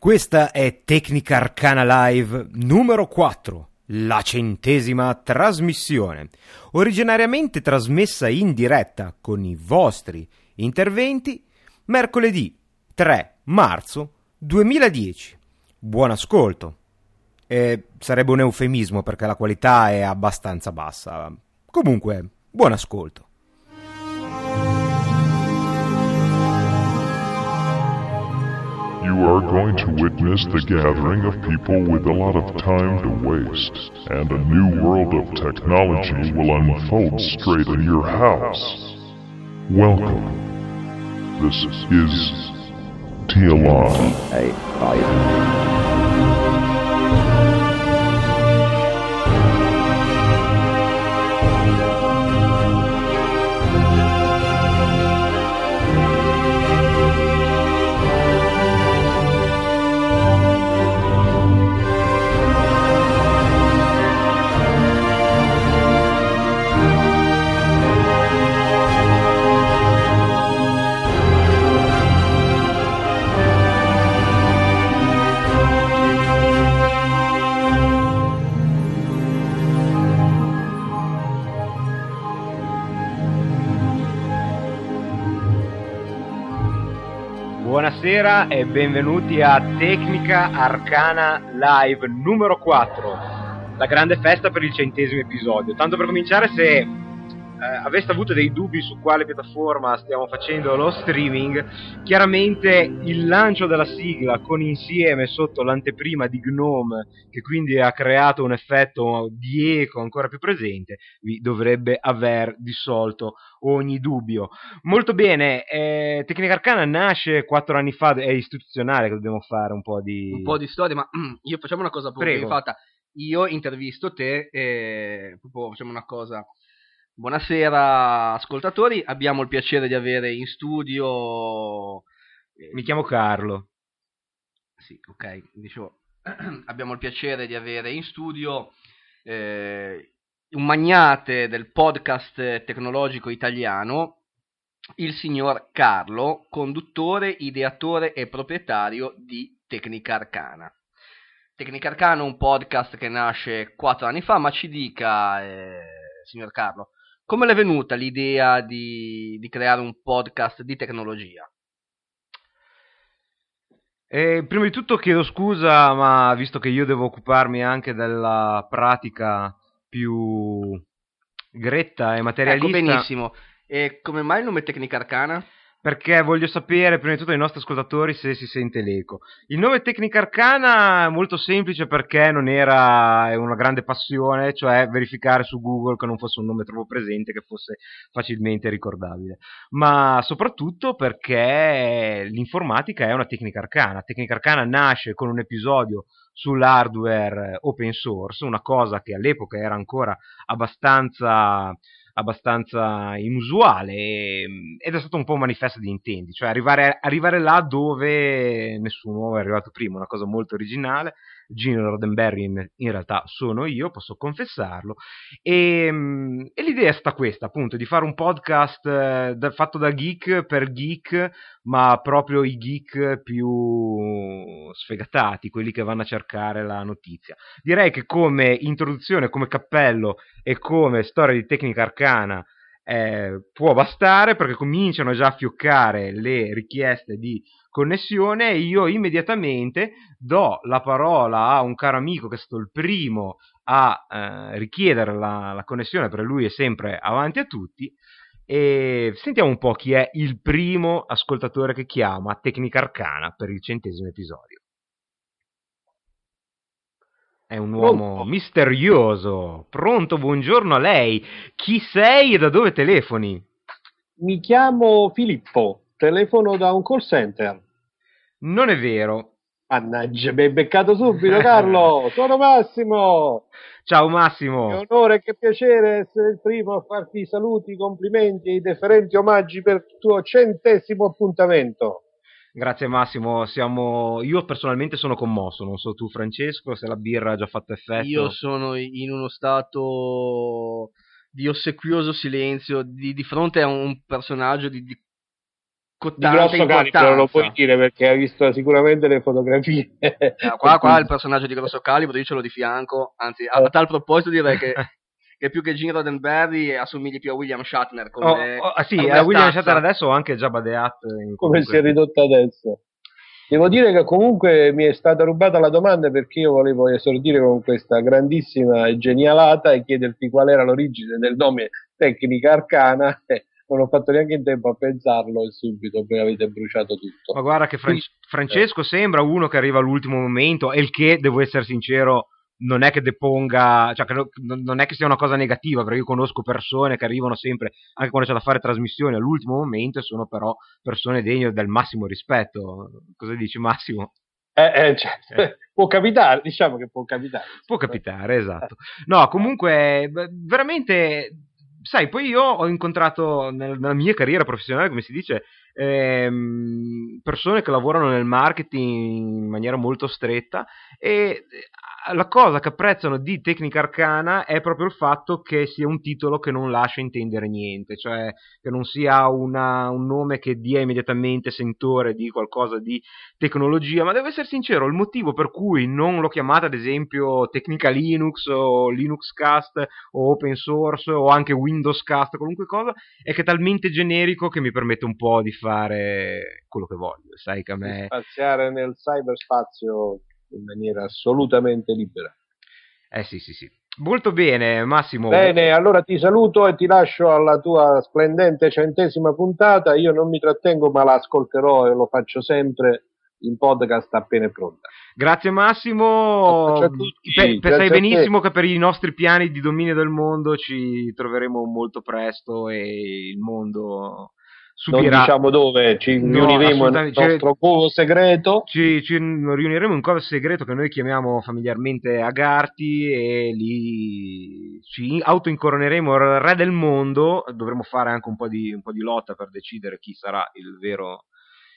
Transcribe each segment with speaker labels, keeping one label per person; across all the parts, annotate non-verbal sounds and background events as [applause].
Speaker 1: Questa è Tecnica Arcana Live numero 4, la centesima trasmissione, originariamente trasmessa in diretta con i vostri interventi mercoledì 3 marzo 2010. Buon ascolto. Eh, sarebbe un eufemismo perché la qualità è abbastanza bassa. Comunque, buon ascolto.
Speaker 2: You are going to witness the gathering of people with a lot of time to waste, and a new world of technology will unfold straight in your house. Welcome. This is TLI.
Speaker 1: Buonasera e benvenuti a Tecnica Arcana Live numero 4, la grande festa per il centesimo episodio. Tanto per cominciare, se eh, aveste avuto dei dubbi su quale piattaforma stiamo facendo lo streaming, chiaramente il lancio della sigla con insieme sotto l'anteprima di Gnome, che quindi ha creato un effetto di eco ancora più presente, vi dovrebbe aver dissolto ogni dubbio. Molto bene, eh, Tecnica Arcana nasce quattro anni fa, è istituzionale che dobbiamo fare un po' di...
Speaker 3: un po' di storia, ma io facciamo una cosa proprio fatta. Io intervisto te e proprio facciamo una cosa. Buonasera ascoltatori, abbiamo il piacere di avere in studio eh,
Speaker 1: Mi chiamo Carlo.
Speaker 3: Sì, ok, dicevo, [clears throat] abbiamo il piacere di avere in studio eh, un magnate del podcast tecnologico italiano, il signor Carlo, conduttore, ideatore e proprietario di Tecnica Arcana. Tecnica Arcana è un podcast che nasce quattro anni fa, ma ci dica, eh, signor Carlo, come le è venuta l'idea di, di creare un podcast di tecnologia?
Speaker 1: Eh, prima di tutto chiedo scusa, ma visto che io devo occuparmi anche della pratica più gretta e materialista,
Speaker 3: Ecco benissimo. E come mai il nome Tecnica Arcana?
Speaker 1: Perché voglio sapere prima di tutto ai nostri ascoltatori se si sente l'eco. Il nome Tecnica Arcana è molto semplice perché non era una grande passione, cioè verificare su Google che non fosse un nome troppo presente, che fosse facilmente ricordabile, ma soprattutto perché l'informatica è una tecnica arcana. Tecnica Arcana nasce con un episodio sull'hardware open source, una cosa che all'epoca era ancora abbastanza abbastanza inusuale e- ed è stato un po' un manifesto di intenti, cioè arrivare, arrivare là dove nessuno è arrivato prima, una cosa molto originale. Gino Roddenberry in, in realtà sono io, posso confessarlo, e, mm, e l'idea è stata questa, appunto, di fare un podcast eh, da- fatto da geek per geek, ma proprio i geek più sfegatati, quelli che vanno a cercare la notizia. Direi che come introduzione, come cappello e come storia di tecnica arcana eh, può bastare perché cominciano già a fioccare le richieste di connessione e io immediatamente do la parola a un caro amico che è stato il primo a eh, richiedere la, la connessione perché lui è sempre avanti a tutti e sentiamo un po' chi è il primo ascoltatore che chiama Tecnica Arcana per il centesimo episodio. È un uomo
Speaker 4: Pronto?
Speaker 1: misterioso. Pronto, buongiorno a lei. Chi sei e da dove telefoni?
Speaker 4: Mi chiamo Filippo, telefono da un call center.
Speaker 1: Non è vero.
Speaker 4: Mannaggia, mi hai beccato subito, Carlo! [laughs] Sono Massimo!
Speaker 1: Ciao
Speaker 4: Che
Speaker 1: Massimo.
Speaker 4: onore e che piacere essere il primo a farti i saluti, i complimenti e i deferenti omaggi per il tuo centesimo appuntamento.
Speaker 1: Grazie Massimo, siamo... io personalmente sono commosso, non so tu Francesco se la birra ha già fatto effetto.
Speaker 3: Io sono in uno stato di ossequioso silenzio di, di fronte a un personaggio di, di cottante
Speaker 4: grosso calibro non lo puoi dire perché hai visto sicuramente le fotografie.
Speaker 3: Eh, qua, qua il [laughs] personaggio di grosso calibro, io ce l'ho di fianco, anzi a, a tal proposito direi che, [laughs] che più che Gene Roddenberry assomigli più a William Shatner come,
Speaker 1: Oh, oh, ah, sì,
Speaker 3: come
Speaker 1: a William
Speaker 3: stazza.
Speaker 1: Shatner adesso ho anche Jabba the Hutt.
Speaker 4: come si è ridotto adesso. Devo dire che comunque mi è stata rubata la domanda perché io volevo esordire con questa grandissima genialata e chiederti qual era l'origine del nome Tecnica Arcana [laughs] non ho fatto neanche in tempo a pensarlo e subito poi avete bruciato tutto.
Speaker 1: Ma guarda che Fran- Francesco sembra uno che arriva all'ultimo momento e il che, devo essere sincero, non è che deponga, cioè che no- non è che sia una cosa negativa, perché io conosco persone che arrivano sempre, anche quando c'è da fare trasmissioni, all'ultimo momento e sono però persone degne del massimo rispetto. Cosa dici Massimo?
Speaker 4: Eh, eh, cioè, [laughs] può capitare, diciamo che può capitare.
Speaker 1: Può capitare, esatto. No, comunque, veramente, sai, poi io ho incontrato nel- nella mia carriera professionale, come si dice, ehm, persone che lavorano nel marketing in maniera molto stretta e la cosa che apprezzano di Tecnica Arcana è proprio il fatto che sia un titolo che non lascia intendere niente, cioè che non sia una- un nome che dia immediatamente sentore di qualcosa di tecnologia, ma devo essere sincero, il motivo per cui non l'ho chiamata ad esempio Tecnica Linux o Linux Cast o Open Source o anche Windows Cast, qualunque cosa, è che è talmente generico che mi permette un po' di fare quello che voglio, sai che a me...
Speaker 4: Spaziare nel cyberspazio in maniera assolutamente libera.
Speaker 1: Eh sì sì sì. Molto bene Massimo.
Speaker 4: Bene, allora ti saluto e ti lascio alla tua splendente centesima puntata. Io non mi trattengo, ma la ascolterò e lo faccio sempre in podcast appena è pronta.
Speaker 1: Grazie Massimo,
Speaker 4: Grazie a tutti,
Speaker 1: Pe- sai benissimo che per i nostri piani di dominio del mondo ci troveremo molto presto e il mondo
Speaker 4: Non
Speaker 1: subirà...
Speaker 4: diciamo dove, ci
Speaker 1: No,
Speaker 4: riuniremo nel
Speaker 1: cioè-
Speaker 4: nostro covo segreto.
Speaker 1: Ci, ci riuniremo in un covo segreto che noi chiamiamo familiarmente Agarti e lì ci autoincoroneremo il re del mondo. Dovremo fare anche un po' di, un po' di lotta per decidere chi sarà il vero,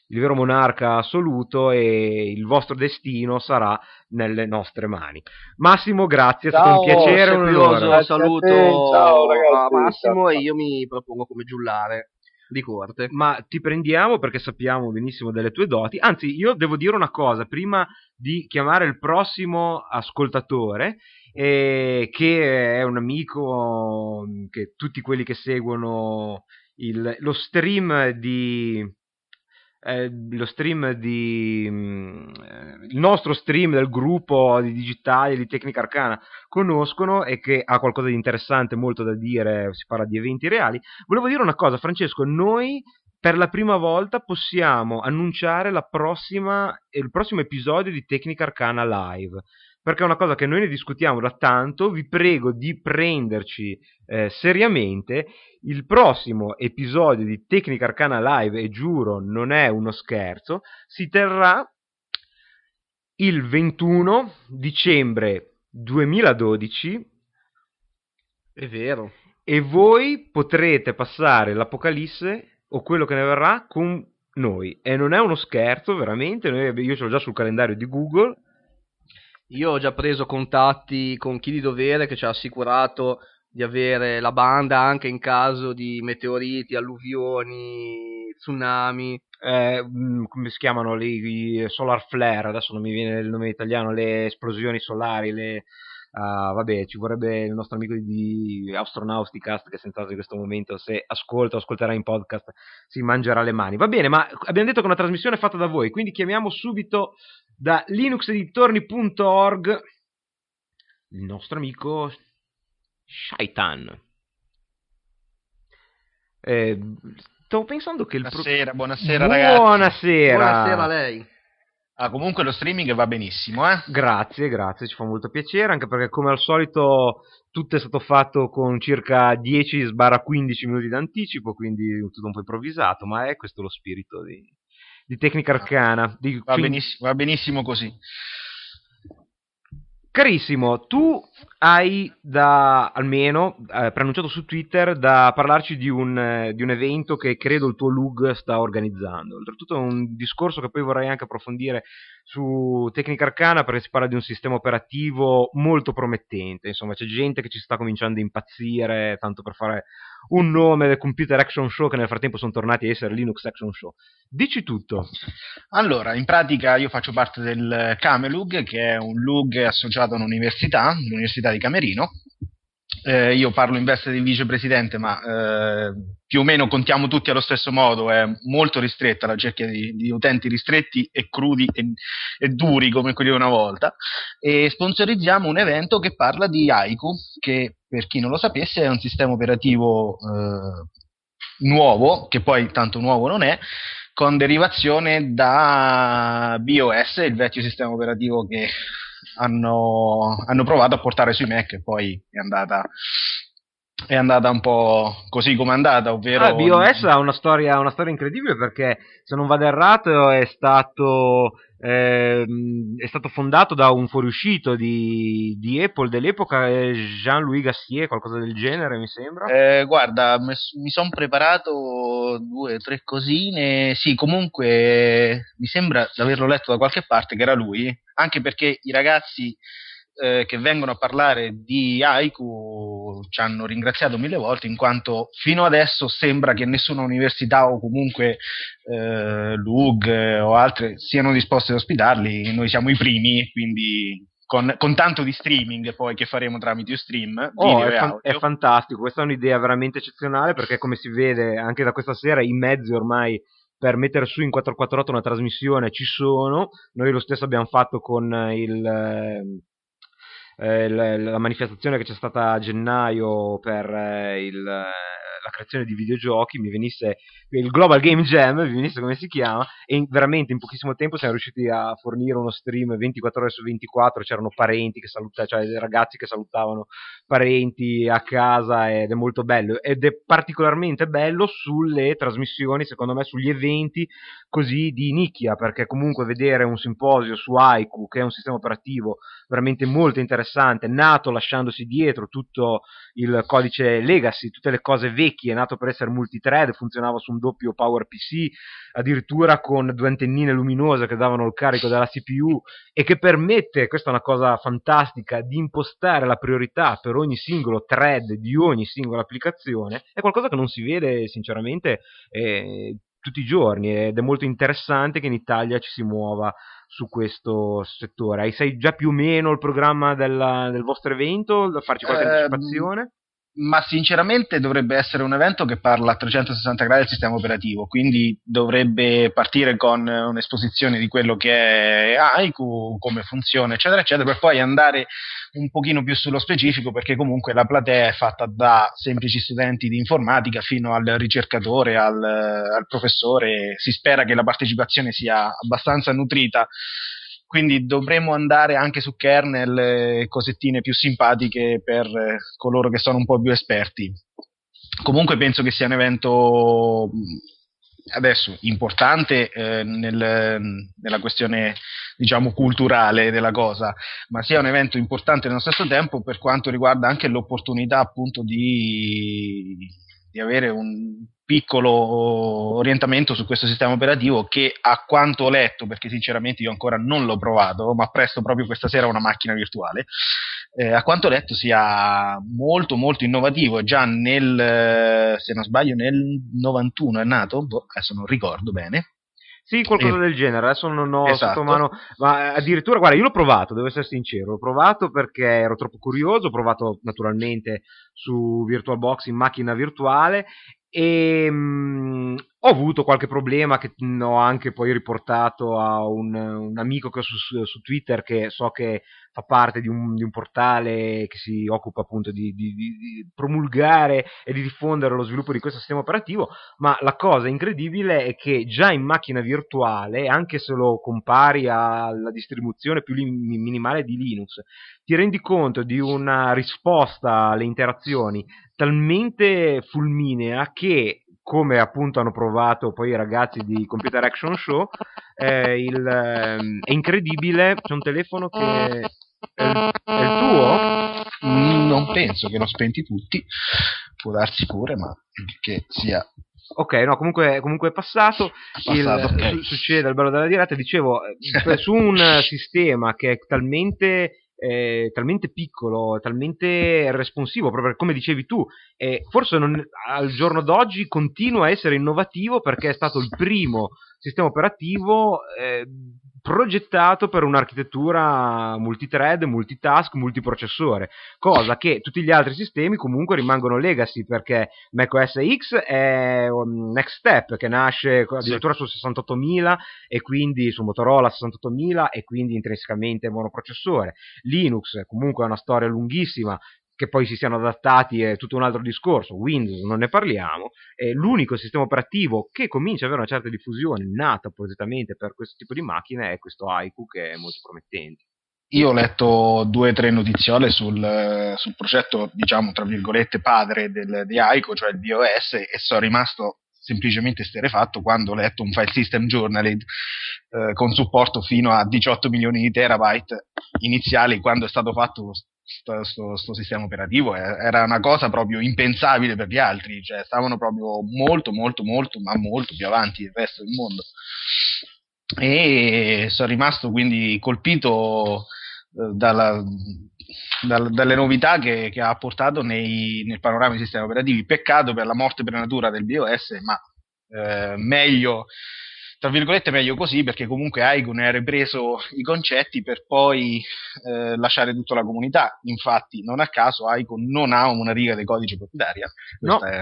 Speaker 1: il vero monarca assoluto e il vostro destino sarà nelle nostre mani. Massimo, grazie, è stato
Speaker 4: Ciao,
Speaker 1: un piacere, un
Speaker 3: saluto
Speaker 4: ciao, ragazzi,
Speaker 3: a Massimo
Speaker 4: ciao.
Speaker 3: e io mi propongo come giullare di corte.
Speaker 1: Ma ti prendiamo perché sappiamo benissimo delle tue doti. Anzi, io devo dire una cosa prima di chiamare il prossimo ascoltatore, eh, che è un amico mm, che tutti quelli che seguono il- lo stream di. Eh, lo stream di mm, eh, il nostro stream del gruppo di digitali di tecnica arcana conoscono e che ha qualcosa di interessante molto da dire si parla di eventi reali. Volevo dire una cosa, Francesco, noi per la prima volta possiamo annunciare prossima, il prossimo episodio di Tecnica Arcana Live, perché è una cosa che noi ne discutiamo da tanto, vi prego di prenderci eh, seriamente, il prossimo episodio di Tecnica Arcana Live, e giuro non è uno scherzo, si terrà il 21 dicembre 2012
Speaker 3: È vero.
Speaker 1: e voi potrete passare l'Apocalisse o quello che ne verrà con noi. E non è uno scherzo, veramente. Noi- io ce l'ho già sul calendario di Google.
Speaker 3: Io ho già preso contatti con chi di dovere che ci ha assicurato di avere la banda anche in caso di meteoriti, alluvioni, tsunami.
Speaker 1: eh, mh, come si chiamano lì? Solar flare. Adesso non mi viene il nome italiano. Le esplosioni solari. Le, ah, vabbè, ci vorrebbe il nostro amico di, Astronauticast che senz'altro in questo momento, se ascolta o ascolterà in podcast, si mangerà le mani. Va bene, ma abbiamo detto che è una trasmissione fatta da voi, quindi chiamiamo subito da linuxeditorni.org il nostro amico Shaitan. Eh, stavo pensando che il pro-
Speaker 5: Buonasera, buonasera ragazzi.
Speaker 1: Buonasera.
Speaker 3: Buonasera a lei.
Speaker 5: Ah, comunque lo streaming va benissimo, eh?
Speaker 1: Grazie, grazie, ci fa molto piacere, anche perché come al solito tutto è stato fatto con circa 10-15 minuti d'anticipo, quindi tutto un po' improvvisato, ma è questo lo spirito di, di tecnica arcana. Di-
Speaker 5: Va,
Speaker 1: quindi-
Speaker 5: benissimo, va benissimo così.
Speaker 1: Carissimo, tu hai da almeno eh, preannunciato su Twitter da parlarci di un, eh, di un evento che credo il tuo LUG sta organizzando. Oltretutto è un discorso che poi vorrei anche approfondire su Tecnica Arcana perché si parla di un sistema operativo molto promettente, insomma c'è gente che ci sta cominciando a impazzire, tanto per fare un nome del Computer Action Show che nel frattempo sono tornati a essere Linux Action Show. Dici tutto.
Speaker 5: Allora, in pratica io faccio parte del Camelug, che è un LUG associato a un'università, l'Università di Camerino, eh, io parlo in veste di vicepresidente, ma eh, più o meno contiamo tutti allo stesso modo, è molto ristretta la cerchia di, di utenti ristretti e crudi e, e, duri come quelli una volta, e sponsorizziamo un evento che parla di Haiku, che per chi non lo sapesse è un sistema operativo eh, nuovo, che poi tanto nuovo non è, con derivazione da BOS, il vecchio sistema operativo che hanno, hanno provato a portare sui Mac e poi è andata è andata un po' così come è andata, ovvero...
Speaker 1: Ah, BOS ha una storia, una storia incredibile perché, se non vado errato, è stato eh, è stato fondato da un fuoriuscito di, di Apple dell'epoca, Jean-Louis Gassier, qualcosa del genere mi sembra.
Speaker 5: Eh, guarda, mi sono preparato due o tre cosine, sì comunque mi sembra di averlo letto da qualche parte che era lui, anche perché i ragazzi eh, che vengono a parlare di Haiku ci hanno ringraziato mille volte in quanto fino adesso sembra che nessuna università o comunque eh, LUG o altre siano disposte ad ospitarli, noi siamo i primi, quindi con, con, tanto di streaming poi che faremo tramite Ustream.
Speaker 1: Oh, è, fan- è, fantastico, questa è un'idea veramente eccezionale perché come si vede anche da questa sera i mezzi ormai per mettere su in 448 una trasmissione ci sono, noi lo stesso abbiamo fatto con il eh, la, la, manifestazione che c'è stata a gennaio per eh, il, la creazione di videogiochi mi venisse il Global Game Jam, mi venisse come si chiama, e in, veramente in pochissimo tempo siamo riusciti a fornire uno stream 24 ore su 24, c'erano parenti che salutavano, cioè ragazzi che salutavano parenti a casa ed è molto bello ed è particolarmente bello sulle trasmissioni, secondo me, sugli eventi così di nicchia, perché comunque vedere un simposio su Haiku, che è un sistema operativo veramente molto interessante, nato lasciandosi dietro tutto il codice legacy, tutte le cose vecchie, è nato per essere multithread, funzionava su un doppio PowerPC, addirittura con due antennine luminose che davano il carico della CPU [laughs] e che permette, questa è una cosa fantastica, di impostare la priorità per ogni singolo thread di ogni singola applicazione, è qualcosa che non si vede sinceramente eh, tutti i giorni ed è molto interessante che in Italia ci si muova su questo settore. Sai già più o meno il programma della, del vostro evento? Farci qualche eh, anticipazione?
Speaker 5: Ma sinceramente dovrebbe essere un evento che parla a 360 gradi del sistema operativo, quindi dovrebbe partire con un'esposizione di quello che è Haiku, come funziona, eccetera, eccetera, per poi andare un pochino più sullo specifico, perché comunque la platea è fatta da semplici studenti di informatica fino al ricercatore, al, al professore, si spera che la partecipazione sia abbastanza nutrita quindi dovremmo andare anche su kernel e cosettine più simpatiche per eh, coloro che sono un po' più esperti. Comunque penso che sia un evento adesso importante eh, nel, nella questione diciamo culturale della cosa, ma sia un evento importante nello stesso tempo per quanto riguarda anche l'opportunità appunto di, di avere un piccolo orientamento su questo sistema operativo che a quanto ho letto, perché sinceramente io ancora non l'ho provato, ma presto proprio questa sera una macchina virtuale, eh, a quanto ho letto sia molto molto innovativo, già nel, se non sbaglio, nel 91 è nato, boh, adesso non ricordo bene,
Speaker 1: sì, qualcosa eh, del genere, adesso non ho esatto. sotto mano, ma addirittura, guarda, io l'ho provato, devo essere sincero, l'ho provato perché ero troppo curioso, ho provato naturalmente su VirtualBox in macchina virtuale e mh, mm, ho avuto qualche problema che ho anche poi riportato a un, un amico che ho su, su, Twitter che so che fa parte di un, di un portale che si occupa appunto di, di, di, promulgare e di diffondere lo sviluppo di questo sistema operativo, ma la cosa incredibile è che già in macchina virtuale, anche se lo compari alla distribuzione più minimale di Linux, ti rendi conto di una risposta alle interazioni talmente fulminea che come appunto hanno provato poi i ragazzi di Computer Action Show, eh, il, eh, è incredibile, c'è un telefono che è il, è il tuo?
Speaker 5: Non penso che lo spenti tutti, può darsi pure, ma che sia
Speaker 1: Ok, no, comunque, comunque è passato.
Speaker 5: Passato,
Speaker 1: Il-
Speaker 5: ok.
Speaker 1: su- succede al bello della diretta. Dicevo, eh, su un [laughs] sistema che è talmente. Eh, talmente piccolo, talmente responsivo, proprio come dicevi tu, e forse non- al giorno d'oggi continua a essere innovativo perché è stato il primo sistema operativo eh, progettato per un'architettura multithread, multitask, multiprocessore, cosa che tutti gli altri sistemi comunque rimangono legacy perché macOS X è um, Next Step che nasce addirittura su 68000 e quindi su Motorola 68000 e quindi intrinsecamente monoprocessore. Linux comunque è una storia lunghissima che poi si siano adattati è tutto un altro discorso, Windows non ne parliamo, è l'unico sistema operativo che comincia ad avere una certa diffusione, nato appositamente per questo tipo di macchine, è questo Haiku che è molto promettente.
Speaker 5: Io ho letto due o tre notiziole sul, sul progetto, diciamo, tra virgolette, padre del, di Aiko, cioè il BOS, e sono rimasto semplicemente sterefatto quando ho letto un file system journaled eh, con supporto fino a 18 milioni di terabyte iniziali quando è stato fatto questo sistema operativo. Era una cosa proprio impensabile per gli altri, cioè stavano proprio molto molto molto ma molto più avanti del resto del mondo. E sono rimasto quindi colpito eh, dalla, dal, dalle novità che, che ha portato nei, nel panorama dei sistemi operativi. Peccato per la morte prematura del BOS, ma eh, meglio, tra virgolette, meglio così perché comunque Aigun ha ripreso i concetti per poi eh, lasciare tutta la comunità. Infatti, non a caso Aigun non ha una riga di codice proprietaria.
Speaker 1: No.
Speaker 5: È,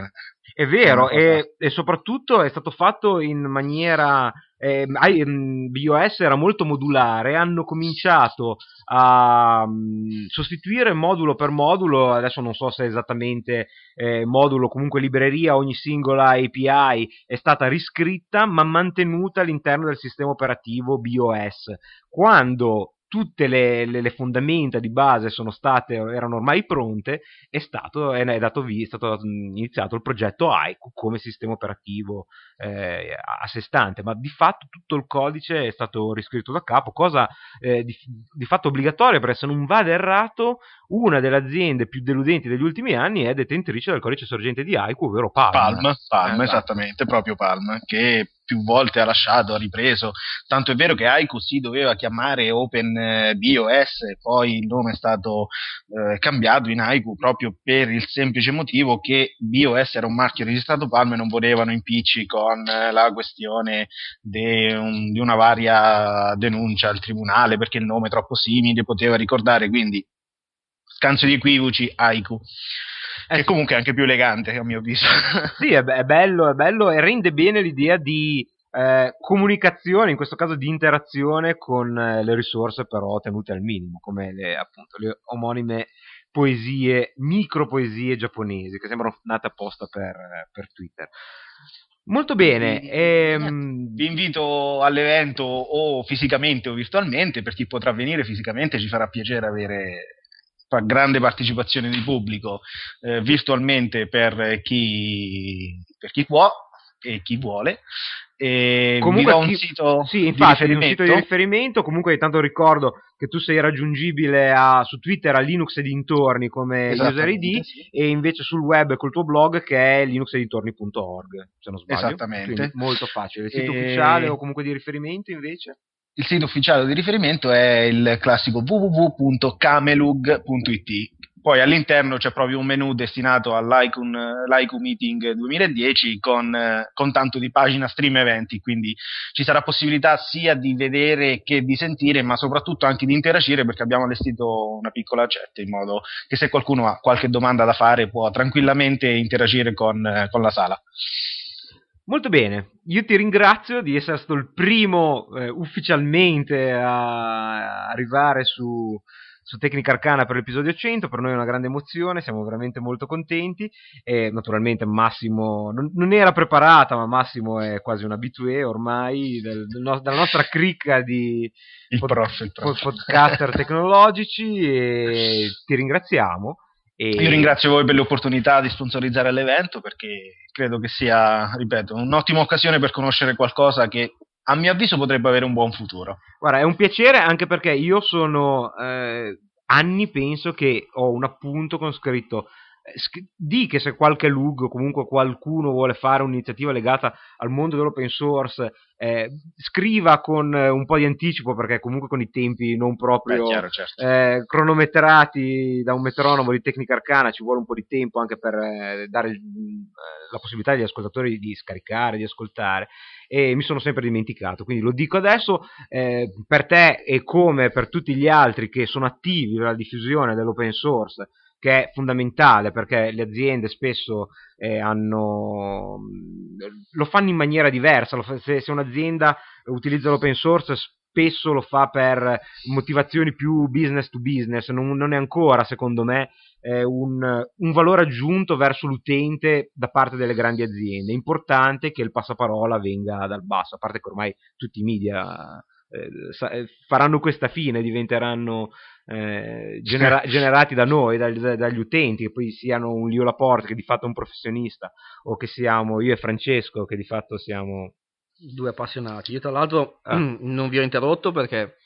Speaker 1: È vero, e, e soprattutto è stato fatto in maniera. Eh, mm, BOS era molto modulare, hanno cominciato a mm, sostituire modulo per modulo, adesso non so se esattamente eh, modulo, comunque libreria, ogni singola API è stata riscritta ma mantenuta all'interno del sistema operativo BOS. Quando tutte le, le- le fondamenta di base sono state, erano ormai pronte, è stato, è, è dato vi- è stato iniziato il progetto Haiku come sistema operativo eh, a sé stante, ma di fatto tutto il codice è stato riscritto da capo, cosa eh, di, di fatto obbligatoria perché se non vado errato una delle aziende più deludenti degli ultimi anni è detentrice del codice sorgente di Haiku, ovvero Palm.
Speaker 5: Palm, Palm
Speaker 1: Eh,
Speaker 5: esattamente, proprio Palm, che più volte ha lasciato, ha ripreso, tanto è vero che Haiku si doveva chiamare Open eh, BOS, poi il nome è stato eh, cambiato in Haiku proprio per il semplice motivo che BOS era un marchio registrato Palm e non volevano impicci con eh, la questione de un- di una varia denuncia al tribunale perché il nome è troppo simile, poteva ricordare, quindi scanso di equivoci Haiku.
Speaker 1: Eh
Speaker 5: che comunque è anche più elegante a mio avviso. [laughs]
Speaker 1: Sì, è, è bello, è bello e rende bene l'idea di eh, comunicazione, in questo caso di interazione con eh, le risorse però tenute al minimo, come le, appunto, le omonime poesie, micropoesie giapponesi che sembrano nate apposta per, eh, per Twitter. Molto bene. ehm,
Speaker 5: Vi invito all'evento o fisicamente o virtualmente, per chi potrà venire fisicamente ci farà piacere avere fa- grande partecipazione di pubblico, eh, virtualmente per chi, per chi può e chi vuole. E
Speaker 1: Comunque
Speaker 5: vi do un
Speaker 1: chi-
Speaker 5: sito
Speaker 1: Sì,
Speaker 5: di
Speaker 1: infatti, un
Speaker 5: riferimento.
Speaker 1: sito di riferimento. Comunque, intanto ricordo che tu sei raggiungibile a- su Twitter a Linux e dintorni come user ID
Speaker 5: sì.
Speaker 1: e invece sul web col tuo blog che è linuxedintorni.org, se non sbaglio.
Speaker 5: Esattamente.
Speaker 1: Quindi molto facile. Il sito
Speaker 5: E-
Speaker 1: ufficiale o comunque di riferimento invece?
Speaker 5: Il sito ufficiale di riferimento è il classico www.camelug.it. Poi all'interno c'è proprio un menu destinato l'Ico Meeting 2010 con, eh, con tanto di pagina stream eventi, quindi ci sarà possibilità sia di vedere che di sentire, ma soprattutto anche di interagire perché abbiamo allestito una piccola chat in modo che se qualcuno ha qualche domanda da fare può tranquillamente interagire con, eh, con la sala.
Speaker 1: Molto bene, io ti ringrazio di essere stato il primo eh, ufficialmente a arrivare su, su Tecnica Arcana per l'episodio 100, per noi è una grande emozione, siamo veramente molto contenti. E naturalmente Massimo non, non era preparata, ma Massimo è quasi un abitué ormai del- del no- della nostra cricca di pod- pod- podcaster tecnologici e ti ringraziamo. E...
Speaker 5: Io ringrazio voi per l'opportunità di sponsorizzare l'evento perché credo che sia, ripeto, un'ottima occasione per conoscere qualcosa che a mio avviso potrebbe avere un buon futuro.
Speaker 1: Guarda, è un piacere anche perché io sono eh, anni, penso che ho un appunto con scritto sc- di che se qualche LUG o comunque qualcuno vuole fare un'iniziativa legata al mondo dell'open source, eh, scriva con eh, un po' di anticipo perché comunque con i tempi non proprio
Speaker 5: Beh, chiaro, certo.
Speaker 1: eh, cronometrati da un metronomo di tecnica arcana ci vuole un po' di tempo anche per eh, dare eh, la possibilità agli ascoltatori di scaricare, di ascoltare e mi sono sempre dimenticato quindi lo dico adesso eh, per te e come per tutti gli altri che sono attivi nella diffusione dell'open source che è fondamentale perché le aziende spesso eh, hanno, lo fanno in maniera diversa. Fa- se, se un'azienda utilizza l'open source spesso lo fa per motivazioni più business to business, non, non è ancora secondo me eh, un, un valore aggiunto verso l'utente da parte delle grandi aziende. È importante che il passaparola venga dal basso, a parte che ormai tutti i media eh, eh, faranno questa fine, diventeranno eh, genera- generati da noi, dagli, dagli utenti, che poi siano un Lio Laporte che di fatto è un professionista, o che siamo io e Francesco che di fatto siamo...
Speaker 3: Due appassionati. Io tra l'altro
Speaker 1: Ah. [clears throat]
Speaker 3: non vi ho interrotto perché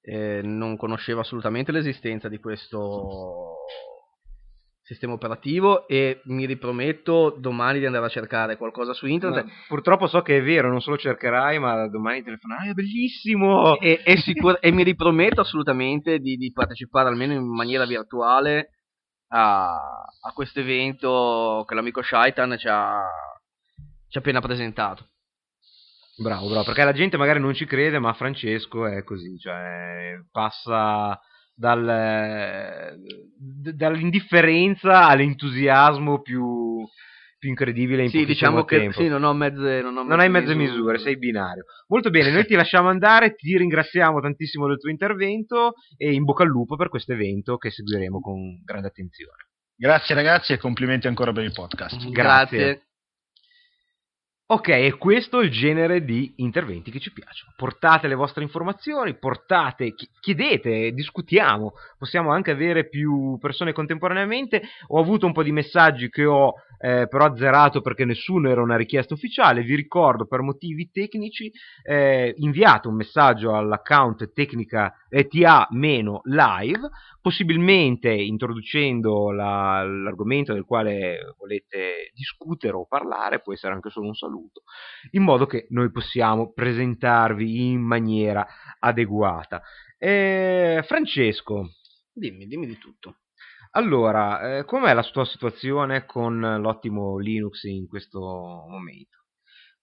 Speaker 3: eh, non conoscevo assolutamente l'esistenza di questo sistema operativo e mi riprometto domani di andare a cercare qualcosa su internet.
Speaker 1: Ma purtroppo so che è vero, non solo cercherai, ma domani telefonerai, è bellissimo!
Speaker 3: E, e sicur- e mi riprometto assolutamente di, di partecipare almeno in maniera virtuale a, a questo evento che l'amico Shaitan ci ha, ci ha appena presentato.
Speaker 1: Bravo, bravo, perché la gente magari non ci crede, ma Francesco è così, cioè passa dal, dall'indifferenza all'entusiasmo più, più incredibile in
Speaker 3: Sì, diciamo che
Speaker 1: tempo.
Speaker 3: sì, non ho mezze Non, ho
Speaker 1: non hai mezze misure, sei binario. Molto bene, noi ti [laughs] lasciamo andare, ti ringraziamo tantissimo del tuo intervento e in bocca al lupo per questo evento che seguiremo con grande attenzione.
Speaker 5: Grazie ragazzi e complimenti ancora per il podcast.
Speaker 1: Grazie.
Speaker 3: Grazie.
Speaker 1: Ok, e questo è il genere di interventi che ci piacciono. Portate le vostre informazioni, portate, chi- chiedete, discutiamo. Possiamo anche avere più persone contemporaneamente. Ho avuto un po' di messaggi che ho eh, però azzerato perché nessuno era una richiesta ufficiale. Vi ricordo per motivi tecnici, eh, inviate un messaggio all'account tecnica eh, TA-live, possibilmente introducendo la- l'argomento del quale volete discutere o parlare, può essere anche solo un saluto, in modo che noi possiamo presentarvi in maniera adeguata. Eh, Francesco,
Speaker 3: Dimmi, dimmi di tutto.
Speaker 1: allora, eh, com'è la tua situazione con l'ottimo Linux in questo momento?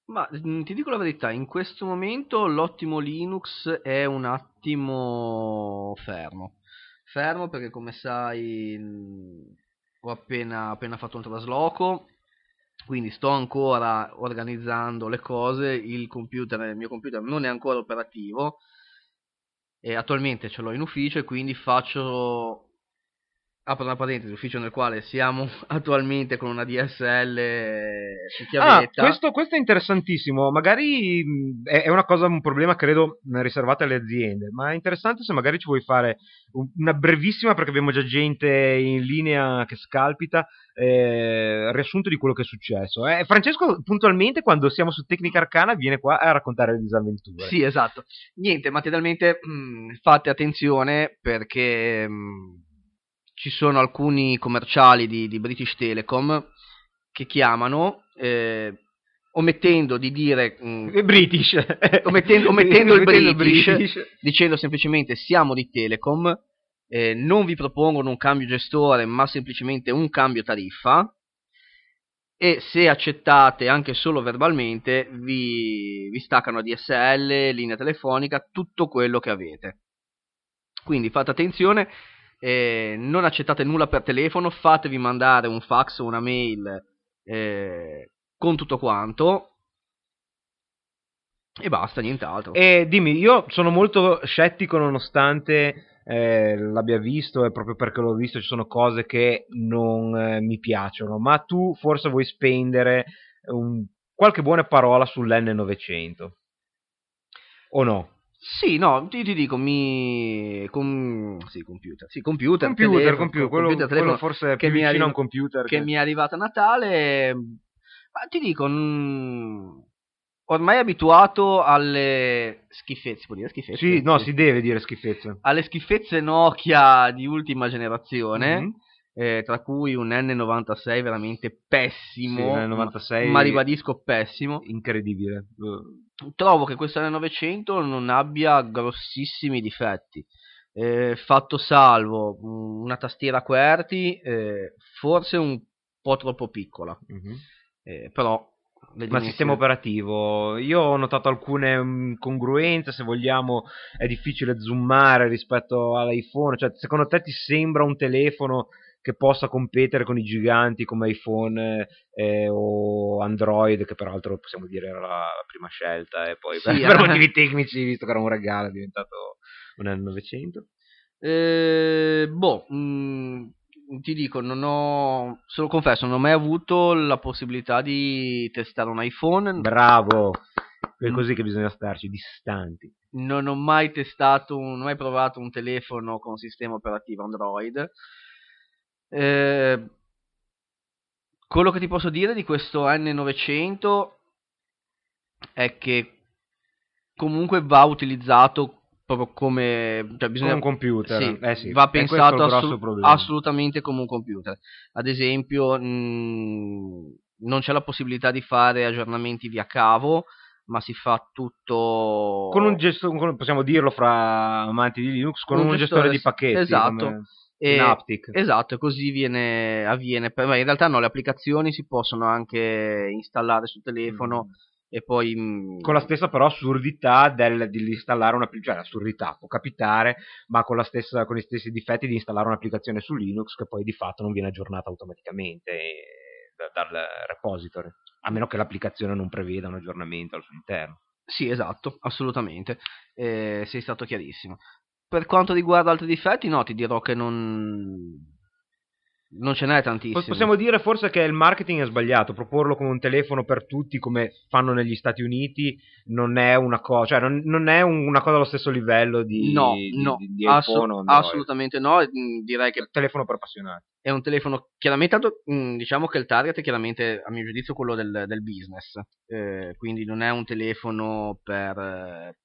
Speaker 3: Ma mm, ti dico la verità, in questo momento l'ottimo Linux è un attimo fermo. Fermo perché come sai ho appena, appena fatto un trasloco, quindi sto ancora organizzando le cose, il computer, il mio computer non è ancora operativo e attualmente ce l'ho in ufficio e quindi faccio apro una parentesi, ufficio nel quale siamo [laughs] attualmente con una DSL su
Speaker 1: Ah,
Speaker 3: chiavetta.
Speaker 1: questo, questo è interessantissimo. Magari mh, è, una cosa, un problema credo riservato alle aziende, ma è interessante se magari ci vuoi fare un- una brevissima, perché abbiamo già gente in linea che scalpita, eh, riassunto di quello che è successo. Eh, Francesco, puntualmente, quando siamo su Tecnica Arcana, viene qua a raccontare le disavventure.
Speaker 3: Sì, esatto. Niente, materialmente mh, fate attenzione perché mh, ci sono alcuni commerciali di, di British Telecom che chiamano eh, omettendo di dire mh,
Speaker 1: Eh, British. [laughs]
Speaker 3: omettendo, omettendo il
Speaker 1: Omettendo
Speaker 3: British, dicendo semplicemente siamo di Telecom, eh, non vi propongono un cambio gestore ma semplicemente un cambio tariffa e se accettate anche solo verbalmente vi, vi staccano DSL, linea telefonica, tutto quello che avete. Quindi fate attenzione, eh, non accettate nulla per telefono, fatevi mandare un fax o una mail eh, con tutto quanto e basta, nient'altro.
Speaker 1: E dimmi, io sono molto scettico nonostante eh, l'abbia visto e proprio perché l'ho visto ci sono cose che non eh, mi piacciono, ma tu forse vuoi spendere un- qualche buona parola sull'N900 o no?
Speaker 3: Sì, no, ti, ti dico, mi... Com... Sì, computer. Sì, computer,
Speaker 1: Computer,
Speaker 3: telefono,
Speaker 1: computer, quello,
Speaker 3: computer,
Speaker 1: quello
Speaker 3: telefono,
Speaker 1: forse è
Speaker 3: che
Speaker 1: più
Speaker 3: mi
Speaker 1: vicino
Speaker 3: arriva-
Speaker 1: a un computer
Speaker 3: che mi è arrivato a Natale. Ma ti dico, mm, ormai abituato alle schifezze, si può dire schifezze?
Speaker 1: Sì, no, si deve dire schifezza.
Speaker 3: Alle schifezze Nokia di ultima generazione.
Speaker 1: Mhm.
Speaker 3: eh, tra cui un N96 veramente pessimo,
Speaker 1: Sì, un N96
Speaker 3: ma ribadisco pessimo.
Speaker 1: Incredibile.
Speaker 3: Trovo che questo N900 non abbia grossissimi difetti. Eh, fatto salvo mh, una tastiera QWERTY, eh, forse un po' troppo piccola,
Speaker 1: Mhm.
Speaker 3: eh, però
Speaker 1: Ma sistema operativo, io ho notato alcune mh, congruenze, se vogliamo è difficile zoomare rispetto all'iPhone, cioè secondo te ti sembra un telefono che possa competere con i giganti come iPhone eh, o Android, che peraltro possiamo dire era la, prima scelta e poi
Speaker 3: Sì,
Speaker 1: per, per
Speaker 3: eh.
Speaker 1: motivi tecnici, visto che era un regalo, è diventato un N900.
Speaker 3: Eh, boh, mh, ti dico, non ho, se lo confesso, non ho mai avuto la possibilità di testare un iPhone.
Speaker 1: Bravo! È
Speaker 3: Mm.
Speaker 1: così che bisogna starci, distanti.
Speaker 3: Non ho mai testato, non ho mai provato un telefono con sistema operativo Android. Eh, quello che ti posso dire di questo N900 è che comunque va utilizzato proprio come, cioè bisogna,
Speaker 1: Come un computer.
Speaker 3: sì,
Speaker 1: Eh sì,
Speaker 3: va pensato assu- assolutamente come un computer. Ad esempio, mh, non c'è la possibilità di fare aggiornamenti via cavo, ma si fa tutto
Speaker 1: con un gesto, con- possiamo dirlo fra amanti di Linux, con
Speaker 3: Un
Speaker 1: un,
Speaker 3: gestore
Speaker 1: gestore di pacchetti.
Speaker 3: esatto.
Speaker 1: come
Speaker 3: E-
Speaker 1: Synaptic.
Speaker 3: Esatto, e così viene, avviene. Ma in realtà no, le applicazioni si possono anche installare sul telefono
Speaker 1: Mm.
Speaker 3: e poi... mh,
Speaker 1: Con la stessa però assurdità del, di installare un'applicazione, cioè l'assurdità può capitare, ma con, la stessa, con gli stessi difetti di installare un'applicazione su Linux che poi di fatto non viene aggiornata automaticamente eh, da- dal repository, a meno che l'applicazione non preveda un aggiornamento al suo interno.
Speaker 3: Sì, esatto, assolutamente. Eh, sei stato chiarissimo. Per quanto riguarda altri difetti, no, ti dirò che non... Non ce n'è tantissimo.
Speaker 1: Possiamo dire forse che il marketing è sbagliato, proporlo come un telefono per tutti come fanno negli Stati Uniti non è una cosa, cioè non, non è un- una cosa allo stesso livello di,
Speaker 3: No,
Speaker 1: di,
Speaker 3: no,
Speaker 1: di- di
Speaker 3: assu-
Speaker 1: iPhone
Speaker 3: assolutamente no. mh, Direi che
Speaker 1: telefono per appassionati.
Speaker 3: è un telefono chiaramente mh, diciamo che il target è chiaramente a mio giudizio quello del, del business Eh, quindi non è un telefono per eh,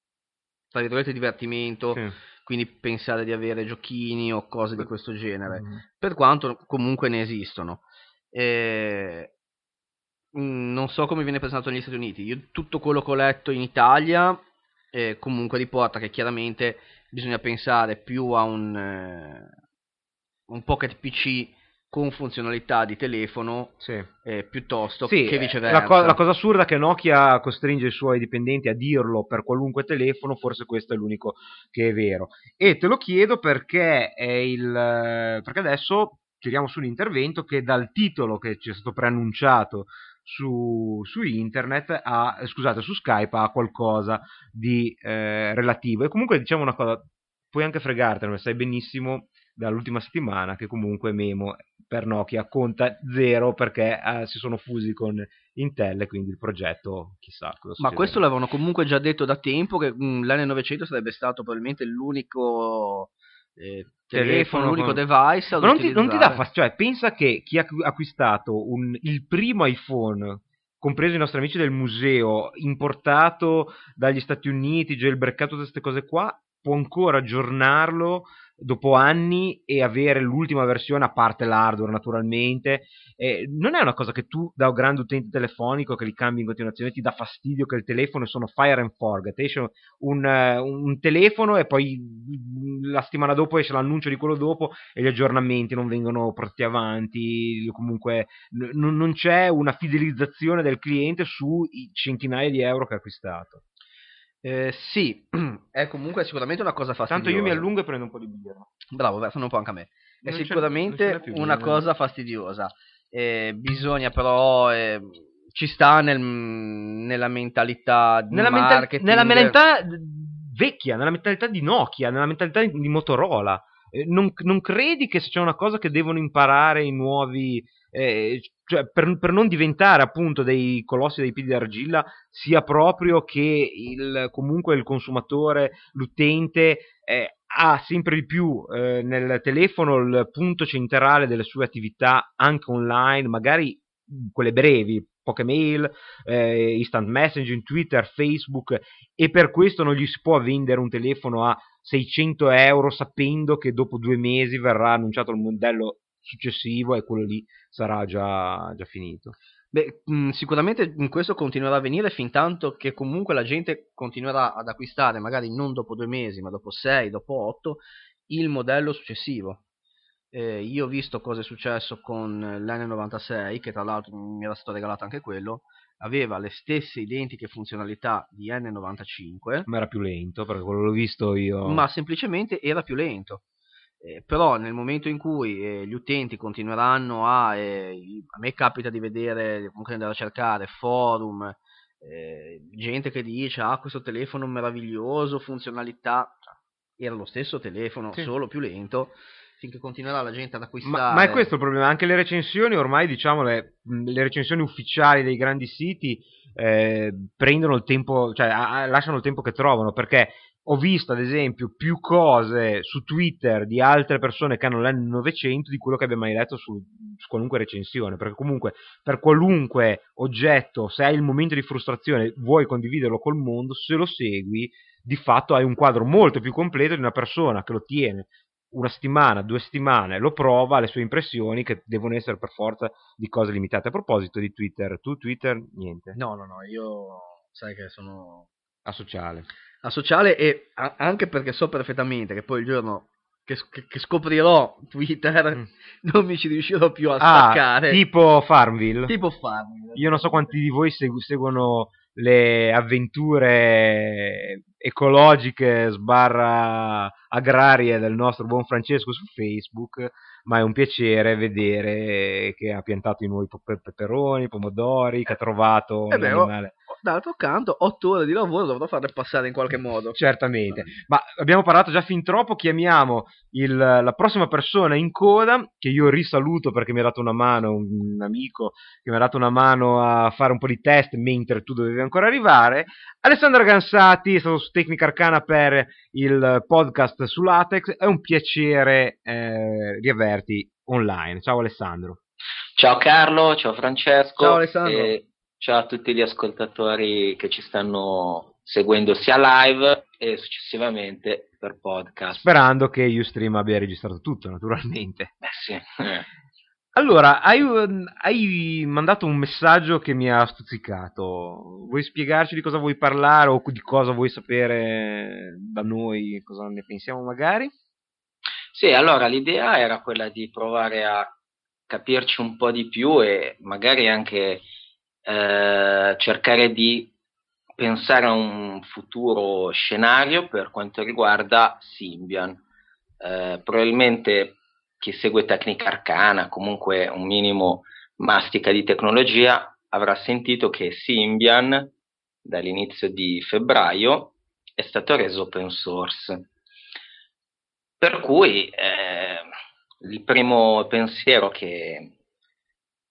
Speaker 3: tra virgolette divertimento
Speaker 1: Sì.
Speaker 3: Quindi pensare di avere giochini o cose di questo genere.
Speaker 1: Mm.
Speaker 3: per quanto comunque ne esistono. Eh, mh, non so come viene presentato negli Stati Uniti. Io tutto quello che ho letto in Italia eh, comunque riporta che chiaramente bisogna pensare più a un eh, un pocket PC con funzionalità di telefono
Speaker 1: Sì.
Speaker 3: eh, piuttosto
Speaker 1: Sì,
Speaker 3: che
Speaker 1: eh,
Speaker 3: viceversa.
Speaker 1: La, co- la cosa assurda è che Nokia costringe i suoi dipendenti a dirlo per qualunque telefono, forse questo è l'unico che è vero. E te lo chiedo perché, è il, perché adesso tiriamo su un intervento che dal titolo che ci è stato preannunciato su, su internet, ha, eh, scusate, su Skype ha qualcosa di eh, relativo. E comunque diciamo una cosa, puoi anche fregartene, sai benissimo dall'ultima settimana che comunque Memo per Nokia conta zero perché eh, si sono fusi con Intel e quindi il progetto chissà cosa
Speaker 3: Ma questo l'avevano comunque già detto da tempo che mh, l'N900 sarebbe stato probabilmente l'unico eh, telefono, l'unico
Speaker 1: con-
Speaker 3: device
Speaker 1: Ma non ti, non ti dà fastidio, cioè pensa che chi ha acquistato un- il primo iPhone compreso i nostri amici del museo, importato dagli Stati Uniti, jailbreakato tutte queste cose qua, può ancora aggiornarlo dopo anni e avere l'ultima versione, a parte l'hardware naturalmente. Eh, non è una cosa che tu, da grande utente telefonico che li cambi in continuazione, ti dà fastidio che il telefono sono fire and forget. Esce un, eh, un telefono e poi la settimana dopo esce l'annuncio di quello dopo e gli aggiornamenti non vengono portati avanti. Comunque n- non c'è una fidelizzazione del cliente sui centinaia di euro che ha acquistato.
Speaker 3: Eh, sì, [clears throat] è comunque sicuramente una cosa fastidiosa.
Speaker 1: Tanto io mi allungo e prendo un po' di birra.
Speaker 3: Bravo, versano un po' anche a me. È
Speaker 1: Non
Speaker 3: sicuramente
Speaker 1: più
Speaker 3: una cosa fastidiosa. Eh, bisogna però... eh, ci sta nel- nella mentalità di
Speaker 1: Nella,
Speaker 3: marketing.
Speaker 1: nella mentalità vecchia, nella mentalità di Nokia, nella mentalità di, di Motorola. Eh, non, non credi che se c'è una cosa che devono imparare i nuovi, eh, cioè per, per non diventare appunto dei colossi dei piedi d'argilla, sia proprio che il, comunque il consumatore, l'utente, eh, ha sempre di più eh, nel telefono il punto centrale delle sue attività anche online, magari quelle brevi, poche mail, eh, instant messaging, Twitter, Facebook e per questo non gli si può vendere un telefono a 600 euro sapendo che dopo due mesi verrà annunciato il modello successivo e quello lì sarà già, già finito.
Speaker 3: Beh, mh, sicuramente questo continuerà a avvenire fin tanto che comunque la gente continuerà ad acquistare, magari non dopo due mesi, ma dopo sei, dopo otto, il modello successivo. Eh, io ho visto cosa è successo con l'N96, che tra l'altro mi era stato regalato anche quello, aveva le stesse identiche funzionalità di N95,
Speaker 1: ma era più lento, perché quello l'ho visto io.
Speaker 3: Ma semplicemente era più lento. Eh, però nel momento in cui eh, gli utenti continueranno a, eh, a me capita di vedere, comunque andare a cercare forum, eh, gente che dice ah questo telefono meraviglioso, funzionalità, era lo stesso telefono, sì. solo più lento, finché continuerà la gente ad acquistare.
Speaker 1: Ma, ma, è questo il problema, anche le recensioni ormai diciamo le, le recensioni ufficiali dei grandi siti eh, prendono il tempo, cioè a, lasciano il tempo che trovano, perché ho visto ad esempio più cose su Twitter di altre persone che hanno l'N900 di quello che abbia mai letto su, su, qualunque recensione, perché comunque per qualunque oggetto, se hai il momento di frustrazione, vuoi condividerlo col mondo, se lo segui, di fatto hai un quadro molto più completo di una persona che lo tiene una settimana, due settimane, lo prova, le sue impressioni che devono essere per forza di cose limitate. A proposito di Twitter, tu Twitter niente?
Speaker 3: No, no, no, io sai che sono
Speaker 1: asociale.
Speaker 3: Asociale e a- anche perché so perfettamente che poi il giorno che, che, scoprirò Twitter mm. [laughs] non mi ci riuscirò più a ah, staccare.
Speaker 1: Tipo Farmville.
Speaker 3: Tipo Farmville.
Speaker 1: Io non so quanti di voi segu- seguono le avventure ecologiche sbarra agrarie del nostro buon Francesco su Facebook, ma è un piacere vedere che ha piantato i nuovi peperoni, pomodori, che ha trovato
Speaker 3: eh un beh, animale d'altro canto, otto ore di lavoro dovrò farle passare in qualche modo.
Speaker 1: Certamente, ma abbiamo parlato già fin troppo, chiamiamo il, la prossima persona in coda, che io risaluto perché mi ha dato una mano, un amico che mi ha dato una mano a fare un po' di test mentre tu dovevi ancora arrivare. Alessandro Gansati è stato su Tecnica Arcana per il podcast su Latex, è un piacere eh, riaverti online. Ciao Alessandro.
Speaker 6: Ciao Carlo, ciao Francesco.
Speaker 3: Ciao Alessandro. E
Speaker 6: Ciao a tutti gli ascoltatori che ci stanno seguendo sia live e successivamente per podcast.
Speaker 1: Sperando che Ustream abbia registrato tutto, naturalmente.
Speaker 6: Eh sì. [laughs]
Speaker 1: Allora, hai, hai, mandato un messaggio che mi ha stuzzicato. Vuoi spiegarci di cosa vuoi parlare o di cosa vuoi sapere da noi, cosa ne pensiamo magari?
Speaker 6: Sì, allora l'idea era quella di provare a capirci un po' di più e magari anche eh, cercare di pensare a un futuro scenario per quanto riguarda Symbian. Eh, probabilmente chi segue tecnica arcana, comunque un minimo mastica di tecnologia, avrà sentito che Symbian dall'inizio di febbraio è stato reso open source. Per cui eh, il primo pensiero che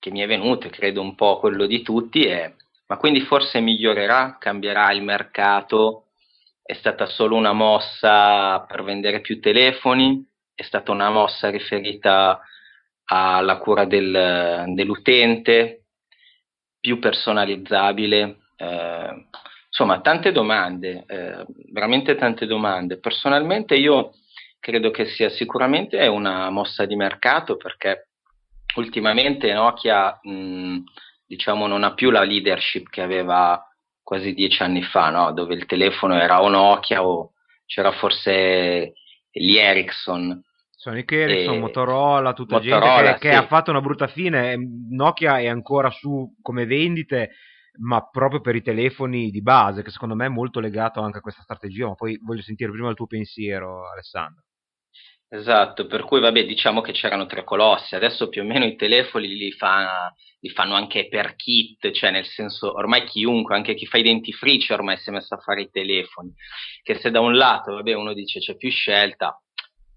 Speaker 6: che mi è venuto e credo un po' quello di tutti è ma quindi forse migliorerà, cambierà il mercato, è stata solo una mossa per vendere più telefoni, è stata una mossa riferita alla cura del, dell'utente, più personalizzabile, eh, insomma tante domande, eh, veramente tante domande. Personalmente io credo che sia sicuramente una mossa di mercato perché ultimamente Nokia mh, diciamo non ha più la leadership che aveva quasi dieci anni fa, no? dove il telefono era o Nokia o c'era forse gli Ericsson.
Speaker 1: Sonic Ericsson, e... Motorola, tutta Motorola, gente che, sì. che, ha fatto una brutta fine. Nokia è ancora su come vendite, ma proprio per i telefoni di base, che secondo me è molto legato anche a questa strategia. Ma poi voglio sentire prima il tuo pensiero, Alessandro.
Speaker 6: Esatto, per cui vabbè, diciamo che c'erano tre colossi, adesso più o meno i telefoni li, fa, li fanno anche per kit, cioè nel senso ormai chiunque, anche chi fa i dentifrici ormai si è messo a fare i telefoni, che se da un lato vabbè, uno dice c'è più scelta,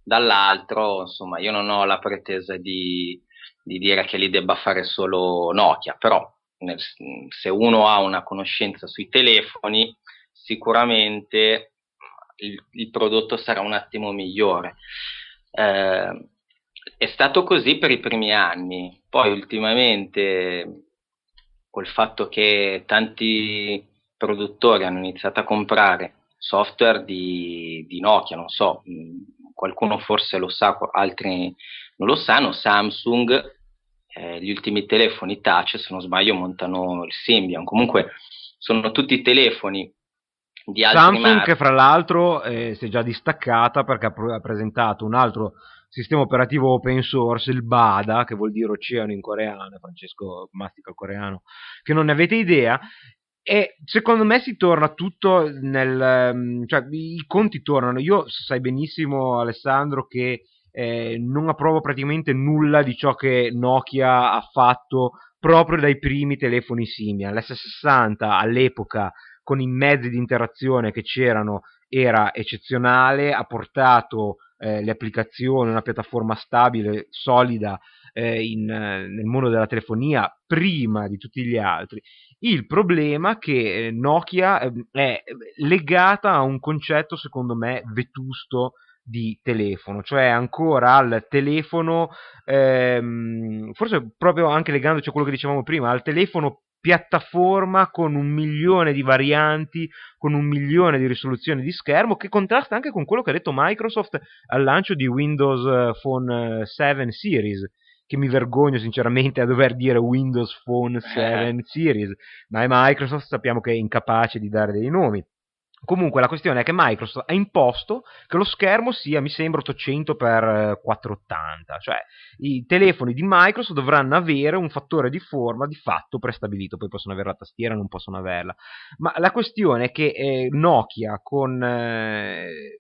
Speaker 6: dall'altro insomma io non ho la pretesa di, di dire che li debba fare solo Nokia, però nel, se uno ha una conoscenza sui telefoni sicuramente il, il prodotto sarà un attimo migliore. Eh, è stato così per i primi anni, poi ultimamente col fatto che tanti produttori hanno iniziato a comprare software di, di Nokia, non so, qualcuno forse lo sa, altri non lo sanno, Samsung, eh, gli ultimi telefoni touch, se non sbaglio, montano il Symbian. Comunque sono tutti telefoni di altri
Speaker 1: Samsung
Speaker 6: marchi.
Speaker 1: che fra l'altro eh, si è già distaccata perché ha, pr- ha presentato un altro sistema operativo open source, il BADA, che vuol dire oceano in coreano, Francesco mastica il coreano, che non ne avete idea, e secondo me si torna tutto nel... ehm, cioè i conti tornano. Io sai benissimo Alessandro che eh, non approvo praticamente nulla di ciò che Nokia ha fatto proprio dai primi telefoni Symbian. L'S60 all'epoca con i mezzi di interazione che c'erano era eccezionale, ha portato eh, le applicazioni, una piattaforma stabile, solida eh, in, eh, nel mondo della telefonia prima di tutti gli altri. Il problema è che eh, Nokia eh, è legata a un concetto, secondo me, vetusto di telefono, cioè ancora al telefono, ehm, forse proprio anche legandoci a quello che dicevamo prima, al telefono piattaforma con un milione di varianti, con un milione di risoluzioni di schermo, che contrasta anche con quello che ha detto Microsoft al lancio di Windows eh, Phone 7 Series, che mi vergogno sinceramente a dover dire Windows Phone [laughs] 7 Series, ma è Microsoft, sappiamo che è incapace di dare dei nomi. Comunque la questione è che Microsoft ha imposto che lo schermo sia, mi sembra, 800 x 480, cioè i telefoni di Microsoft dovranno avere un fattore di forma di fatto prestabilito, poi possono avere la tastiera, non possono averla. Ma la questione è che eh, Nokia con, eh,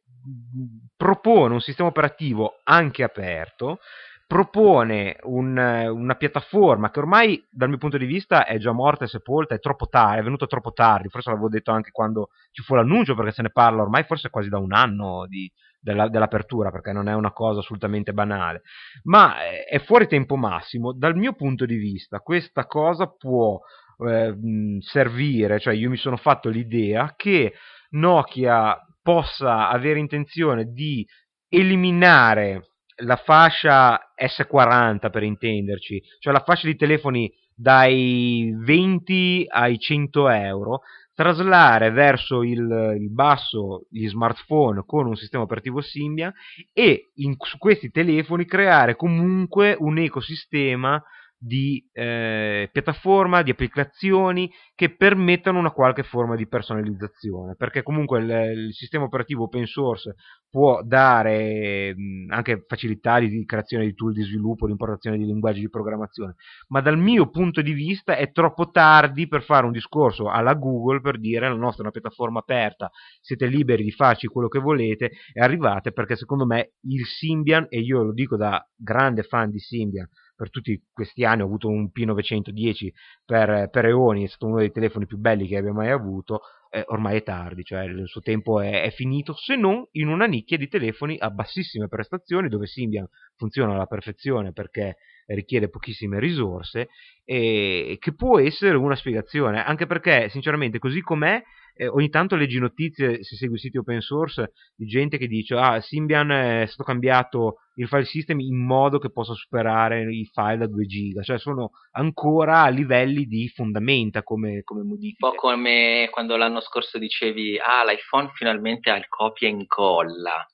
Speaker 1: propone un sistema operativo anche aperto propone un, una piattaforma che ormai dal mio punto di vista è già morta e sepolta, è troppo tardi, è venuta troppo tardi, forse l'avevo detto anche quando ci fu l'annuncio perché se ne parla ormai forse quasi da un anno di, della, dell'apertura perché non è una cosa assolutamente banale, ma è fuori tempo massimo, dal mio punto di vista questa cosa può eh, servire, cioè io mi sono fatto l'idea che Nokia possa avere intenzione di eliminare la fascia S40 per intenderci, cioè la fascia di telefoni dai 20 ai 100 euro, traslare verso il, il basso gli smartphone con un sistema operativo Symbian e in, su questi telefoni creare comunque un ecosistema di eh, piattaforma, di applicazioni che permettano una qualche forma di personalizzazione, perché comunque il, il sistema operativo open source può dare mh, anche facilità di, creazione di tool di sviluppo, di importazione di linguaggi di programmazione, ma dal mio punto di vista è troppo tardi per fare un discorso alla Google per dire la nostra è una piattaforma aperta, siete liberi di farci quello che volete e arrivate perché secondo me il Symbian, e io lo dico da grande fan di Symbian, per tutti questi anni ho avuto un P910 per, per Eoni, è stato uno dei telefoni più belli che abbia mai avuto, eh, ormai è tardi, cioè il suo tempo è, è, finito, se non in una nicchia di telefoni a bassissime prestazioni dove Symbian funziona alla perfezione perché richiede pochissime risorse e che può essere una spiegazione, anche perché sinceramente così com'è eh, ogni tanto leggi notizie, se segui siti open source, di gente che dice ah, Symbian è stato cambiato il file system in modo che possa superare i file da 2 giga, cioè sono ancora a livelli di fondamenta come, come modifiche.
Speaker 6: Un po' come quando l'anno scorso dicevi ah, l'iPhone finalmente ha il copia e incolla.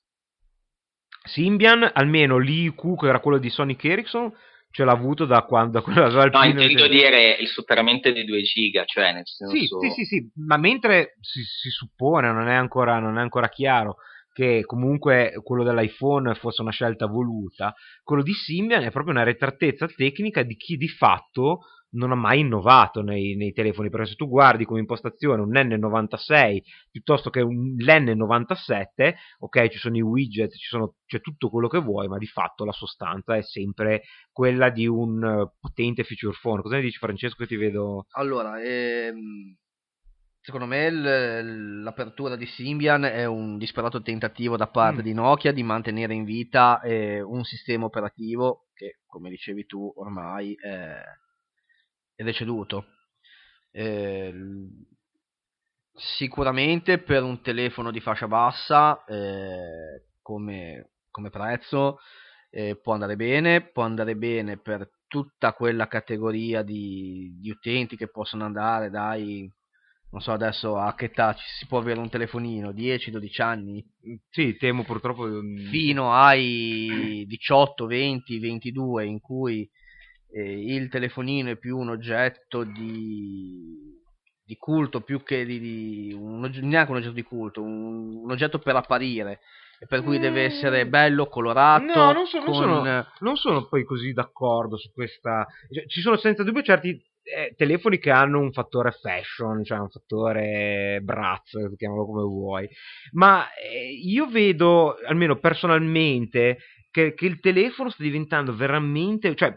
Speaker 1: Symbian, almeno l'IQ che era quello di Sonic Ericsson, ce l'ha avuto da quando [laughs] da il
Speaker 6: No, intendo dire il superamento di 2 giga, cioè nel senso...
Speaker 1: Sì, sì, sì, sì, ma mentre si, si suppone, non è, ancora, non è ancora chiaro, che comunque quello dell'iPhone fosse una scelta voluta, quello di Symbian è proprio una retratezza tecnica di chi di fatto non ha mai innovato nei, nei, telefoni, perché se tu guardi come impostazione un N96 piuttosto che un, l'N97, ok, ci sono i widget, ci sono, c'è tutto quello che vuoi, ma di fatto la sostanza è sempre quella di un uh, potente feature phone. Cosa ne dici Francesco che ti vedo?
Speaker 3: Allora, ehm, secondo me l'apertura di Symbian è un disperato tentativo da parte mm. di Nokia di mantenere in vita eh, un sistema operativo che, come dicevi tu, ormai è è deceduto. Eh, sicuramente per un telefono di fascia bassa eh, come, come, prezzo eh, può andare bene, può andare bene per tutta quella categoria di, di utenti che possono andare dai non so adesso a che età si può avere un telefonino 10-12 anni
Speaker 1: sì temo purtroppo
Speaker 3: fino ai anni 18, 20, 22 in cui eh, il telefonino è più un oggetto di, di culto più che di, di un, neanche un oggetto di culto, un, un oggetto per apparire per cui deve essere mm. bello, colorato.
Speaker 1: No, non, so, non,
Speaker 3: con...
Speaker 1: sono, non sono, poi così d'accordo su questa. Cioè, ci sono senza dubbio certi eh, telefoni che hanno un fattore fashion, cioè un fattore brazzo, chiamalo come vuoi. Ma eh, io vedo, almeno personalmente, che, che il telefono sta diventando veramente. Cioè,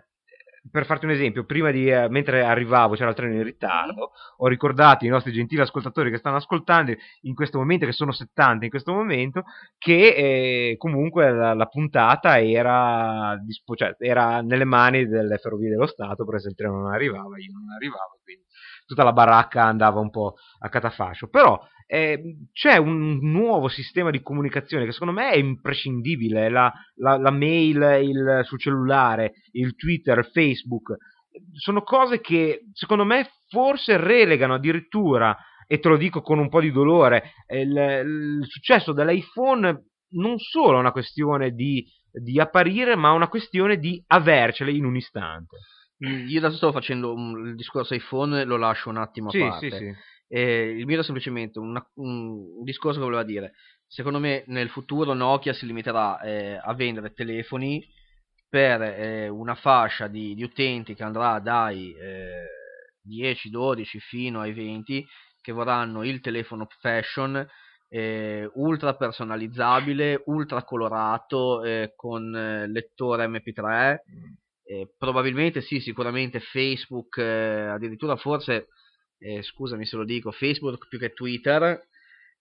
Speaker 1: per farti un esempio, prima di, eh, mentre arrivavo, c'era il treno in ritardo, ho ricordato i nostri gentili ascoltatori che stanno ascoltando in questo momento, che sono 70 in questo momento, che eh, comunque la, la, puntata era, dispo- cioè, era, nelle mani delle ferrovie dello Stato, perché se il treno non arrivava, io non arrivavo, quindi tutta la baracca andava un po' a catafascio. Però eh, c'è un nuovo sistema di comunicazione che secondo me è imprescindibile, la, la, la mail il, sul cellulare, il Twitter, il Facebook, sono cose che secondo me forse relegano addirittura, e te lo dico con un po' di dolore, il, il successo dell'iPhone non solo è una questione di, di apparire, ma una questione di avercele in un istante.
Speaker 3: Io adesso sto facendo un, il discorso iPhone, lo lascio un attimo a
Speaker 1: sì,
Speaker 3: parte.
Speaker 1: Sì, sì.
Speaker 3: Eh, il mio è semplicemente una, un, discorso che voleva dire. Secondo me nel futuro Nokia si limiterà eh, a vendere telefoni per eh, una fascia di, di, utenti che andrà dai 10, eh, 12 fino ai 20 che vorranno il telefono fashion eh, ultra personalizzabile, ultra colorato eh, con lettore MP3. Probabilmente sì, sicuramente Facebook, addirittura forse eh, scusami se lo dico, Facebook più che Twitter.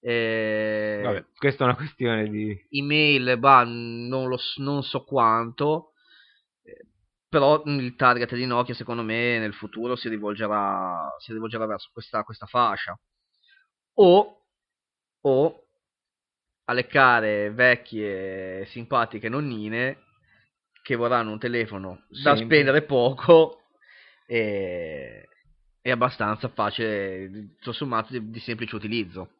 Speaker 1: Eh, Vabbè, questa è una questione di
Speaker 3: email, bah, non, lo, non so quanto, eh, però il target di Nokia secondo me nel futuro si rivolgerà, si rivolgerà verso questa, questa fascia. O, o alle care vecchie simpatiche nonnine che vorranno un telefono da Sempre. spendere poco e, è abbastanza facile, tutto sommato, di, di semplice utilizzo.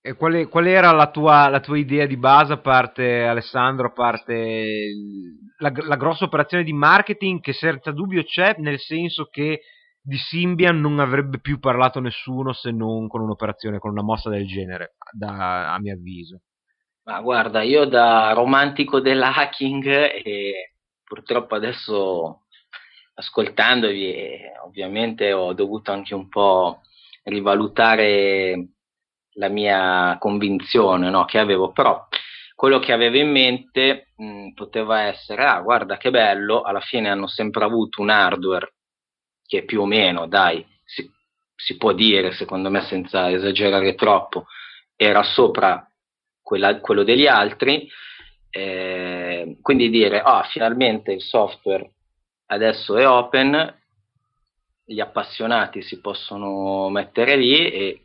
Speaker 1: E qual, qual era la tua, la tua, idea di base, a parte Alessandro, a parte la, la, grossa operazione di marketing che senza dubbio c'è, nel senso che di Symbian non avrebbe più parlato nessuno se non con un'operazione, con una mossa del genere, da, a mio avviso.
Speaker 6: Ma guarda, io da romantico dell'hacking e purtroppo adesso ascoltandovi ovviamente ho dovuto anche un po' rivalutare la mia convinzione no, che avevo, però quello che avevo in mente mh, poteva essere, ah guarda che bello, alla fine hanno sempre avuto un hardware che più o meno, dai, si, si può dire, secondo me senza esagerare troppo, era sopra quella, quello degli altri, eh, quindi dire, ah, finalmente il software adesso è open, gli appassionati si possono mettere lì e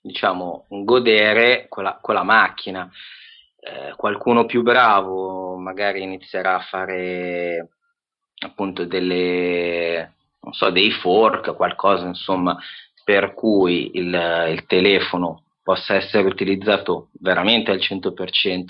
Speaker 6: diciamo godere quella, quella macchina. Eh, qualcuno più bravo magari inizierà a fare appunto delle non so dei fork qualcosa insomma per cui il, il telefono possa essere utilizzato veramente al 100%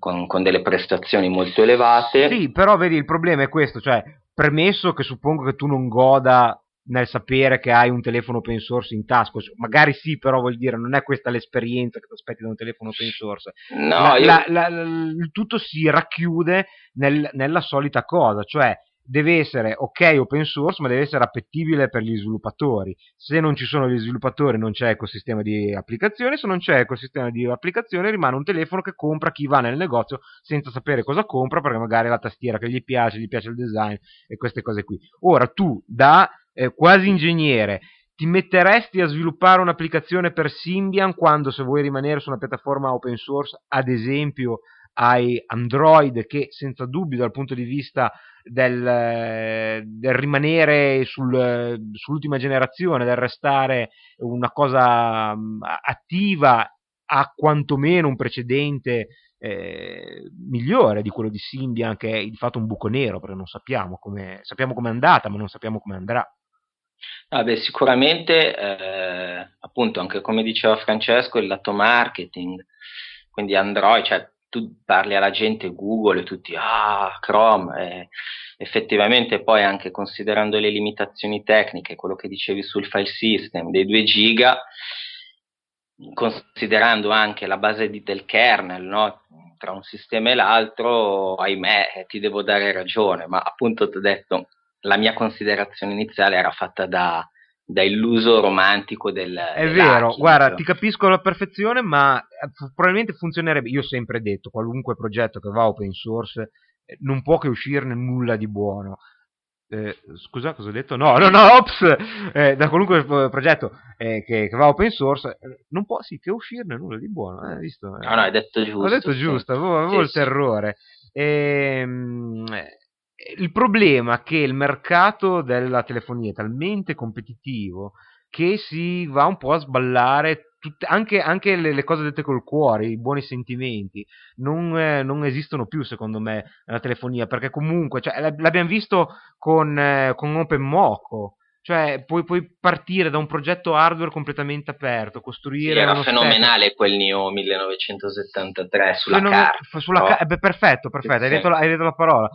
Speaker 6: con, con, delle prestazioni molto elevate.
Speaker 1: Sì, però vedi il problema è questo, cioè premesso che suppongo che tu non goda nel sapere che hai un telefono open source in tasca, magari sì, però vuol dire non è questa l'esperienza che ti aspetti da un telefono open source.
Speaker 6: No,
Speaker 1: la,
Speaker 6: io...
Speaker 1: la, la, il tutto si racchiude nel, nella solita cosa, cioè deve essere ok open source, ma deve essere appetibile per gli sviluppatori. Se non ci sono gli sviluppatori non c'è ecosistema di applicazione, se non c'è ecosistema di applicazione rimane un telefono che compra chi va nel negozio senza sapere cosa compra perché magari la tastiera che gli piace, gli piace il design e queste cose qui. Ora tu da eh, quasi ingegnere ti metteresti a sviluppare un'applicazione per Symbian quando se vuoi rimanere su una piattaforma open source, ad esempio hai Android che senza dubbio dal punto di vista del, del rimanere sul, sull'ultima generazione, del restare una cosa mm, attiva ha quantomeno un precedente eh, migliore di quello di Symbian che è di fatto un buco nero perché non sappiamo come sappiamo come è andata ma non sappiamo come andrà.
Speaker 6: Ah sicuramente eh, appunto anche come diceva Francesco il lato marketing quindi Android cioè tu parli alla gente Google e tutti, ah, Chrome, effettivamente poi anche considerando le limitazioni tecniche, quello che dicevi sul file system dei 2 giga, considerando anche la base di, del kernel, no? tra un sistema e l'altro, ahimè, ti devo dare ragione, ma appunto ti ho detto, la mia considerazione iniziale era fatta da, da illuso romantico del
Speaker 1: è vero guarda ti capisco alla perfezione ma eh, probabilmente funzionerebbe io ho sempre detto qualunque progetto che va open source eh, non può che uscirne nulla di buono eh, scusa cosa ho detto? No, no, no, ops, eh, da qualunque progetto eh, che, che, va open source eh, non può sì che uscirne nulla di buono, eh, visto?
Speaker 6: No, no, hai detto giusto. Ho
Speaker 1: detto giusto, avevo, avevo sì, il terrore. Ehm, il problema è che il mercato della telefonia è talmente competitivo che si va un po' a sballare tutte, anche, anche le, le, cose dette col cuore, i buoni sentimenti, non, eh, non, esistono più secondo me nella telefonia, perché comunque cioè, l'abbiamo visto con, eh, con OpenMoco, cioè puoi, puoi, partire da un progetto hardware completamente aperto, costruire... Sì,
Speaker 6: era fenomenale stack. quel NIO 1973 sulla Fenom- carta.
Speaker 1: Sulla ca- eh, beh, perfetto, perfetto, sì, hai, detto la, hai detto la parola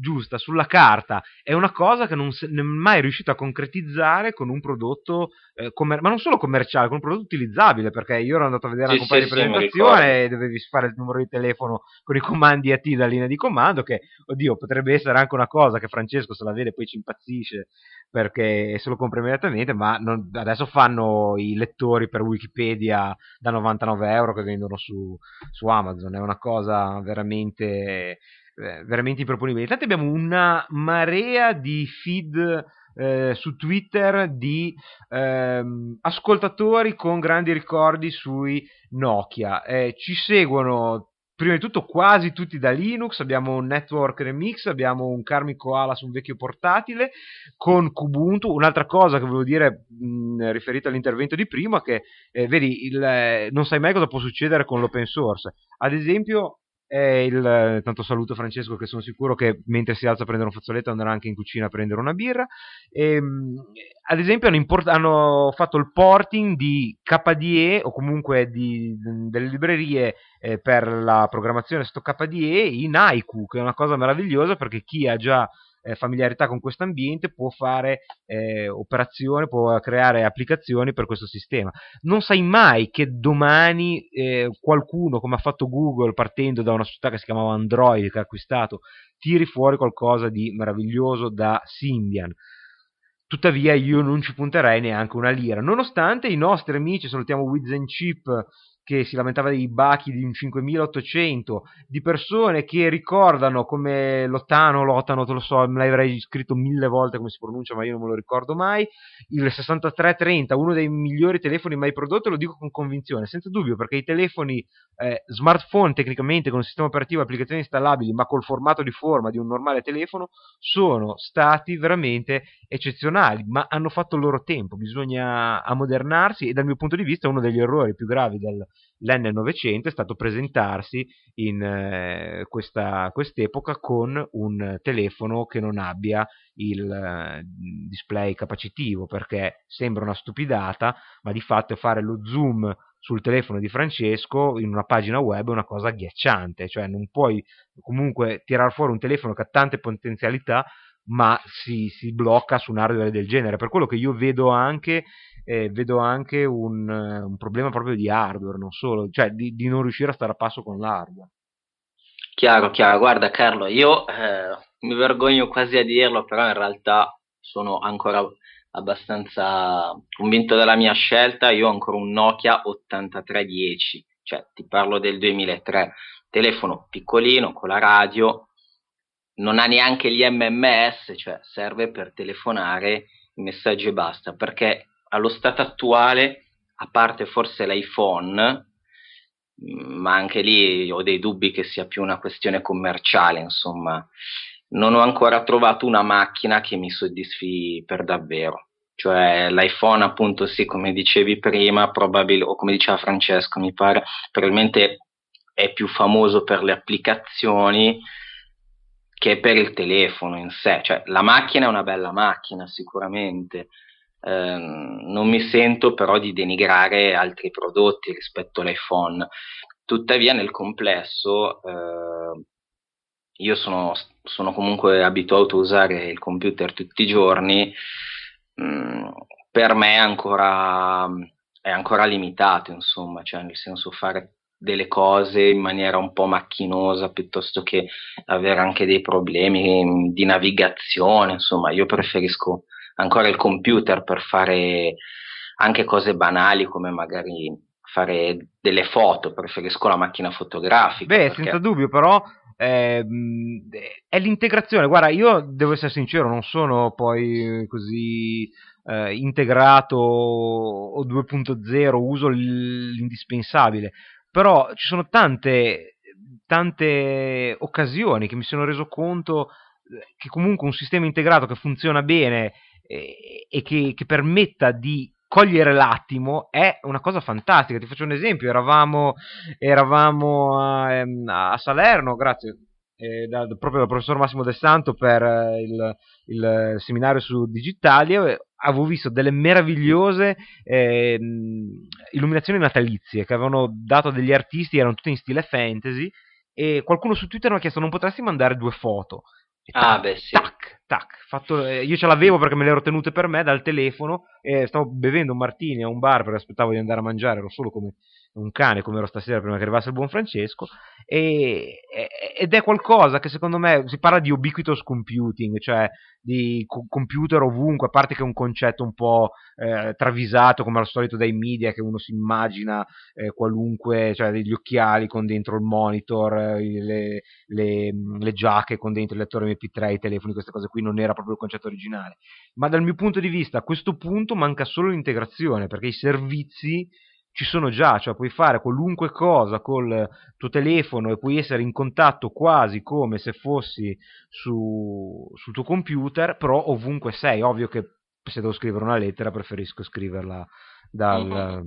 Speaker 1: giusta sulla carta è una cosa che non, si, è mai riuscito a concretizzare con un prodotto eh, commer- ma non solo commerciale, con un prodotto utilizzabile perché io ero andato a vedere sì, una compagnia sì, di presentazione e dovevi fare il numero di telefono con i comandi a T da linea di comando che oddio potrebbe essere anche una cosa che Francesco se la vede poi ci impazzisce perché se lo compra immediatamente ma non, adesso fanno i lettori per Wikipedia da 99 euro che vendono su, su Amazon è una cosa veramente eh, veramente improponibile. Intanto abbiamo una marea di feed eh, su Twitter di ehm, ascoltatori con grandi ricordi sui Nokia. Eh, ci seguono prima di tutto quasi tutti da Linux, abbiamo un network remix, abbiamo un Karmic Koala su un vecchio portatile con Kubuntu. Un'altra cosa che volevo dire mh, riferita all'intervento di prima, che eh, vedi, il, eh, non sai mai cosa può succedere con l'open source. Ad esempio, il, tanto saluto Francesco che sono sicuro che mentre si alza a prendere un fazzoletto andrà anche in cucina a prendere una birra. E, ehm, ad esempio hanno, import- hanno, fatto il porting di KDE o comunque di, delle librerie eh, per la programmazione sotto KDE in Haiku, che è una cosa meravigliosa perché chi ha già eh, familiarità con questo ambiente può fare eh, operazioni, può creare applicazioni per questo sistema. Non sai mai che domani eh, qualcuno, come ha fatto Google partendo da una società che si chiamava Android che ha acquistato, tiri fuori qualcosa di meraviglioso da Symbian. Tuttavia io non ci punterei neanche una lira, nonostante i nostri amici, salutiamo Wiz Chip, che si lamentava dei bachi di un 5800, di persone che ricordano come Lottano, Lottano, te lo so, me l'avrei scritto mille volte come si pronuncia, ma io non me lo ricordo mai, il 6330, uno dei migliori telefoni mai prodotti, lo dico con convinzione, senza dubbio, perché i telefoni eh, smartphone tecnicamente con un sistema operativo e applicazioni installabili, ma col formato di forma di un normale telefono, sono stati veramente eccezionali, ma hanno fatto il loro tempo, bisogna ammodernarsi e dal mio punto di vista uno degli errori più gravi del, l'N900 è stato presentarsi in eh, questa quest'epoca con un telefono che non abbia il eh, display capacitivo perché sembra una stupidata ma di fatto fare lo zoom sul telefono di Francesco in una pagina web è una cosa agghiacciante cioè non puoi comunque tirar fuori un telefono che ha tante potenzialità ma si, si blocca su un hardware del genere. Per quello che io vedo anche eh, vedo anche un, un, problema proprio di hardware, non solo, cioè di, di, non riuscire a stare a passo con l'hardware.
Speaker 6: Chiaro, chiaro, guarda Carlo, io eh, mi vergogno quasi a dirlo, però in realtà sono ancora abbastanza convinto della mia scelta, io ho ancora un Nokia 8310, cioè ti parlo del 2003, telefono piccolino con la radio, non ha neanche gli MMS, cioè serve per telefonare i messaggi e basta, perché allo stato attuale, a parte forse l'iPhone, mm, ma anche lì ho dei dubbi che sia più una questione commerciale, insomma, non ho ancora trovato una macchina che mi soddisfi per davvero. Cioè l'iPhone, appunto, sì, come dicevi prima, probabil- o come diceva Francesco, mi pare, probabilmente è più famoso per le applicazioni che per il telefono in sé. Cioè, la macchina è una bella macchina, sicuramente, Ehm, non mi sento però di denigrare altri prodotti rispetto all'iPhone. tuttavia nel complesso eh, io sono, sono, comunque abituato a usare il computer tutti i giorni, mm, per me è ancora, è ancora limitato, insomma, cioè nel senso fare delle cose in maniera un po' macchinosa piuttosto che avere anche dei problemi di navigazione, insomma, io preferisco ancora il computer per fare anche cose banali come magari fare delle foto, preferisco la macchina fotografica.
Speaker 1: Beh, perché... senza dubbio, però eh, è l'integrazione. Guarda, io devo essere sincero, non sono poi così eh, integrato o 2.0, uso l'indispensabile, però ci sono tante, tante occasioni che mi sono reso conto che comunque un sistema integrato che funziona bene e, e che, che permetta di cogliere l'attimo è una cosa fantastica. Ti faccio un esempio: eravamo, eravamo a, ehm, a, Salerno, grazie. Eh, da, proprio dal professor Massimo De Santo per eh, il, il, seminario su Digitalia avevo visto delle meravigliose eh, illuminazioni natalizie che avevano dato degli artisti erano tutte in stile fantasy e qualcuno su Twitter mi ha chiesto non potresti mandare due foto?
Speaker 6: Ah beh sì.
Speaker 1: tac, tac, fatto, eh, io ce l'avevo perché me le ero tenute per me dal telefono e stavo bevendo un martini a un bar perché aspettavo di andare a mangiare, ero solo come un cane come ero stasera prima che arrivasse il buon Francesco e, ed è qualcosa che secondo me si parla di ubiquitous computing cioè di co- computer ovunque a parte che è un concetto un po' eh, travisato come al solito dai media che uno si immagina eh, qualunque cioè degli occhiali con dentro il monitor eh, le, le, le, giacche con dentro il lettore mp3 i telefoni queste cose qui non era proprio il concetto originale. Ma dal mio punto di vista a questo punto manca solo l'integrazione perché i servizi ci sono già, cioè puoi fare qualunque cosa col tuo telefono e puoi essere in contatto quasi come se fossi su, sul tuo computer, però ovunque sei. Ovvio che se devo scrivere una lettera preferisco scriverla dal, mm-hmm.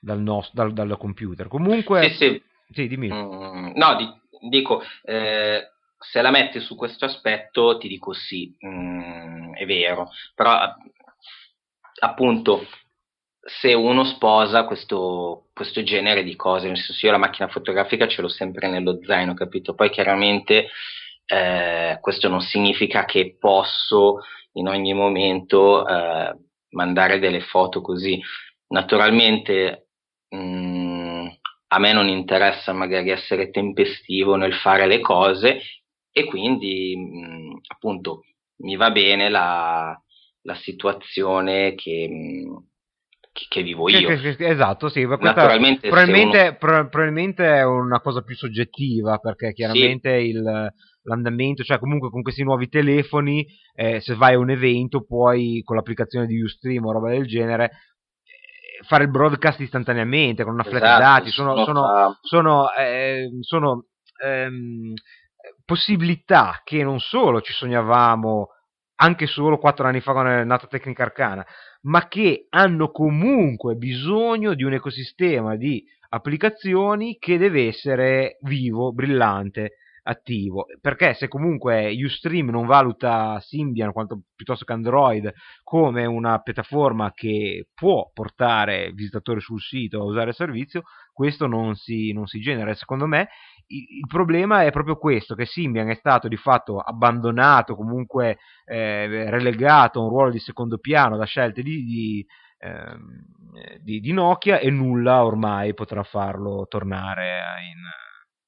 Speaker 1: dal, nostro, dal, dal computer. Comunque...
Speaker 6: Sì, sì.
Speaker 1: sì dimmi.
Speaker 6: Mm, no, di, dico... Eh se la metti su questo aspetto ti dico sì, mm, è vero, però appunto se uno sposa questo, questo, genere di cose, nel senso io la macchina fotografica ce l'ho sempre nello zaino, capito? Poi chiaramente eh, questo non significa che posso in ogni momento eh, mandare delle foto così. Naturalmente mh, mm, a me non interessa magari essere tempestivo nel fare le cose e quindi mh, mm, appunto mi va bene la, la situazione che... Mh, che, vivo io.
Speaker 1: Che, che, esatto, sì, Naturalmente probabilmente, uno... pro, probabilmente, è una cosa più soggettiva perché chiaramente sì. il, l'andamento, cioè comunque con questi nuovi telefoni, eh, se vai a un evento puoi con l'applicazione di Ustream o roba del genere eh, fare il broadcast istantaneamente con una flat esatto, dati, sono, sono, sono, eh, sono ehm, possibilità che non solo ci sognavamo anche solo quattro anni fa quando è nata Tecnica Arcana, ma che hanno comunque bisogno di un ecosistema di applicazioni che deve essere vivo, brillante, attivo. Perché se comunque Ustream non valuta Symbian quanto piuttosto che Android come una piattaforma che può portare visitatori sul sito a usare il servizio, questo non si, non si genera. Secondo me il problema è proprio questo, che Symbian è stato di fatto abbandonato, comunque eh, relegato a un ruolo di secondo piano da scelte di, di, eh, di, di Nokia e nulla ormai potrà farlo tornare in,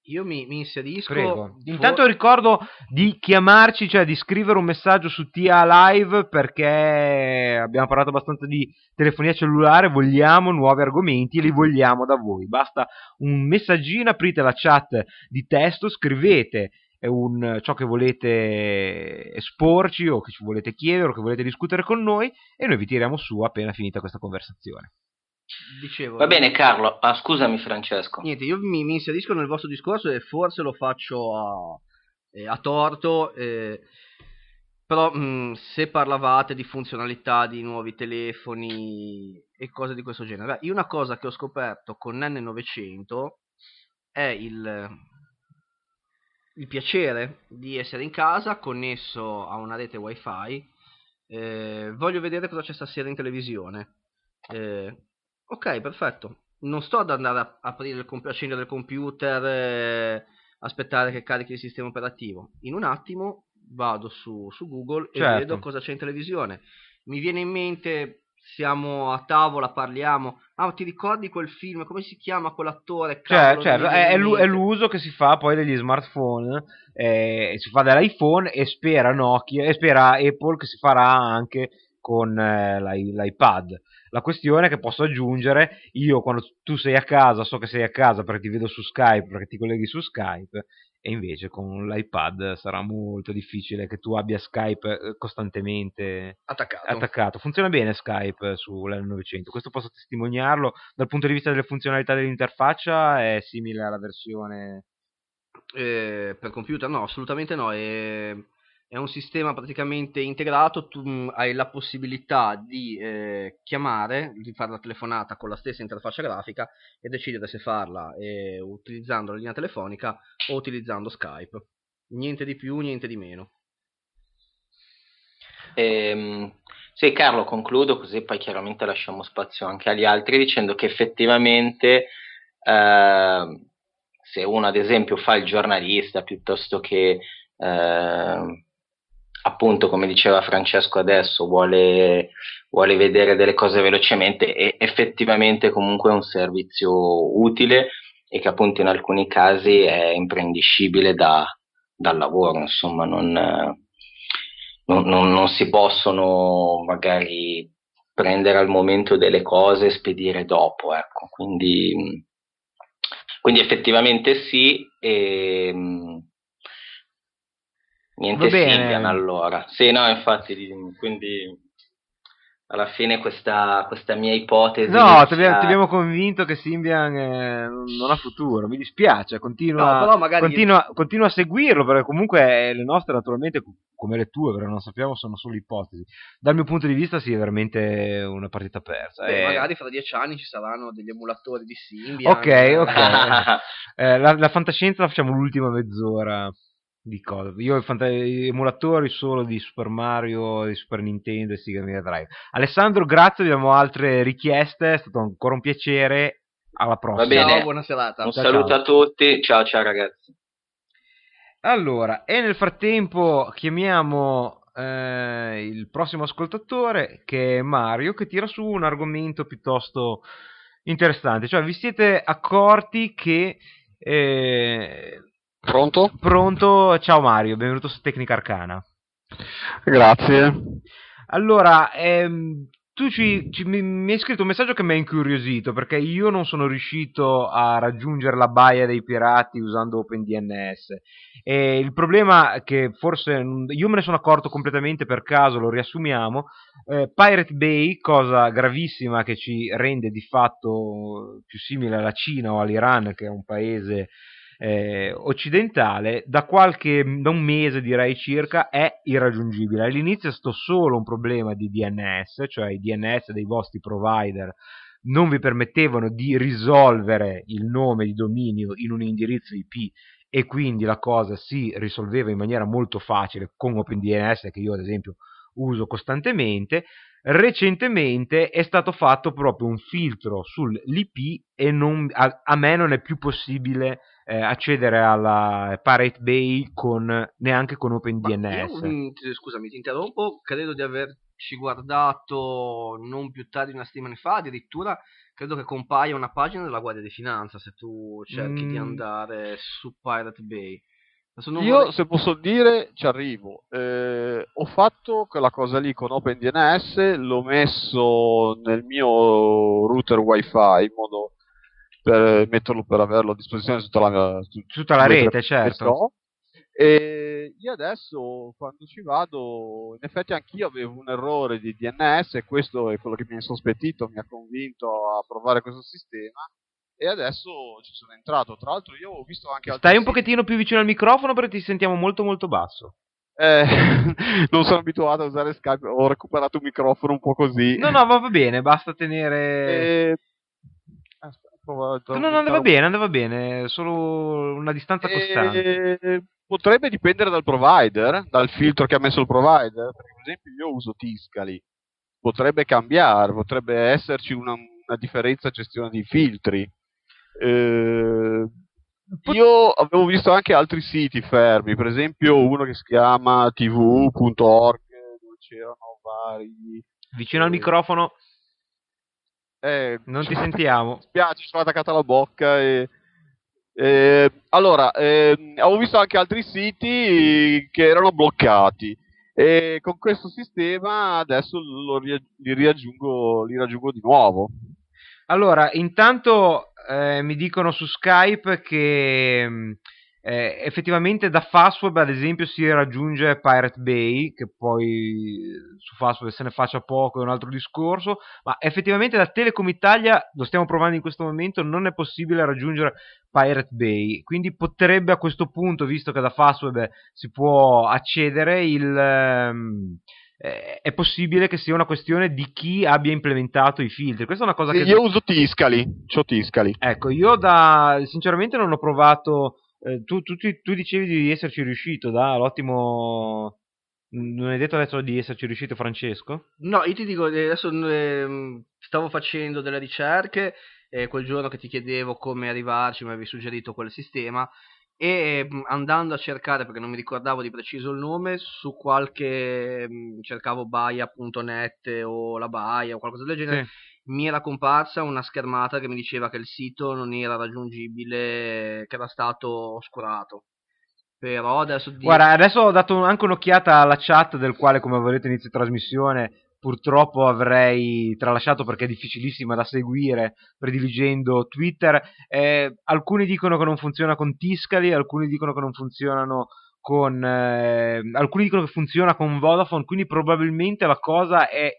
Speaker 3: io mi, mi inserisco.
Speaker 1: Prego. Intanto ricordo di chiamarci, cioè di scrivere un messaggio su TIA Live perché abbiamo parlato abbastanza di telefonia cellulare, vogliamo nuovi argomenti e li vogliamo da voi. Basta un messaggino, aprite la chat di testo, scrivete un, ciò che volete esporci o che ci volete chiedere o che volete discutere con noi e noi vi tiriamo su appena finita questa conversazione.
Speaker 6: Dicevo, Va bene Carlo, ah, scusami Francesco.
Speaker 3: Niente, io mi, mi, inserisco nel vostro discorso e forse lo faccio a, eh, a torto, eh, però mh, mm, se parlavate di funzionalità di nuovi telefoni e cose di questo genere, io una cosa che ho scoperto con N900 è il, il piacere di essere in casa connesso a una rete wifi, eh, voglio vedere cosa c'è stasera in televisione. Eh, Ok, perfetto. non sto ad andare a aprire il comp- accendere il computer, eh, aspettare che carichi il sistema operativo. In un attimo vado su, su Google e
Speaker 1: Certo.
Speaker 3: vedo cosa c'è in televisione. Mi viene in mente, siamo a tavola, parliamo. Ah, ti ricordi quel film? Come si chiama quell'attore?
Speaker 1: Cioè,
Speaker 3: Cavolo,
Speaker 1: certo,
Speaker 3: mi viene
Speaker 1: è, è l'uso che si fa poi degli smartphone, eh, si fa dall'iPhone e spera Nokia e spera Apple che si farà anche con eh, l'i- l'iPad. La questione che posso aggiungere, io quando tu sei a casa, so che sei a casa perché ti vedo su Skype, perché ti colleghi su Skype, e invece con l'iPad sarà molto difficile che tu abbia Skype eh, costantemente
Speaker 3: Attaccato.
Speaker 1: attaccato. Funziona bene Skype sull'N900, questo posso testimoniarlo. Dal punto di vista delle funzionalità dell'interfaccia è simile alla versione...
Speaker 3: Eh, per computer no, assolutamente no, è, è un sistema praticamente integrato, tu mh, hai la possibilità di eh, chiamare, di fare la telefonata con la stessa interfaccia grafica e decidere se farla eh, utilizzando la linea telefonica o utilizzando Skype. Niente di più, niente di meno.
Speaker 6: Ehm, sì, Carlo, concludo così poi chiaramente lasciamo spazio anche agli altri dicendo che effettivamente ehm, se uno ad esempio fa il giornalista piuttosto che ehm, appunto come diceva Francesco adesso vuole, vuole vedere delle cose velocemente e effettivamente comunque è un servizio utile e che appunto in alcuni casi è imprendiscibile da, dal lavoro, insomma non, non, non- non si possono magari prendere al momento delle cose e spedire dopo, ecco, quindi, quindi effettivamente sì, e, mm, niente. Symbian allora, sì no infatti, di- quindi alla fine questa, questa mia ipotesi
Speaker 1: No, ti ti abbiamo convinto che Symbian eh, non ha futuro, mi dispiace, continua,
Speaker 3: No, però magari-
Speaker 1: continua, continua a seguirlo perché comunque le nostre naturalmente come le tue, perché non sappiamo, sono solo ipotesi. Dal mio punto di vista sì, è veramente una partita persa.
Speaker 3: Beh,
Speaker 1: Eh,
Speaker 3: magari fra dieci anni ci saranno degli emulatori di Symbian.
Speaker 1: Ok, ok. [laughs] Eh, la, la fantascienza la facciamo l'ultima mezz'ora di cosa. Io ho i emulatori solo di Super Mario, di Super Nintendo e Sega Mega Drive. Alessandro, grazie, abbiamo altre richieste, è stato ancora un piacere. Alla prossima.
Speaker 6: Va bene.
Speaker 3: Ciao, buona serata.
Speaker 6: Un
Speaker 1: Ciao,
Speaker 6: saluto
Speaker 1: ciao.
Speaker 6: a tutti, ciao ciao ragazzi.
Speaker 1: Allora, e nel frattempo chiamiamo eh, il prossimo ascoltatore che è Mario che tira su un argomento piuttosto interessante. Cioè, vi siete accorti che eh,
Speaker 7: Pronto?
Speaker 1: Pronto, ciao Mario, benvenuto su Tecnica Arcana.
Speaker 7: Grazie.
Speaker 1: Allora, ehm, tu ci, ci- mi, mi hai scritto un messaggio che mi ha incuriosito perché io non sono riuscito a raggiungere la baia dei pirati usando OpenDNS. E il problema è che forse io me ne sono accorto completamente per caso, lo riassumiamo. eh, Pirate Bay, cosa gravissima che ci rende di fatto più simile alla Cina o all'Iran, che è un paese eh, occidentale, da qualche da un mese direi circa è irraggiungibile. All'inizio è stato solo un problema di DNS, cioè i DNS dei vostri provider non vi permettevano di risolvere il nome di dominio in un indirizzo IP e quindi la cosa si risolveva in maniera molto facile con OpenDNS che io ad esempio uso costantemente. Recentemente è stato fatto proprio un filtro sull'IP e non- a, a me non è più possibile eh, accedere alla Pirate Bay con, neanche con
Speaker 3: Ma
Speaker 1: OpenDNS.
Speaker 3: io, mm, ti- scusami, ti interrompo. Credo di averci guardato non più tardi di una settimana fa. Addirittura credo che compaia una pagina della Guardia di Finanza se tu cerchi di
Speaker 1: Mm.
Speaker 3: andare su Pirate Bay.
Speaker 7: Io,
Speaker 3: vorrei-
Speaker 7: se posso dire, ci arrivo. Eh, ho fatto quella cosa lì con OpenDNS, l'ho messo nel mio router wifi in modo per metterlo per averlo a disposizione su tutta la, su-
Speaker 1: Tutta la rete, certo.
Speaker 7: E io adesso, quando ci vado, in effetti anch'io avevo un errore di DNS e questo è quello che mi ha insospettito, mi ha convinto a provare questo sistema. E adesso ci sono entrato. Tra l'altro, io ho visto anche
Speaker 1: Stai un pochettino più vicino al microfono perché ti sentiamo molto molto basso.
Speaker 7: eh, [laughs] non sono abituato a usare Skype, ho recuperato un microfono un po' così.
Speaker 1: No, no, va, bene, basta tenere...
Speaker 7: E... Aspetta,
Speaker 1: No, no, andava bene, andava bene, solo una distanza costante.
Speaker 7: E... Potrebbe dipendere dal provider, dal filtro che ha messo il provider. Per esempio, io uso Tiscali. Potrebbe cambiare, potrebbe esserci una- un una differenza gestione di filtri. Eh, io avevo visto anche altri siti fermi, per esempio uno che si chiama tv.org dove c'erano vari...
Speaker 1: Vicino al microfono
Speaker 7: Eh,
Speaker 1: non ti sentiamo. [laughs]
Speaker 7: Mi spiace, sono attaccata alla bocca e... eh, allora, ehm, avevo visto anche altri siti che erano bloccati e con questo sistema adesso li, riaggiungo, li raggiungo di nuovo.
Speaker 1: Allora, intanto eh, mi dicono su Skype che mh, eh, effettivamente da Fastweb ad esempio si raggiunge Pirate Bay, che poi eh, su Fastweb se ne faccia poco è un altro discorso, ma effettivamente da Telecom Italia, lo stiamo provando in questo momento, non è possibile raggiungere Pirate Bay, quindi potrebbe a questo punto, visto che da Fastweb si può accedere, il... ehm, eh, è possibile che sia una questione di chi abbia implementato i filtri. Questa è una cosa che
Speaker 7: io uso Tiscali, c'ho Tiscali.
Speaker 1: Ecco, io da sinceramente non ho provato. eh, tu, tu- tu- tu dicevi di esserci riuscito, da l'ottimo. Non hai detto adesso di esserci riuscito, Francesco?
Speaker 3: No, io ti dico, eh, adesso ehm, stavo facendo delle ricerche, quel giorno che ti chiedevo come arrivarci, mi avevi suggerito quel sistema, e ehm, andando a cercare, perché non mi ricordavo di preciso il nome, su qualche, ehm, cercavo baia.net o la baia o qualcosa del genere, mi era comparsa una schermata che mi diceva che il sito non era raggiungibile, che era stato oscurato. Però adesso... di-
Speaker 1: Guarda, adesso ho dato anche un'occhiata alla chat, del quale, come vedete, inizio trasmissione. Purtroppo avrei tralasciato perché è difficilissima da seguire prediligendo Twitter. Eh, alcuni dicono che non funziona con Tiscali, alcuni dicono che non funzionano con. eh, alcuni dicono che funziona con Vodafone, quindi probabilmente la cosa è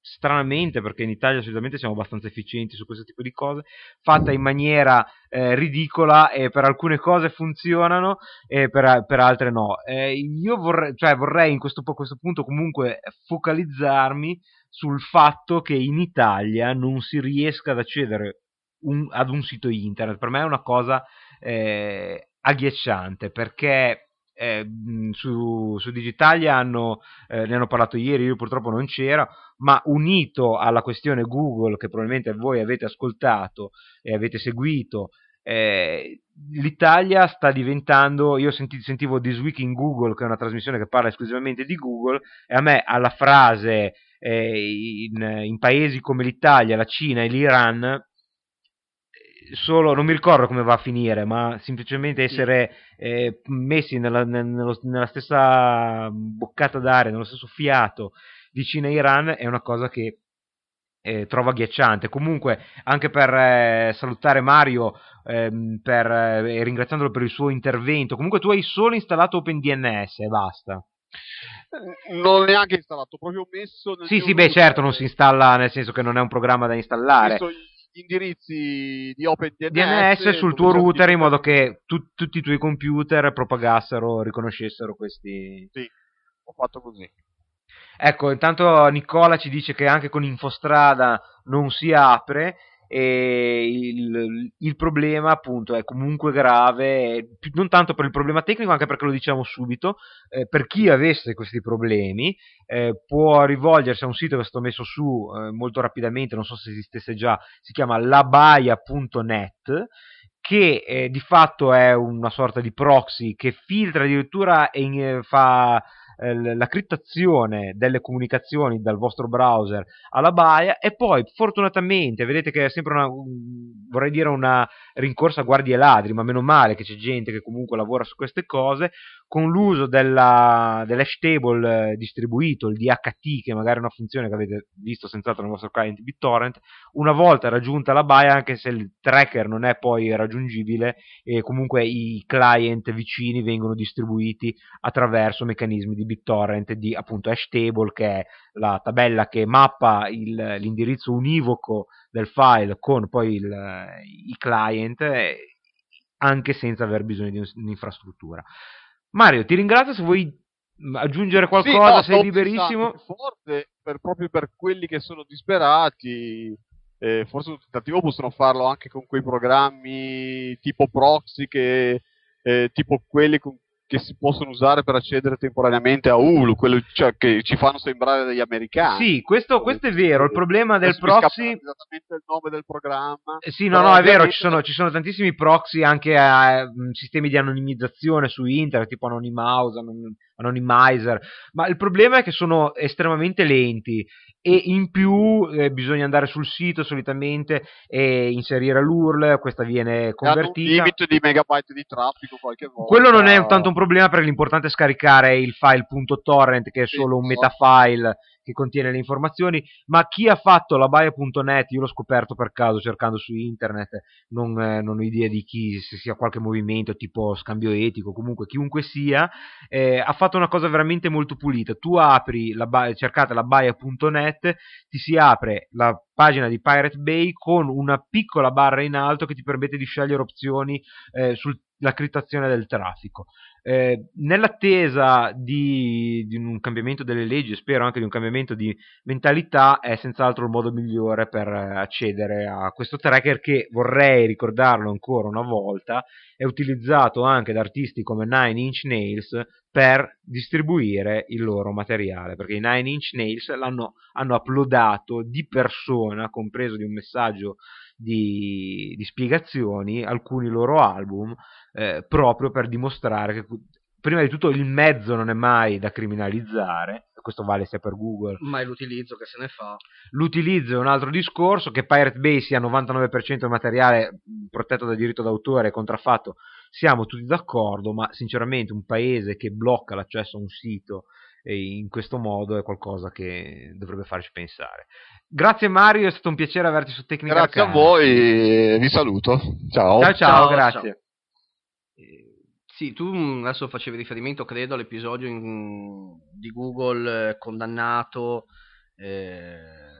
Speaker 1: stranamente, perché in Italia solitamente siamo abbastanza efficienti su questo tipo di cose, fatta in maniera eh, ridicola e per alcune cose funzionano e per, per altre no. Eh, io vorrei, cioè, vorrei in questo, questo punto comunque focalizzarmi sul fatto che in Italia non si riesca ad accedere un- ad un sito internet. Per me è una cosa eh, agghiacciante perché eh, su, su Digitalia hanno, eh, ne hanno parlato ieri, io purtroppo non c'era, ma unito alla questione Google che probabilmente voi avete ascoltato e avete seguito, eh, l'Italia sta diventando, io senti- sentivo This Week in Google, che è una trasmissione che parla esclusivamente di Google, e a me alla frase eh, in, in paesi come l'Italia, la Cina e l'Iran, solo, non mi ricordo come va a finire, ma semplicemente essere eh, messi nella, nel- nello- nella stessa boccata d'aria, nello stesso fiato di Cina e Iran è una cosa che eh, trovo agghiacciante. Comunque, anche per eh, salutare Mario ehm, per, eh, e ringraziandolo per il suo intervento, comunque tu hai solo installato OpenDNS e basta.
Speaker 7: Non l'ho neanche installato, proprio messo
Speaker 1: Sì, sì, beh, certo, non si installa nel senso che non è un programma da installare.
Speaker 7: Indirizzi di OpenDNS
Speaker 1: DNS sul tuo router in modo che tu- tutti i tuoi computer propagassero, riconoscessero questi.
Speaker 7: Sì, ho fatto così.
Speaker 1: Ecco, intanto Nicola ci dice che anche con Infostrada non si apre e il, il problema appunto è comunque grave, non tanto per il problema tecnico, anche perché lo diciamo subito, eh, per chi avesse questi problemi eh, può rivolgersi a un sito che è stato messo su eh, molto rapidamente, non so se esistesse già, si chiama labaia.net che eh, di fatto è una sorta di proxy che filtra addirittura e in- eh, fa eh, la criptazione delle comunicazioni dal vostro browser alla baia e poi fortunatamente vedete che è sempre una un- vorrei dire una rincorsa a guardie ladri ma meno male che c'è gente che comunque lavora su queste cose con l'uso della, dell'hash table eh, distribuito il DHT che magari è una funzione che avete visto senz'altro nel vostro client BitTorrent una volta raggiunta la baia anche se il tracker non è poi raggiungibile e comunque i client vicini vengono distribuiti attraverso meccanismi di BitTorrent di appunto hash table che è la tabella che mappa il- l'indirizzo univoco del file con poi il- i client eh, anche senza aver bisogno di un- un'infrastruttura. Mario, ti ringrazio se vuoi aggiungere qualcosa,
Speaker 7: Sì, no,
Speaker 1: sei liberissimo.
Speaker 7: Forse, per- proprio per quelli che sono disperati, eh, forse un tentativo possono farlo anche con quei programmi tipo proxy, che, eh, tipo quelli con- che si possono usare per accedere temporaneamente a Hulu, quello cioè, che ci fanno sembrare degli americani.
Speaker 1: Sì, questo, questo è vero. Il problema del proxy.
Speaker 7: esattamente il nome del programma.
Speaker 1: Eh, Sì, no, no, è vero, ci sono, ci sono tantissimi proxy anche a mm, sistemi di anonimizzazione su internet, tipo Anonymous, Anon- Anonymizer, ma il problema è che sono estremamente lenti e in più eh, bisogna andare sul sito solitamente e inserire l'URL, questa viene
Speaker 7: Hanno un
Speaker 1: convertita.
Speaker 7: limite di megabyte di traffico qualche volta.
Speaker 1: Quello non è tanto un problema perché l'importante è scaricare il file .torrent che è solo un
Speaker 7: so.
Speaker 1: metafile che contiene le informazioni, ma chi ha fatto la baia.net, io l'ho scoperto per caso cercando su internet, non, eh, non ho idea di chi, se sia qualche movimento tipo scambio etico, comunque chiunque sia, eh, ha fatto una cosa veramente molto pulita. Tu apri, la ba- cercate la baia.net, ti si apre la pagina di Pirate Bay con una piccola barra in alto che ti permette di scegliere opzioni eh, sulla criptazione del traffico. Eh, nell'attesa di, di un cambiamento delle leggi, spero anche di un cambiamento di mentalità, è senz'altro il modo migliore per eh, accedere a questo tracker che vorrei ricordarlo ancora una volta, è utilizzato anche da artisti come Nine Inch Nails per distribuire il loro materiale, perché i Nine Inch Nails l'hanno, hanno uploadato di persona, compreso di un messaggio di, di spiegazioni, alcuni loro album, eh, proprio per dimostrare che prima di tutto il mezzo non è mai da criminalizzare, questo vale sia per Google,
Speaker 3: Ma è l'utilizzo che se ne fa.
Speaker 1: l'utilizzo è un altro discorso, che Pirate Bay sia 99% di materiale protetto da diritto d'autore e contraffatto, siamo tutti d'accordo, ma sinceramente un paese che blocca l'accesso a un sito eh, in questo modo è qualcosa che dovrebbe farci pensare. Grazie Mario, è stato un piacere averti su Tecnica
Speaker 7: Grazie a
Speaker 1: Arcana.
Speaker 7: voi, vi saluto. Ciao.
Speaker 1: Ciao ciao,
Speaker 3: Ciao,
Speaker 1: grazie.
Speaker 3: Eh, Sì, tu mh, adesso facevi riferimento, credo, all'episodio in- di Google eh, condannato. eh,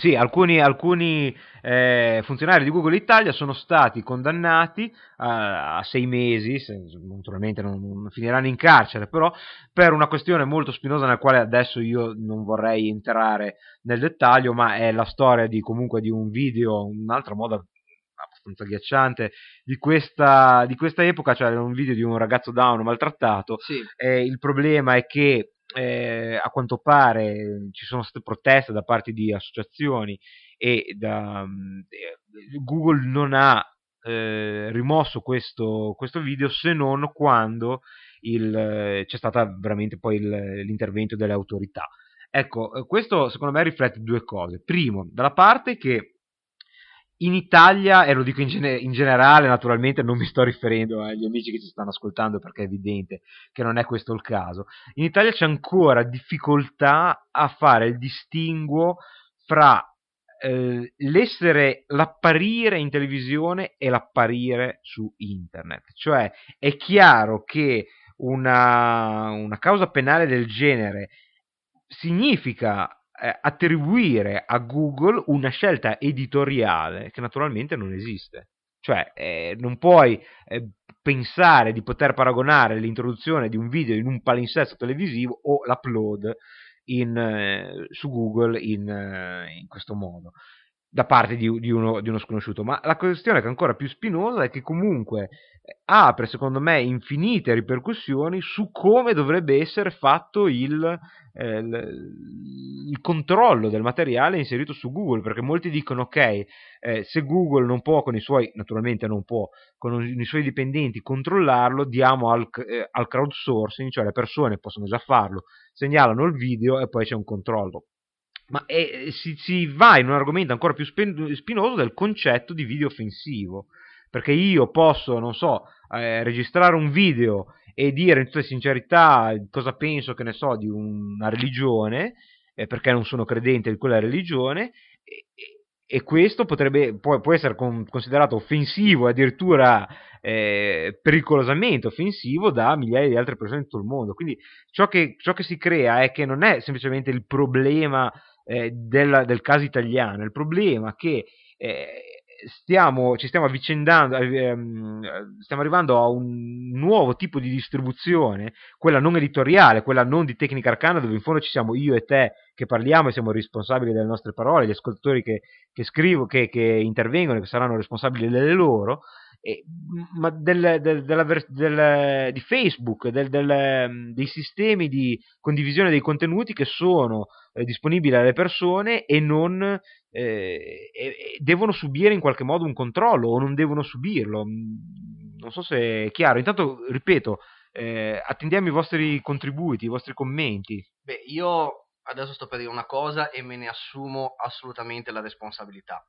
Speaker 1: Sì, alcuni, alcuni eh, funzionari di Google Italia sono stati condannati a, a sei mesi, se- naturalmente non, non finiranno in carcere, però per una questione molto spinosa nella quale adesso io non vorrei entrare nel dettaglio, ma è la storia di comunque di un video, un'altra moda abbastanza agghiacciante di questa, di questa epoca, cioè un video di un ragazzo down maltrattato.
Speaker 3: Sì,
Speaker 1: eh, il problema è che eh, a quanto pare ci sono state proteste da parte di associazioni e da, mm, eh, Google non ha eh, rimosso questo, questo video se non quando il, eh, c'è stato veramente poi il- l'intervento delle autorità. Ecco, eh, questo secondo me riflette due cose. Primo, dalla parte che in Italia, e lo dico in, gene- in generale, naturalmente non mi sto riferendo agli amici che ci stanno ascoltando perché è evidente che non è questo il caso, in Italia c'è ancora difficoltà a fare il distinguo fra eh, l'essere, l'apparire in televisione e l'apparire su internet. Cioè è chiaro che una, una causa penale del genere significa attribuire a Google una scelta editoriale che naturalmente non esiste. Cioè, eh, non puoi eh, pensare di poter paragonare l'introduzione di un video in un palinsesto televisivo o l'upload in, eh, su Google in, eh, in questo modo da parte di, di uno, di uno sconosciuto. Ma la questione che è ancora più spinosa è che comunque eh, apre, secondo me, infinite ripercussioni su come dovrebbe essere fatto il, eh, il, controllo del materiale inserito su Google, perché molti dicono ok, eh, se Google non può con i suoi, naturalmente non può, con i suoi dipendenti controllarlo, diamo al, eh, al crowdsourcing, cioè le persone possono già farlo, segnalano il video e poi c'è un controllo. Ma eh, si, si, va in un argomento ancora più spen- spinoso del concetto di video offensivo. Perché io posso, non so, eh, registrare un video e dire in tutta sincerità cosa penso, che ne so, di una religione, eh, perché non sono credente di quella religione, e, e questo potrebbe, può, può essere con, considerato offensivo, addirittura eh, pericolosamente offensivo da migliaia di altre persone in tutto il mondo. Quindi ciò che, ciò che si crea è che non è semplicemente il problema eh, del, del, caso italiano, il problema è che eh, stiamo, ci stiamo avvicendando, ehm, stiamo arrivando a un nuovo tipo di distribuzione, quella non editoriale, quella non di tecnica arcana, dove in fondo ci siamo io e te che parliamo e siamo responsabili delle nostre parole, gli ascoltatori che, che scrivono, che, che intervengono e che saranno responsabili delle loro, eh, ma del, del, della, del, di Facebook, dei sistemi di condivisione dei contenuti che sono eh, disponibili alle persone e non eh, devono subire in qualche modo un controllo o non devono subirlo. Mm, non so se è chiaro. Intanto, ripeto, eh, attendiamo i vostri contributi, i vostri commenti.
Speaker 3: Beh, io adesso sto per dire una cosa e me ne assumo assolutamente la responsabilità.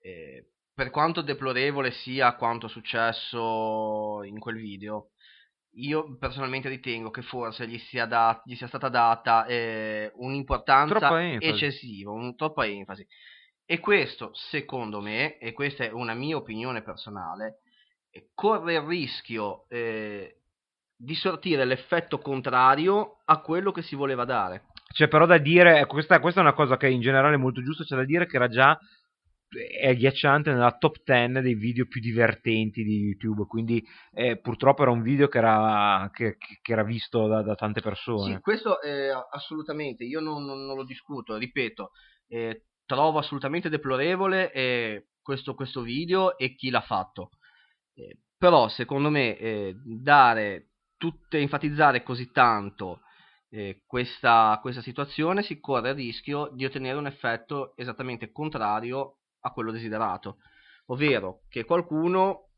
Speaker 3: Eh, per quanto deplorevole sia quanto successo in quel video, io personalmente ritengo che forse gli sia, dat- gli sia stata data eh, un'importanza eccessiva, un, troppa enfasi. E questo, secondo me, e questa è una mia opinione personale, corre il rischio eh, di sortire l'effetto contrario a quello che si voleva dare.
Speaker 1: C'è però da dire, questa, questa, è una cosa che in generale è molto giusta, c'è da dire che era già è agghiacciante nella top 10 dei video più divertenti di YouTube, quindi eh, purtroppo era un video che era, che, che era visto da, da, tante persone.
Speaker 3: Sì, questo è assolutamente, io non, non, non lo discuto, ripeto, eh, trovo assolutamente deplorevole eh, questo, questo, video e chi l'ha fatto. Eh, però secondo me eh, dare tutte, enfatizzare così tanto eh, questa, questa situazione si corre il rischio di ottenere un effetto esattamente contrario a quello desiderato, ovvero che qualcuno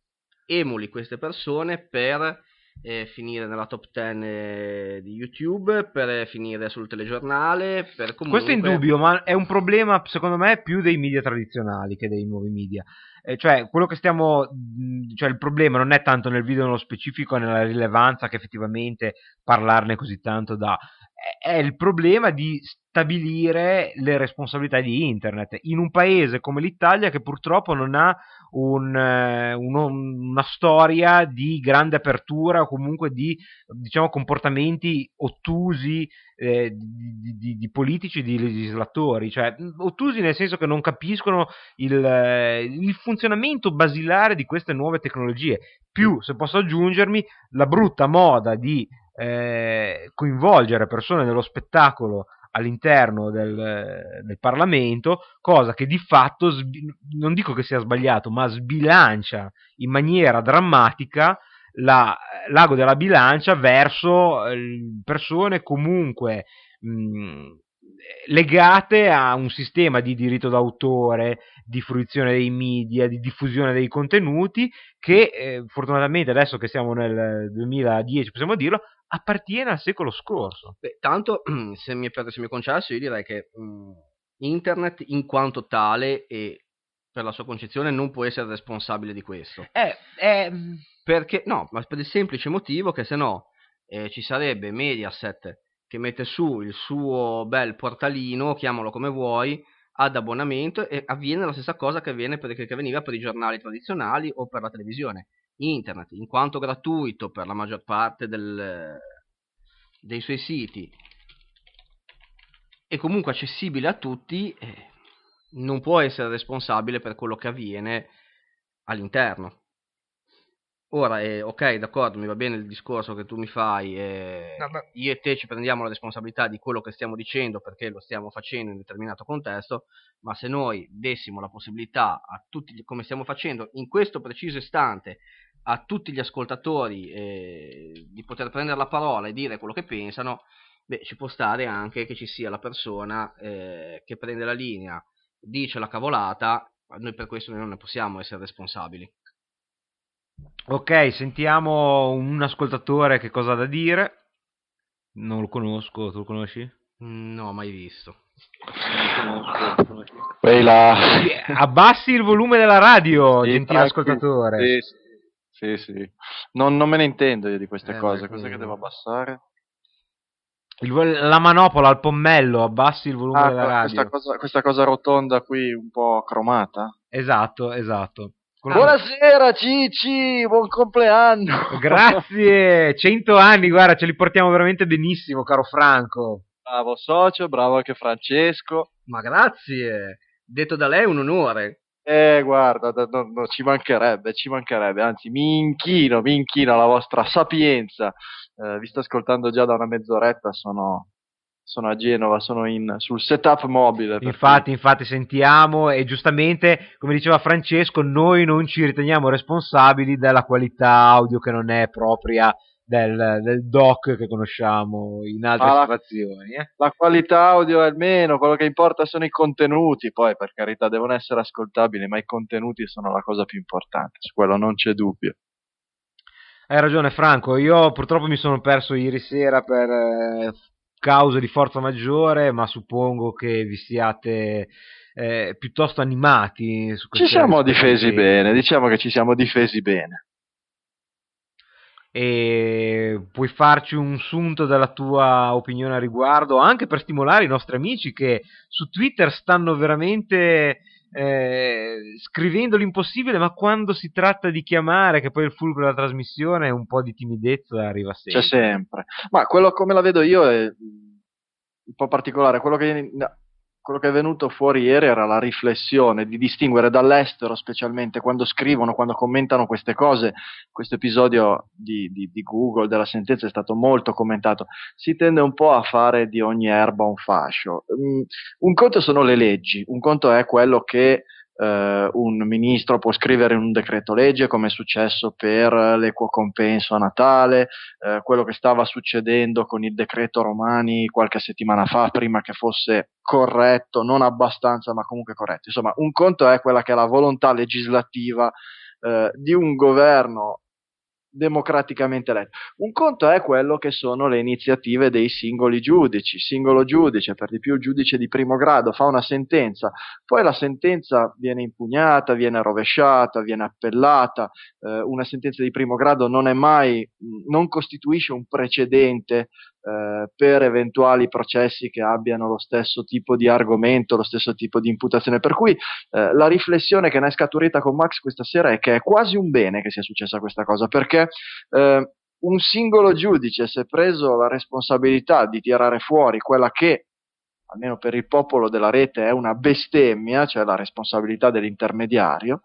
Speaker 3: emuli queste persone per eh, finire nella top 10 eh, di YouTube, per finire sul telegiornale, per comunque...
Speaker 1: Questo è indubbio, ma è un problema secondo me più dei media tradizionali che dei nuovi media. Eh, cioè, quello che stiamo... cioè il problema non è tanto nel video nello specifico, nella rilevanza che effettivamente parlarne così tanto dà, è il problema di stabilire le responsabilità di internet in un paese come l'Italia che purtroppo non ha un, eh, uno, una storia di grande apertura o comunque di diciamo, comportamenti ottusi eh, di, di, di, politici, di legislatori, cioè ottusi nel senso che non capiscono il, il funzionamento basilare di queste nuove tecnologie. Più, se posso aggiungermi, la brutta moda di eh, coinvolgere persone nello spettacolo all'interno del, del, Parlamento, cosa che di fatto, non dico che sia sbagliato, ma sbilancia in maniera drammatica la, l'ago della bilancia verso eh, persone comunque mh, legate a un sistema di diritto d'autore, di fruizione dei media, di diffusione dei contenuti che eh, fortunatamente adesso che siamo nel 2010 possiamo dirlo appartiene al secolo scorso.
Speaker 3: Beh, tanto, [clears throat] se mi, se mi è concesso, io direi che mh, internet in quanto tale e per la sua concezione non può essere responsabile di questo.
Speaker 1: Eh, eh,
Speaker 3: Perché, no, ma per il semplice motivo che se no eh, ci sarebbe Mediaset che mette su il suo bel portalino, chiamalo come vuoi, ad abbonamento e avviene la stessa cosa che, avviene per, che veniva per i giornali tradizionali o per la televisione internet, in quanto gratuito per la maggior parte del, dei suoi siti e comunque accessibile a tutti, eh, non può essere responsabile per quello che avviene all'interno. Ora, eh, ok, d'accordo, mi va bene il discorso che tu mi fai, eh, no, io e te ci prendiamo la responsabilità di quello che stiamo dicendo perché lo stiamo facendo in un determinato contesto, ma se noi dessimo la possibilità a tutti, come stiamo facendo in questo preciso istante, a tutti gli ascoltatori eh, di poter prendere la parola e dire quello che pensano, beh, ci può stare anche che ci sia la persona eh, che prende la linea, dice la cavolata, noi per questo non ne possiamo essere responsabili.
Speaker 1: Ok, sentiamo un ascoltatore che cosa ha da dire. Non lo conosco, tu lo conosci?
Speaker 3: No, mai visto.
Speaker 8: Ehi là.
Speaker 1: Abbassi il volume della radio, sì, gentile ascoltatore.
Speaker 8: Sì, sì. Sì. Non, non me ne intendo io di queste eh, cose. Cos'è che devo abbassare?
Speaker 1: Il, la manopola al pommello, abbassi il volume ah, della radio.
Speaker 8: Questa cosa, questa cosa rotonda qui un po' cromata?
Speaker 1: Esatto, esatto.
Speaker 8: Buonasera Cici, buon compleanno. [laughs]
Speaker 1: Grazie, 100 anni, guarda, ce li portiamo veramente benissimo, caro Franco.
Speaker 8: Bravo socio, bravo anche Francesco.
Speaker 3: Ma grazie, detto da lei è un onore.
Speaker 8: Eh, guarda, no, no, ci mancherebbe, ci mancherebbe, anzi mi inchino, mi inchino alla vostra sapienza. Eh, vi sto ascoltando già da una mezz'oretta, sono sono a Genova, sono in, sul setup mobile.
Speaker 1: Infatti, infatti sentiamo e giustamente, come diceva Francesco, noi non ci riteniamo responsabili della qualità audio che non è propria del, del doc che conosciamo in altre
Speaker 8: Ah, la-
Speaker 1: situazioni. eh.
Speaker 8: La qualità audio è il meno, quello che importa sono i contenuti, poi per carità devono essere ascoltabili, ma i contenuti sono la cosa più importante, su quello non c'è dubbio.
Speaker 1: Hai ragione Franco, io purtroppo mi sono perso ieri sera per eh, cause di forza maggiore, ma suppongo che vi siate eh, piuttosto animati su
Speaker 8: Ci siamo difesi bene, diciamo che ci siamo difesi bene.
Speaker 1: E puoi farci un sunto della tua opinione a riguardo, anche per stimolare i nostri amici che su Twitter stanno veramente eh, scrivendo l'impossibile, ma quando si tratta di chiamare, che poi è il fulcro della trasmissione, un po' di timidezza arriva sempre.
Speaker 8: C'è sempre. Ma quello come la vedo io è un po' particolare. Quello che, quello che è venuto fuori ieri era la riflessione di distinguere dall'estero, specialmente quando scrivono, quando commentano queste cose. Questo episodio di, di- di Google, della sentenza, è stato molto commentato. Si tende un po' a fare di ogni erba un fascio. Mm, un conto sono le leggi, un conto è quello che eh, un ministro può scrivere un decreto legge, come è successo per l'equo compenso a Natale, eh, quello che stava succedendo con il decreto Romani qualche settimana fa, prima che fosse corretto, non abbastanza, ma comunque corretto. Insomma, un conto è quella che è la volontà legislativa eh, di un governo democraticamente eletto. Un conto è quello che sono le iniziative dei singoli giudici. Singolo giudice, per di più giudice di primo grado, fa una sentenza, poi la sentenza viene impugnata, viene rovesciata, viene appellata. Eh, una sentenza di primo grado non è mai, non costituisce un precedente eh, per eventuali processi che abbiano lo stesso tipo di argomento, lo stesso tipo di imputazione. Per cui eh, la riflessione che ne è scaturita con Max questa sera è che è quasi un bene che sia successa questa cosa, perché eh, un singolo giudice si è preso la responsabilità di tirare fuori quella che almeno per il popolo della rete è una bestemmia, cioè la responsabilità dell'intermediario,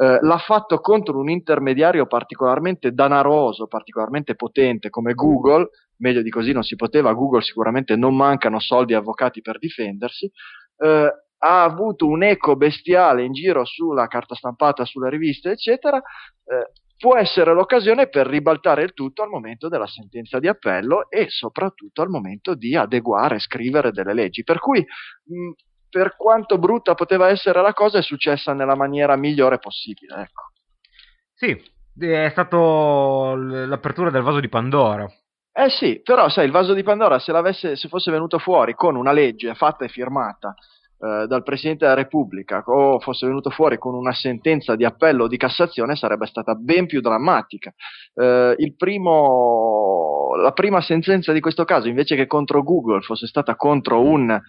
Speaker 8: eh, l'ha fatto contro un intermediario particolarmente danaroso, particolarmente potente come Google, meglio di così non si poteva, Google sicuramente non mancano soldi e avvocati per difendersi, eh, ha avuto un eco bestiale in giro sulla carta stampata, sulle riviste, eccetera, eh, può essere l'occasione per ribaltare il tutto al momento della sentenza di appello e soprattutto al momento di adeguare e scrivere delle leggi. Per cui, mh, per quanto brutta poteva essere la cosa, è successa nella maniera migliore possibile. Ecco.
Speaker 1: Sì, è stato l'apertura del vaso di Pandora.
Speaker 8: Eh sì, però sai, il vaso di Pandora se, l'avesse, se fosse venuto fuori con una legge fatta e firmata eh, dal Presidente della Repubblica o fosse venuto fuori con una sentenza di appello o di Cassazione sarebbe stata ben più drammatica. Eh, il primo, la prima sentenza di questo caso, invece che contro Google, fosse stata contro un, eh,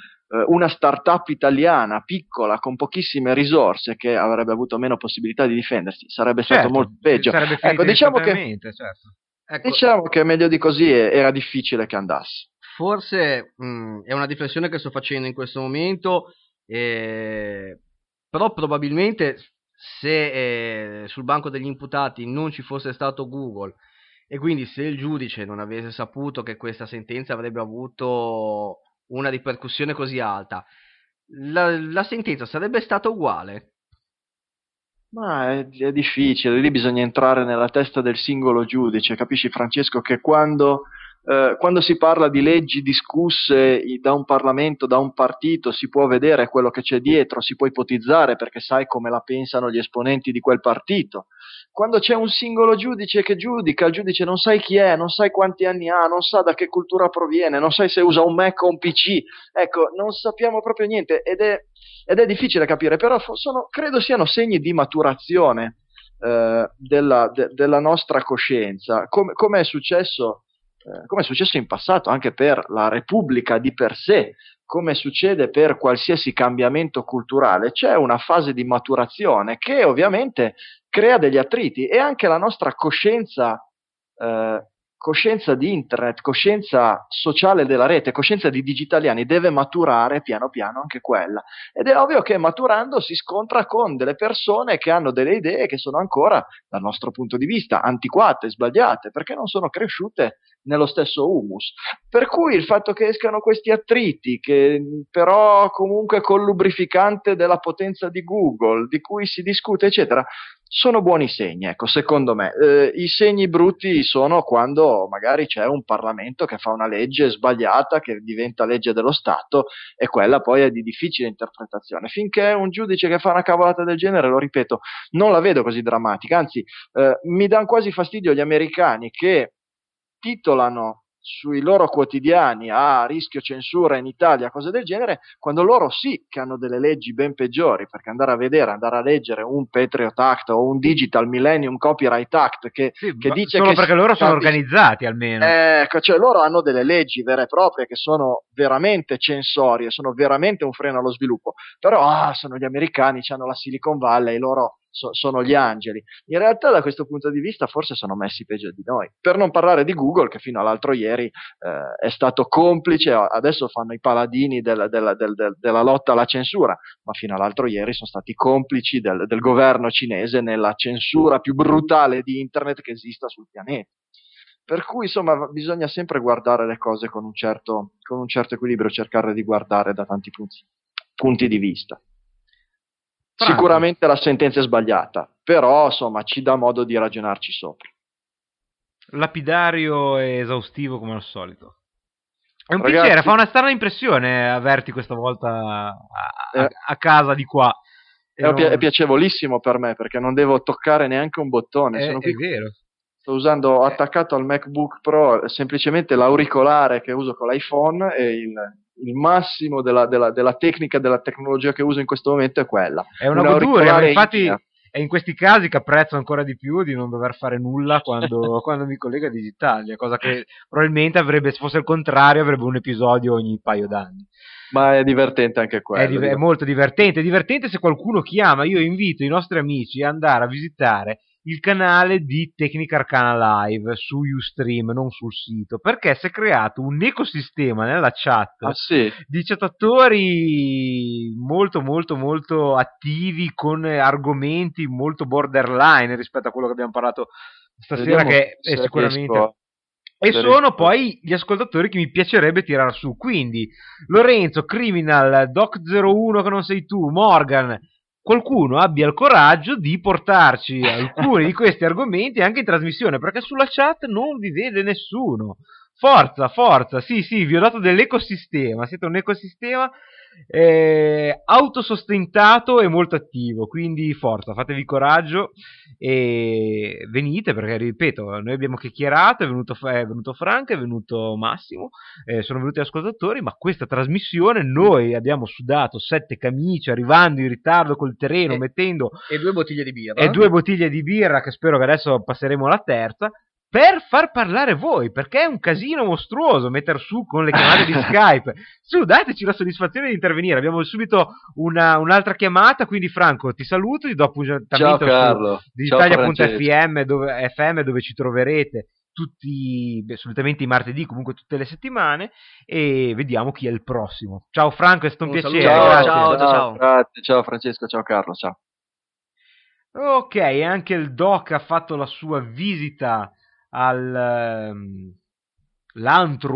Speaker 8: una startup italiana piccola con pochissime risorse che avrebbe avuto meno possibilità di difendersi, sarebbe stato
Speaker 1: Certo,
Speaker 8: molto peggio. Ecco, diciamo che
Speaker 1: certo.
Speaker 3: Ecco,
Speaker 8: Diciamo che meglio di così era difficile che andasse.
Speaker 3: forse mh, è una riflessione che sto facendo in questo momento, eh, però probabilmente se eh, sul banco degli imputati non ci fosse stato Google e quindi se il giudice non avesse saputo che questa sentenza avrebbe avuto una ripercussione così alta, la, la sentenza sarebbe stata uguale?
Speaker 8: Ma è, è difficile, lì bisogna entrare nella testa del singolo giudice, capisci Francesco che quando, eh, quando si parla di leggi discusse da un Parlamento, da un partito, si può vedere quello che c'è dietro, si può ipotizzare perché sai come la pensano gli esponenti di quel partito. Quando c'è un singolo giudice che giudica, il giudice non sai chi è, non sai quanti anni ha, non sa da che cultura proviene, non sai se usa un Mac o un PC, ecco, non sappiamo proprio niente ed è, ed è difficile capire, però sono, credo siano segni di maturazione eh, della, de- della nostra coscienza, come, come è successo, eh, come è successo in passato anche per la Repubblica di per sé, come succede per qualsiasi cambiamento culturale, c'è una fase di maturazione che ovviamente crea degli attriti e anche la nostra coscienza, eh, coscienza di internet, coscienza sociale della rete, coscienza di digitaliani deve maturare piano piano anche quella. Ed è ovvio che maturando si scontra con delle persone che hanno delle idee che sono ancora, dal nostro punto di vista, antiquate, sbagliate, perché non sono cresciute nello stesso humus. Per cui il fatto che escano questi attriti, che però comunque col lubrificante della potenza di Google, di cui si discute, eccetera, sono buoni segni, ecco, secondo me. Eh, I segni brutti sono quando magari c'è un Parlamento che fa una legge sbagliata, che diventa legge dello Stato, e quella poi è di difficile interpretazione. Finché un giudice che fa una cavolata del genere, lo ripeto, non la vedo così drammatica, anzi, eh, mi danno quasi fastidio gli americani che titolano sui loro quotidiani a rischio censura in Italia, cose del genere, quando loro sì che hanno delle leggi ben peggiori, perché andare a vedere, andare a leggere un Patriot Act o un Digital Millennium Copyright Act che,
Speaker 1: Sì,
Speaker 8: che dice
Speaker 1: solo
Speaker 8: che
Speaker 1: perché loro sono organizzati almeno.
Speaker 8: Ecco, cioè loro hanno delle leggi vere e proprie che sono veramente censorie, sono veramente un freno allo sviluppo, però ah, sono gli americani, hanno la Silicon Valley, loro so- sono gli angeli. In realtà da questo punto di vista forse sono messi peggio di noi, per non parlare di Google che fino all'altro ieri eh, è stato complice, adesso fanno i paladini del- del- del- del- della lotta alla censura, ma fino all'altro ieri sono stati complici del, del governo cinese nella censura più brutale di internet che esista sul pianeta. Per cui insomma bisogna sempre guardare le cose con un certo, con un certo equilibrio, cercare di guardare da tanti punti, punti di vista.
Speaker 1: Franco.
Speaker 8: Sicuramente la sentenza è sbagliata, però insomma ci dà modo di ragionarci sopra.
Speaker 1: Lapidario e esaustivo come al solito. È un
Speaker 8: Ragazzi-
Speaker 1: piacere, fa una strana impressione averti questa volta a, a-
Speaker 8: Eh.
Speaker 1: a casa di qua.
Speaker 8: È,
Speaker 1: non-
Speaker 8: è piacevolissimo per me perché non devo toccare neanche un bottone.
Speaker 1: è-
Speaker 8: sono
Speaker 1: è
Speaker 8: qui
Speaker 1: vero.
Speaker 8: Sto usando ho attaccato al MacBook Pro semplicemente l'auricolare che uso con l'iPhone e il, il massimo della, della- della tecnica, della tecnologia che uso in questo momento è quella.
Speaker 1: È una
Speaker 8: Un
Speaker 1: goduria, ma
Speaker 8: auricolare
Speaker 1: infatti
Speaker 8: in-ear.
Speaker 1: è in questi casi che apprezzo ancora di più di non dover fare nulla quando, [laughs] quando mi collega a Digitalia, cosa che probabilmente avrebbe, se fosse il contrario, avrebbe un episodio ogni paio d'anni.
Speaker 8: Ma è divertente anche quello.
Speaker 1: È, div- è molto divertente. È divertente se qualcuno chiama. Io invito i nostri amici ad andare a visitare il canale di Tecnica Arcana Live su Ustream, non sul sito, perché si è creato un ecosistema nella chat
Speaker 8: Ah, sì?
Speaker 1: di chattatori molto molto molto attivi con argomenti molto borderline rispetto a quello che abbiamo parlato stasera
Speaker 8: Vediamo
Speaker 1: che è sicuramente
Speaker 8: riesco-
Speaker 1: e sono poi gli ascoltatori che mi piacerebbe tirare su. Quindi Lorenzo, Criminal, Doc01 che non sei tu, Morgan, qualcuno abbia il coraggio di portarci [laughs] alcuni di questi argomenti anche in trasmissione, perché sulla chat non vi vede nessuno. Forza, forza, sì, sì, vi ho dato dell'ecosistema, siete un ecosistema eh, autosostentato e molto attivo, quindi forza, fatevi coraggio e venite perché, ripeto, noi abbiamo chiacchierato, è venuto, è venuto Franco, è venuto Massimo, eh, sono venuti ascoltatori, ma questa trasmissione noi abbiamo sudato sette camicie arrivando in ritardo col terreno,
Speaker 3: Eh.
Speaker 1: mettendo
Speaker 3: E due bottiglie di birra.
Speaker 1: e due bottiglie di birra che spero che adesso passeremo alla terza per far parlare voi perché è un casino mostruoso mettere su con le chiamate di [laughs] Skype. Su dateci la soddisfazione di intervenire. Abbiamo subito una- un'altra chiamata quindi Franco ti saluto ti do appuntamento
Speaker 8: Ciao
Speaker 1: su digitalia.fm dove, FM dove ci troverete tutti beh, solitamente i martedì comunque tutte le settimane e vediamo chi è il prossimo. Ciao Franco è stato un,
Speaker 3: Un
Speaker 1: piacere.
Speaker 3: Ciao, ciao, ciao.
Speaker 8: Grazie, ciao Francesco, ciao Carlo, ciao.
Speaker 1: Ok, e anche il Doc ha fatto la sua visita al ehm,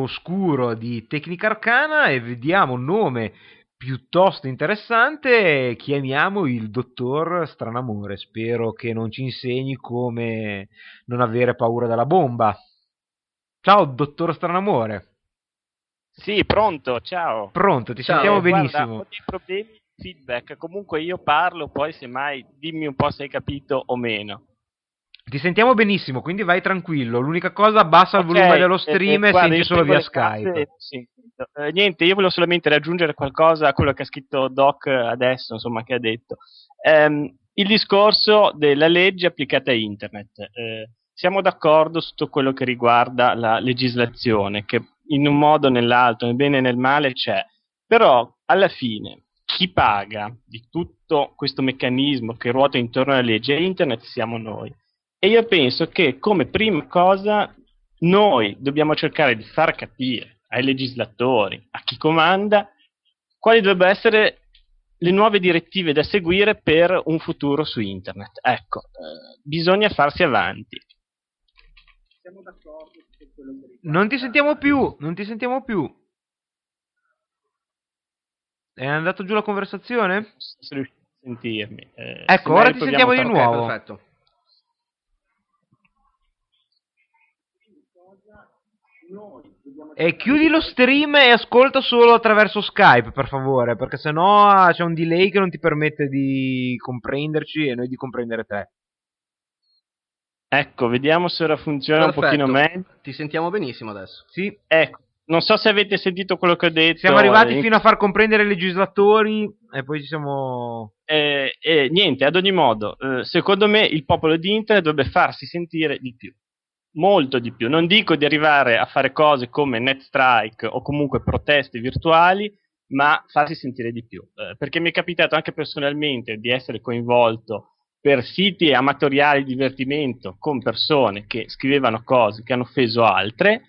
Speaker 1: oscuro di Tecnica Arcana e vediamo un nome piuttosto interessante, chiamiamo il dottor Stranamore. Spero che non ci insegni come non avere paura della bomba. Ciao, dottor Stranamore.
Speaker 9: Sì, pronto, ciao.
Speaker 1: Pronto, ti
Speaker 3: Ciao,
Speaker 1: sentiamo
Speaker 9: Guarda,
Speaker 1: benissimo.
Speaker 9: ho dei problemi di feedback, comunque io parlo, poi semmai dimmi un po' se hai capito o meno.
Speaker 1: Ti sentiamo benissimo, quindi vai tranquillo. L'unica cosa, abbassa il
Speaker 9: Ok,
Speaker 1: volume dello
Speaker 9: eh,
Speaker 1: stream
Speaker 9: eh,
Speaker 1: e
Speaker 9: guarda,
Speaker 1: senti solo via Skype.
Speaker 9: sento. Eh, niente, io volevo solamente raggiungere qualcosa a quello che ha scritto Doc adesso, insomma, che ha detto. Ehm, il discorso della legge applicata a internet. Eh, siamo d'accordo su tutto quello che riguarda la legislazione, che in un modo o nell'altro, nel bene e nel male, c'è. Però, alla fine, chi paga di tutto questo meccanismo che ruota intorno alla legge a internet siamo noi. E io penso che come prima cosa noi dobbiamo cercare di far capire ai legislatori, a chi comanda, quali dovrebbero essere le nuove direttive da seguire per un futuro su internet. Ecco, eh, bisogna farsi avanti.
Speaker 1: Non ti sentiamo più, non ti sentiamo più. È andato giù la conversazione?
Speaker 9: Se riuscite a sentirmi. Eh,
Speaker 1: Ecco,
Speaker 9: se
Speaker 1: ora ti sentiamo di nuovo.
Speaker 3: Ok, perfetto.
Speaker 1: E chiudi lo stream e ascolta solo attraverso Skype, per favore, perché sennò ah, c'è un delay che non ti permette di comprenderci e noi di comprendere te.
Speaker 9: Ecco, vediamo se ora funziona un
Speaker 3: Perfetto.
Speaker 9: pochino meglio.
Speaker 3: Ti sentiamo benissimo adesso.
Speaker 1: Sì,
Speaker 9: Ecco, non so se avete sentito quello che ho detto.
Speaker 1: siamo arrivati
Speaker 9: eh,
Speaker 1: fino a far comprendere i legislatori e poi ci siamo...
Speaker 9: eh, eh, niente, ad ogni modo, eh, secondo me il popolo di internet dovrebbe farsi sentire di più, molto di più. Non dico di arrivare a fare cose come NetStrike o comunque proteste virtuali, ma farsi sentire di più. Eh, perché mi è capitato anche personalmente di essere coinvolto per siti amatoriali di divertimento con persone che scrivevano cose che hanno offeso altre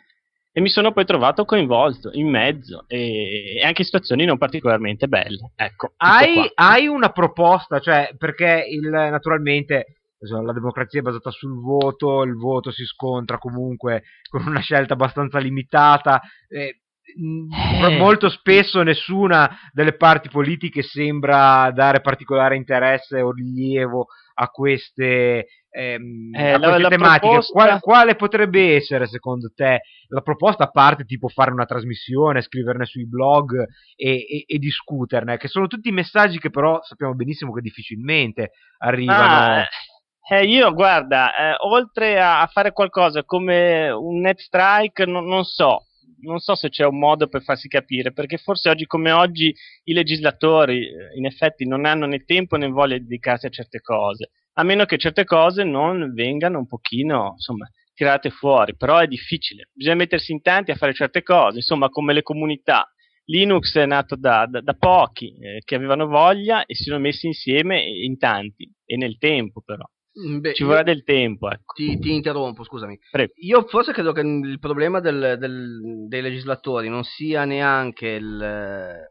Speaker 9: e mi sono poi trovato coinvolto in mezzo e, e anche in situazioni non particolarmente belle. Ecco,
Speaker 1: Hai, hai una proposta, cioè, perché il, naturalmente la democrazia è basata sul voto, il voto si scontra comunque con una scelta abbastanza limitata. eh,
Speaker 9: Eh.
Speaker 1: Molto spesso nessuna delle parti politiche sembra dare particolare interesse o rilievo a queste, ehm,
Speaker 9: Eh,
Speaker 1: a
Speaker 9: la-
Speaker 1: queste
Speaker 9: la
Speaker 1: tematiche.
Speaker 9: proposta-
Speaker 1: Quale, quale potrebbe essere secondo te la proposta a parte tipo fare una trasmissione, scriverne sui blog e, e- e discuterne, che sono tutti messaggi che però sappiamo benissimo che difficilmente arrivano.
Speaker 9: Ah, eh, io guarda, eh, oltre a, a fare qualcosa come un net strike, non, non so, non so se c'è un modo per farsi capire, perché forse oggi come oggi i legislatori eh, in effetti non hanno né tempo né voglia di dedicarsi a certe cose, a meno che certe cose non vengano un pochino, insomma, tirate fuori, però è difficile, bisogna mettersi in tanti a fare certe cose, insomma, come le comunità. Linux è nato da, da- da pochi eh, che avevano voglia e si sono messi insieme in tanti. E nel tempo però.
Speaker 3: Mm, beh,
Speaker 9: Ci vorrà del tempo, ecco.
Speaker 3: ti, ti interrompo, scusami.
Speaker 9: Prego.
Speaker 3: Io forse credo che il problema del- del- dei legislatori non sia neanche il-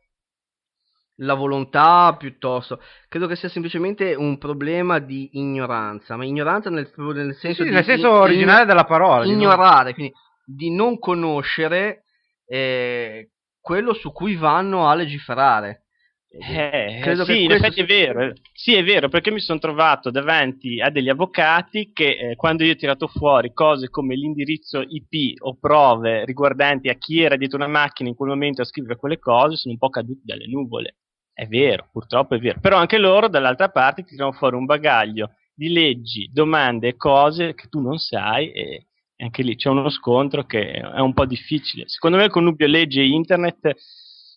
Speaker 3: la volontà piuttosto, credo che sia semplicemente un problema di ignoranza, ma ignoranza nel, nel senso
Speaker 1: Sì,
Speaker 3: di
Speaker 1: nel senso
Speaker 3: in-
Speaker 1: originale della parola.
Speaker 3: ignorare, quindi di non conoscere eh, quello su cui vanno a legiferare.
Speaker 9: Eh,
Speaker 3: Credo
Speaker 9: sì,
Speaker 3: che
Speaker 9: in effetti è vero. eh. Sì, è vero, perché mi sono trovato davanti a degli avvocati che eh, quando io ho tirato fuori cose come l'indirizzo IP o prove riguardanti a chi era dietro una macchina in quel momento a scrivere quelle cose, sono un po' caduti dalle nuvole. È vero, purtroppo è vero. Però anche loro, dall'altra parte, tirano fuori un bagaglio di leggi, domande e cose che tu non sai e anche lì c'è uno scontro che è un po' difficile. Secondo me il connubio legge e internet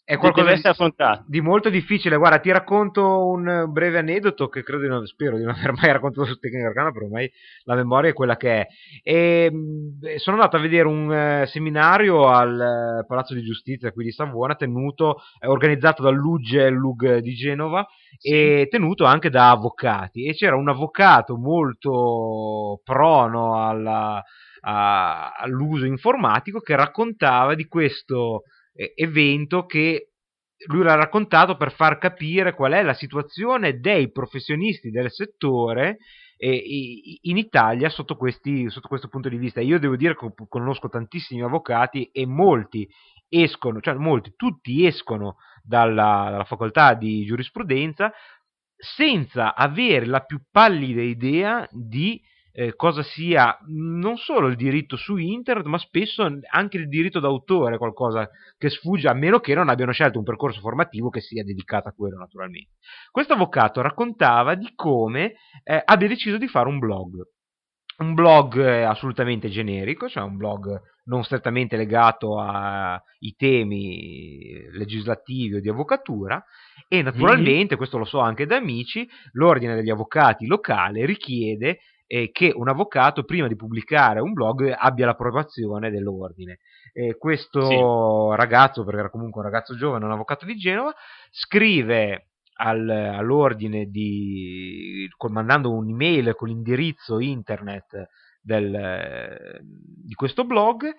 Speaker 1: È qualcosa di-
Speaker 9: affrontato.
Speaker 1: di molto difficile. Guarda, ti racconto un breve aneddoto che credo di non, spero di non [laughs] aver mai raccontato su Tecnica Arcana, però ormai la memoria è quella che è. E, mh, sono andato a vedere un eh, seminario al eh, Palazzo di Giustizia qui di Savona, tenuto, eh, organizzato dall'UG e LUG di Genova e tenuto anche da avvocati. E c'era un avvocato molto prono alla- a- all'uso informatico che raccontava di questo eh, evento che lui l'ha raccontato per far capire qual è la situazione dei professionisti del settore in Italia sotto, questi, sotto questo punto di vista. Io devo dire che conosco tantissimi avvocati e molti escono, cioè molti, tutti escono dalla, dalla facoltà di giurisprudenza senza avere la più pallida idea di eh, cosa sia non solo il diritto su internet, ma spesso anche il diritto d'autore, qualcosa che sfugge, a meno che non abbiano scelto un percorso formativo che sia dedicato a quello, naturalmente. Questo avvocato raccontava di come eh, abbia deciso di fare un blog. Un blog eh, assolutamente generico, cioè un blog non strettamente legato ai temi legislativi o di avvocatura, e naturalmente, questo lo so anche da amici, l'ordine degli avvocati locale richiede eh, che un avvocato prima di pubblicare un blog abbia l'approvazione dell'ordine. Eh, questo ragazzo, perché era comunque un ragazzo giovane, un avvocato di Genova, scrive al- all'ordine di, mandando un'email con l'indirizzo internet del- di questo blog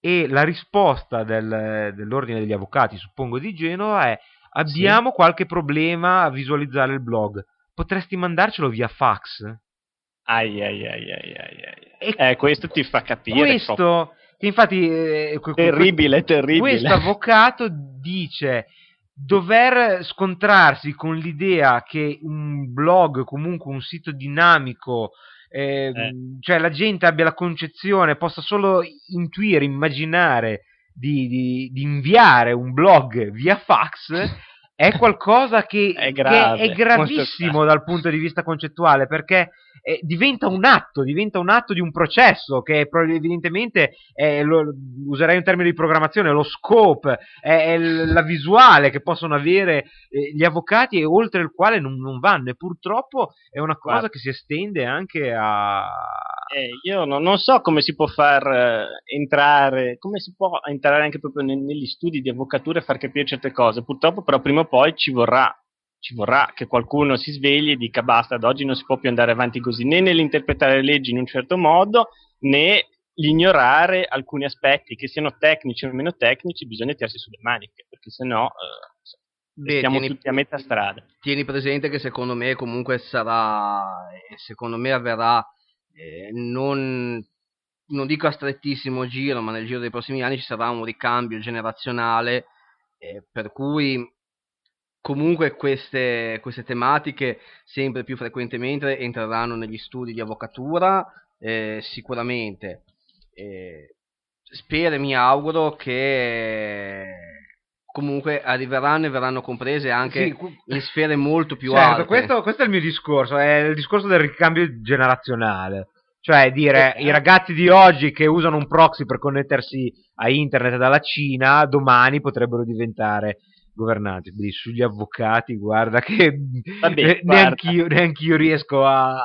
Speaker 1: e la risposta del- dell'ordine degli avvocati, suppongo di Genova, è abbiamo qualche problema a visualizzare il blog, potresti mandarcelo via fax?
Speaker 9: Ai, ai, ai, ai, ai, Eh, questo ti fa capire.
Speaker 1: questo,
Speaker 9: proprio.
Speaker 1: infatti, eh,
Speaker 9: Terribile, terribile.
Speaker 1: Questo avvocato dice dover scontrarsi con l'idea che un blog, comunque un sito dinamico, eh,
Speaker 9: Eh.
Speaker 1: cioè la gente abbia la concezione, possa solo intuire, immaginare di, di- di inviare un blog via fax. [laughs] È qualcosa che
Speaker 9: È grave,
Speaker 1: che è gravissimo dal punto di vista concettuale perché eh, diventa un atto, diventa un atto di un processo che pro- evidentemente è lo- userei un termine di programmazione, lo scope, è, è la visuale che possono avere eh, gli avvocati e oltre il quale non, non vanno e purtroppo è una cosa
Speaker 9: Guarda.
Speaker 1: che si estende anche a...
Speaker 9: Eh, io no- non so come si può far eh, entrare, come si può entrare anche proprio ne- negli studi di avvocatura e far capire certe cose. Purtroppo, però, prima o poi ci vorrà, ci vorrà che qualcuno si svegli e dica basta, ad oggi non si può più andare avanti così, né nell'interpretare le leggi in un certo modo, né l'ignorare alcuni aspetti che siano tecnici o meno tecnici, bisogna tirarsi sulle maniche, perché sennò eh,
Speaker 3: Beh,
Speaker 9: siamo
Speaker 3: tieni-
Speaker 9: tutti a metà strada.
Speaker 3: tieni presente che secondo me comunque sarà, e secondo me avverrà, eh, non, non dico a strettissimo giro, ma nel giro dei prossimi anni ci sarà un ricambio generazionale, eh, per cui comunque queste, queste tematiche sempre più frequentemente entreranno negli studi di avvocatura, eh, sicuramente. Eh, spero e mi auguro che comunque arriveranno e verranno comprese anche
Speaker 1: Sì, cu-
Speaker 3: in sfere molto più
Speaker 1: Certo,
Speaker 3: alte.
Speaker 1: questo, questo è il mio discorso, è il discorso del ricambio generazionale. Cioè dire
Speaker 9: Eh,
Speaker 1: i ragazzi di oggi che usano un proxy per connettersi a internet dalla Cina, domani potrebbero diventare governanti. Quindi sugli avvocati, guarda che
Speaker 9: Vabbè,
Speaker 1: neanch'io, neanch'io riesco a,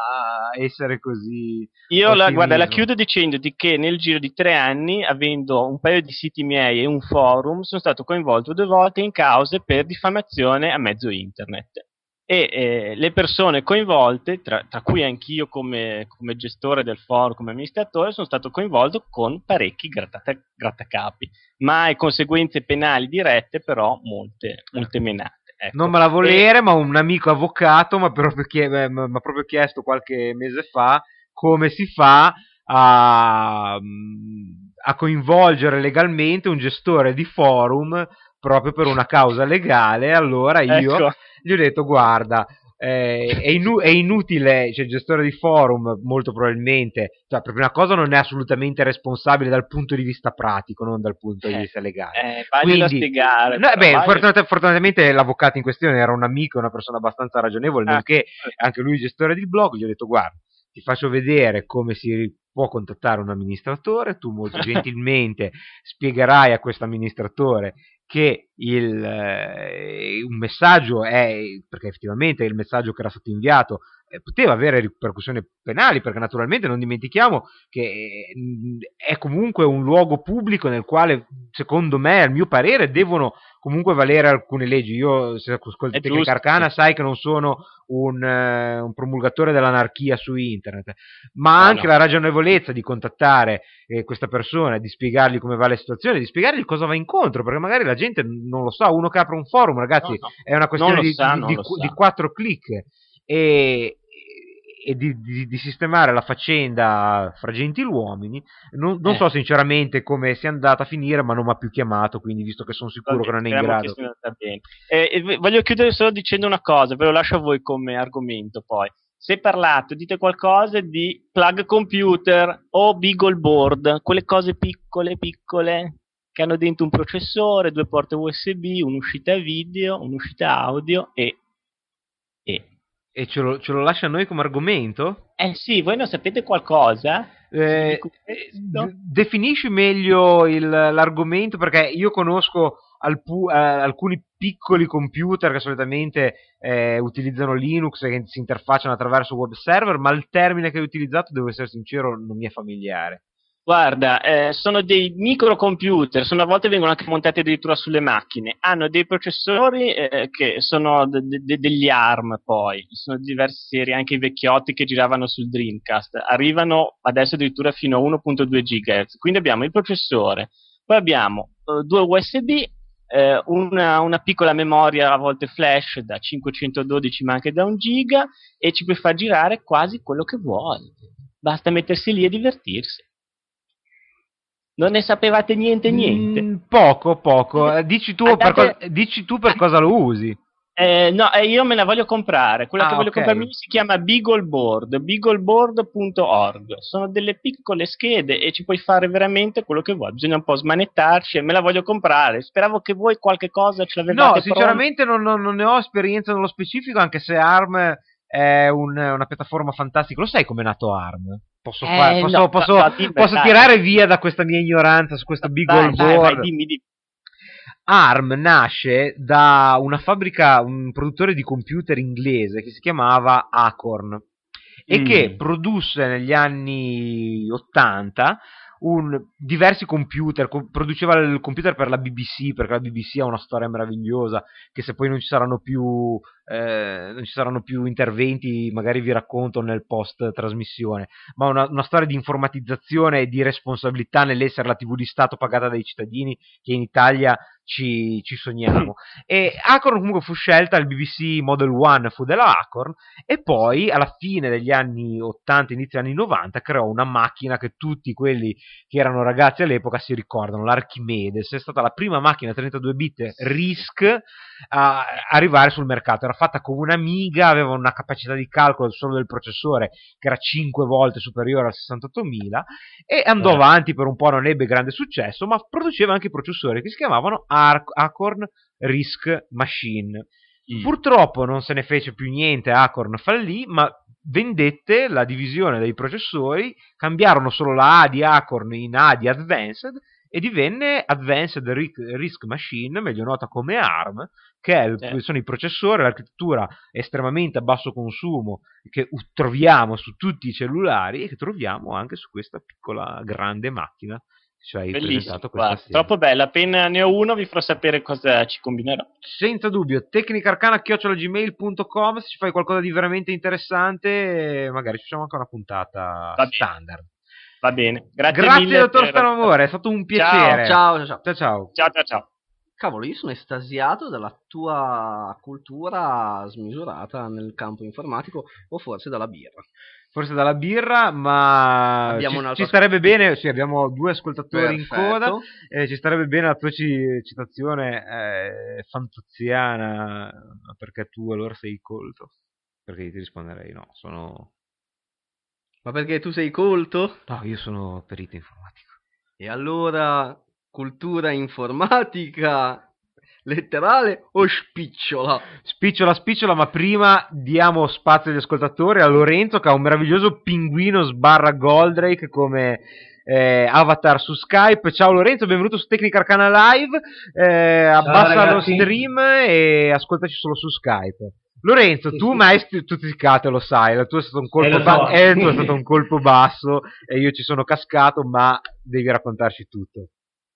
Speaker 1: essere così.
Speaker 9: Io la, guarda, la chiudo dicendoti che nel giro di tre anni, avendo un paio di siti miei e un forum, sono stato coinvolto due volte in cause per diffamazione a mezzo internet. E eh, le persone coinvolte, tra, tra cui anch'io come, come gestore del forum, come amministratore, sono stato coinvolto con parecchi grattata- grattacapi. Mai conseguenze penali dirette, però molte, molte menate. ecco.
Speaker 1: Non me la volere, ma un amico avvocato mi ha proprio, chie- proprio chiesto qualche mese fa come si fa a, a coinvolgere legalmente un gestore di forum proprio per una causa legale. Allora io
Speaker 9: Ecco.
Speaker 1: gli ho detto: Guarda, eh, è, inu- è inutile, cioè il gestore di forum molto probabilmente, cioè per prima cosa non è assolutamente responsabile dal punto di vista pratico, non dal punto di
Speaker 9: Eh,
Speaker 1: vista legale.
Speaker 9: Eh,
Speaker 1: Quindi-
Speaker 9: spiegare.
Speaker 1: No, beh, fortunat- fortunatamente l'avvocato in questione era un amico, una persona abbastanza ragionevole,
Speaker 9: Ah.
Speaker 1: nonché anche lui gestore di blog, gli ho detto guarda, ti faccio vedere come si può contattare un amministratore, tu molto [laughs] gentilmente spiegherai a questo amministratore che il, eh, un messaggio è, perché effettivamente il messaggio che era stato inviato poteva avere ripercussioni penali, perché naturalmente non dimentichiamo che eh, è comunque un luogo pubblico nel quale, secondo me, al mio parere, devono comunque valere alcune leggi. Io, se ascolti
Speaker 9: È
Speaker 1: Tecnica
Speaker 9: giusto,
Speaker 1: Arcana,
Speaker 9: sì.
Speaker 1: sai che non sono un, eh, un promulgatore dell'anarchia su internet, ma
Speaker 9: No,
Speaker 1: anche
Speaker 9: no.
Speaker 1: la ragionevolezza di contattare eh, questa persona, di spiegargli come va la situazione, di spiegargli cosa va incontro, perché magari la gente non lo sa, uno che apre un forum, ragazzi,
Speaker 9: No,
Speaker 1: è una questione di,
Speaker 9: sa,
Speaker 1: di- di- di quattro clic e, e di, di- di sistemare la faccenda fra gentiluomini. Non, non
Speaker 9: Eh.
Speaker 1: so sinceramente come sia andata a finire, ma non mi ha più chiamato, quindi visto che sono sicuro
Speaker 9: Vabbè,
Speaker 1: che non è in grado.
Speaker 9: Eh, e v- voglio chiudere solo dicendo una cosa, ve lo lascio a voi come argomento poi. Se parlate, dite qualcosa di plug computer o Beagle board, quelle cose piccole, piccole, che hanno dentro un processore, due porte USB, un'uscita video, un'uscita audio e... e.
Speaker 1: E ce lo, ce lo lascia a noi come argomento?
Speaker 9: Eh sì, voi non sapete qualcosa?
Speaker 1: Eh, d- definisci meglio il- l'argomento perché io conosco alpu- eh, alcuni piccoli computer che solitamente eh, utilizzano Linux e che si interfacciano attraverso web server, ma il termine che hai utilizzato, devo essere sincero, non mi è familiare.
Speaker 9: Guarda, eh, sono dei microcomputer, sono, a volte vengono anche montati addirittura sulle macchine, hanno dei processori eh, che sono de- de- degli ARM poi, sono diverse serie, anche i vecchiotti che giravano sul Dreamcast, arrivano adesso addirittura fino a 1.2 GHz, quindi abbiamo il processore, poi abbiamo eh, due USB, eh, una, una, piccola memoria a volte flash da 512 ma anche da 1 giga e ci puoi far girare quasi quello che vuoi. Basta mettersi lì e divertirsi. Non ne sapevate niente, niente?
Speaker 1: Mm, poco, poco. Eh, dici, tu Andate... per dici tu per cosa lo usi.
Speaker 9: Eh, no, eh, io me la voglio comprare. Quella ah, che voglio okay. comprarmi si chiama Beagleboard, beagleboard.org. Sono delle piccole schede e ci puoi fare veramente quello che vuoi. Bisogna un po' smanettarci e me la voglio comprare. Speravo che voi qualche cosa ce l'avevate
Speaker 1: No, sinceramente non, non, ne ho esperienza nello specifico, anche se ARM è un, una piattaforma fantastica. Lo sai come è nato ARM? Posso, eh, fare, posso, no, posso, no, dimmi, posso tirare via da questa mia ignoranza su questo Beagleboard? dimmi, dimmi. ARM nasce da una fabbrica, un produttore di computer inglese che si chiamava Acorn e mm. che produsse negli anni 80 un, diversi computer, co- produceva il computer per la BBC, perché la BBC ha una storia meravigliosa, che se poi non ci saranno più, eh, non ci saranno più interventi, magari vi racconto nel post trasmissione, ma una, una storia di informatizzazione e di responsabilità nell'essere la TV di Stato pagata dai cittadini, che in Italia ci, ci, sogniamo. E Acorn comunque fu scelta, il BBC Model 1 fu della Acorn, e poi alla fine degli anni 80, inizio anni 90, creò una macchina che tutti quelli che erano ragazzi all'epoca si ricordano, l'Archimedes, è stata la prima macchina 32 bit RISC a arrivare sul mercato, era fatta come un'Amiga, aveva una capacità di calcolo solo del processore che era 5 volte superiore al 68000 e andò eh. avanti per un po', non ebbe grande successo, ma produceva anche processori che si chiamavano Ar- Acorn RISC Machine. Mm. Purtroppo non se ne fece più niente, Acorn fallì, ma vendette la divisione dei processori, cambiarono solo la A di Acorn in A di Advanced e divenne Advanced Risk Machine, meglio nota come ARM, che eh. sono i processori, l'architettura estremamente a basso consumo che troviamo su tutti i cellulari e che troviamo anche su questa piccola grande macchina ci hai presentato questa
Speaker 9: sera. Troppo bella, appena ne ho uno vi farò sapere cosa ci combinerò.
Speaker 1: Senza dubbio, tecnicarcana.gmail.com se ci fai qualcosa di veramente interessante magari ci facciamo anche una puntata Va standard.
Speaker 9: Va bene, grazie,
Speaker 1: grazie dottor per... Stanomore, è stato un piacere.
Speaker 3: Ciao, ciao,
Speaker 9: ciao. Ciao, ciao, ciao. ciao.
Speaker 3: Cavolo, io sono estasiato dalla tua cultura smisurata nel campo informatico o forse dalla birra
Speaker 1: forse dalla birra, ma ci, ci, starebbe bene, sì, abbiamo due ascoltatori Perfetto. in coda, e ci starebbe bene la tua citazione eh, fantuziana, perché tu allora sei colto. Perché ti risponderei no, sono...
Speaker 3: Ma perché tu sei colto?
Speaker 1: No, io sono perito informatico.
Speaker 3: E allora, cultura informatica letterale o spicciola?
Speaker 1: Spicciola, spicciola, ma prima diamo spazio agli ascoltatori a Lorenzo che ha un meraviglioso pinguino sbarra Goldrake come eh, avatar su Skype. Ciao Lorenzo, benvenuto su Tecnica Arcana Live. Eh, abbassa lo stream e ascoltaci solo su Skype. Lorenzo, sì, tu sì. mai stuzzicato lo sai, il tuo è stato un colpo, eh, ba- so. eh, è stato un colpo basso e io ci sono cascato, ma devi raccontarci tutto.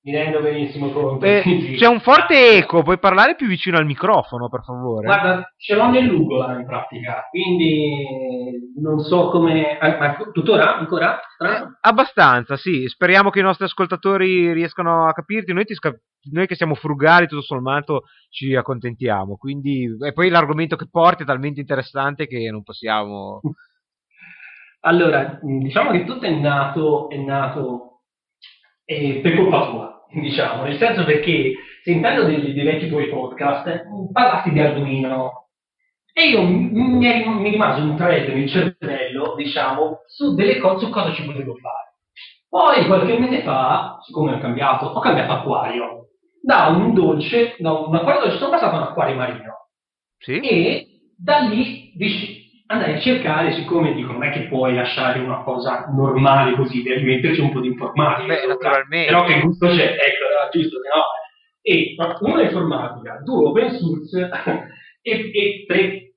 Speaker 10: Mi rendo benissimo conto.
Speaker 1: Eh, c'è un forte eco, puoi parlare più vicino al microfono, per favore?
Speaker 10: Guarda, ce l'ho nell'ugola in pratica, quindi non so come... Ah, ma tuttora? Ancora?
Speaker 1: Eh, abbastanza, sì. Speriamo che i nostri ascoltatori riescano a capirti. Noi, sca- noi, che siamo frugali, tutto sommato, ci accontentiamo. Quindi... E poi l'argomento che porti è talmente interessante che non possiamo... [laughs]
Speaker 10: Allora, diciamo che tutto è nato, è nato eh, per colpa tua [laughs] diciamo, nel senso perché sentendo dei, dei vecchi tuoi podcast parlasti di Arduino e io mi, mi rimase un thread nel cervello, diciamo, su delle cose, su cosa ci potevo fare. Poi qualche mese fa, siccome ho cambiato, ho cambiato acquario. Da un dolce, da un acquario dolce sono passato a un acquario marino.
Speaker 1: Sì.
Speaker 10: E da lì andai a cercare, siccome dico non è che puoi lasciare una cosa normale così, devi metterci un po' di informatica.
Speaker 1: Beh, naturalmente.
Speaker 10: Però che gusto c'è, ecco, giusto no. E uno è informatica, due open source [laughs] e, e tre,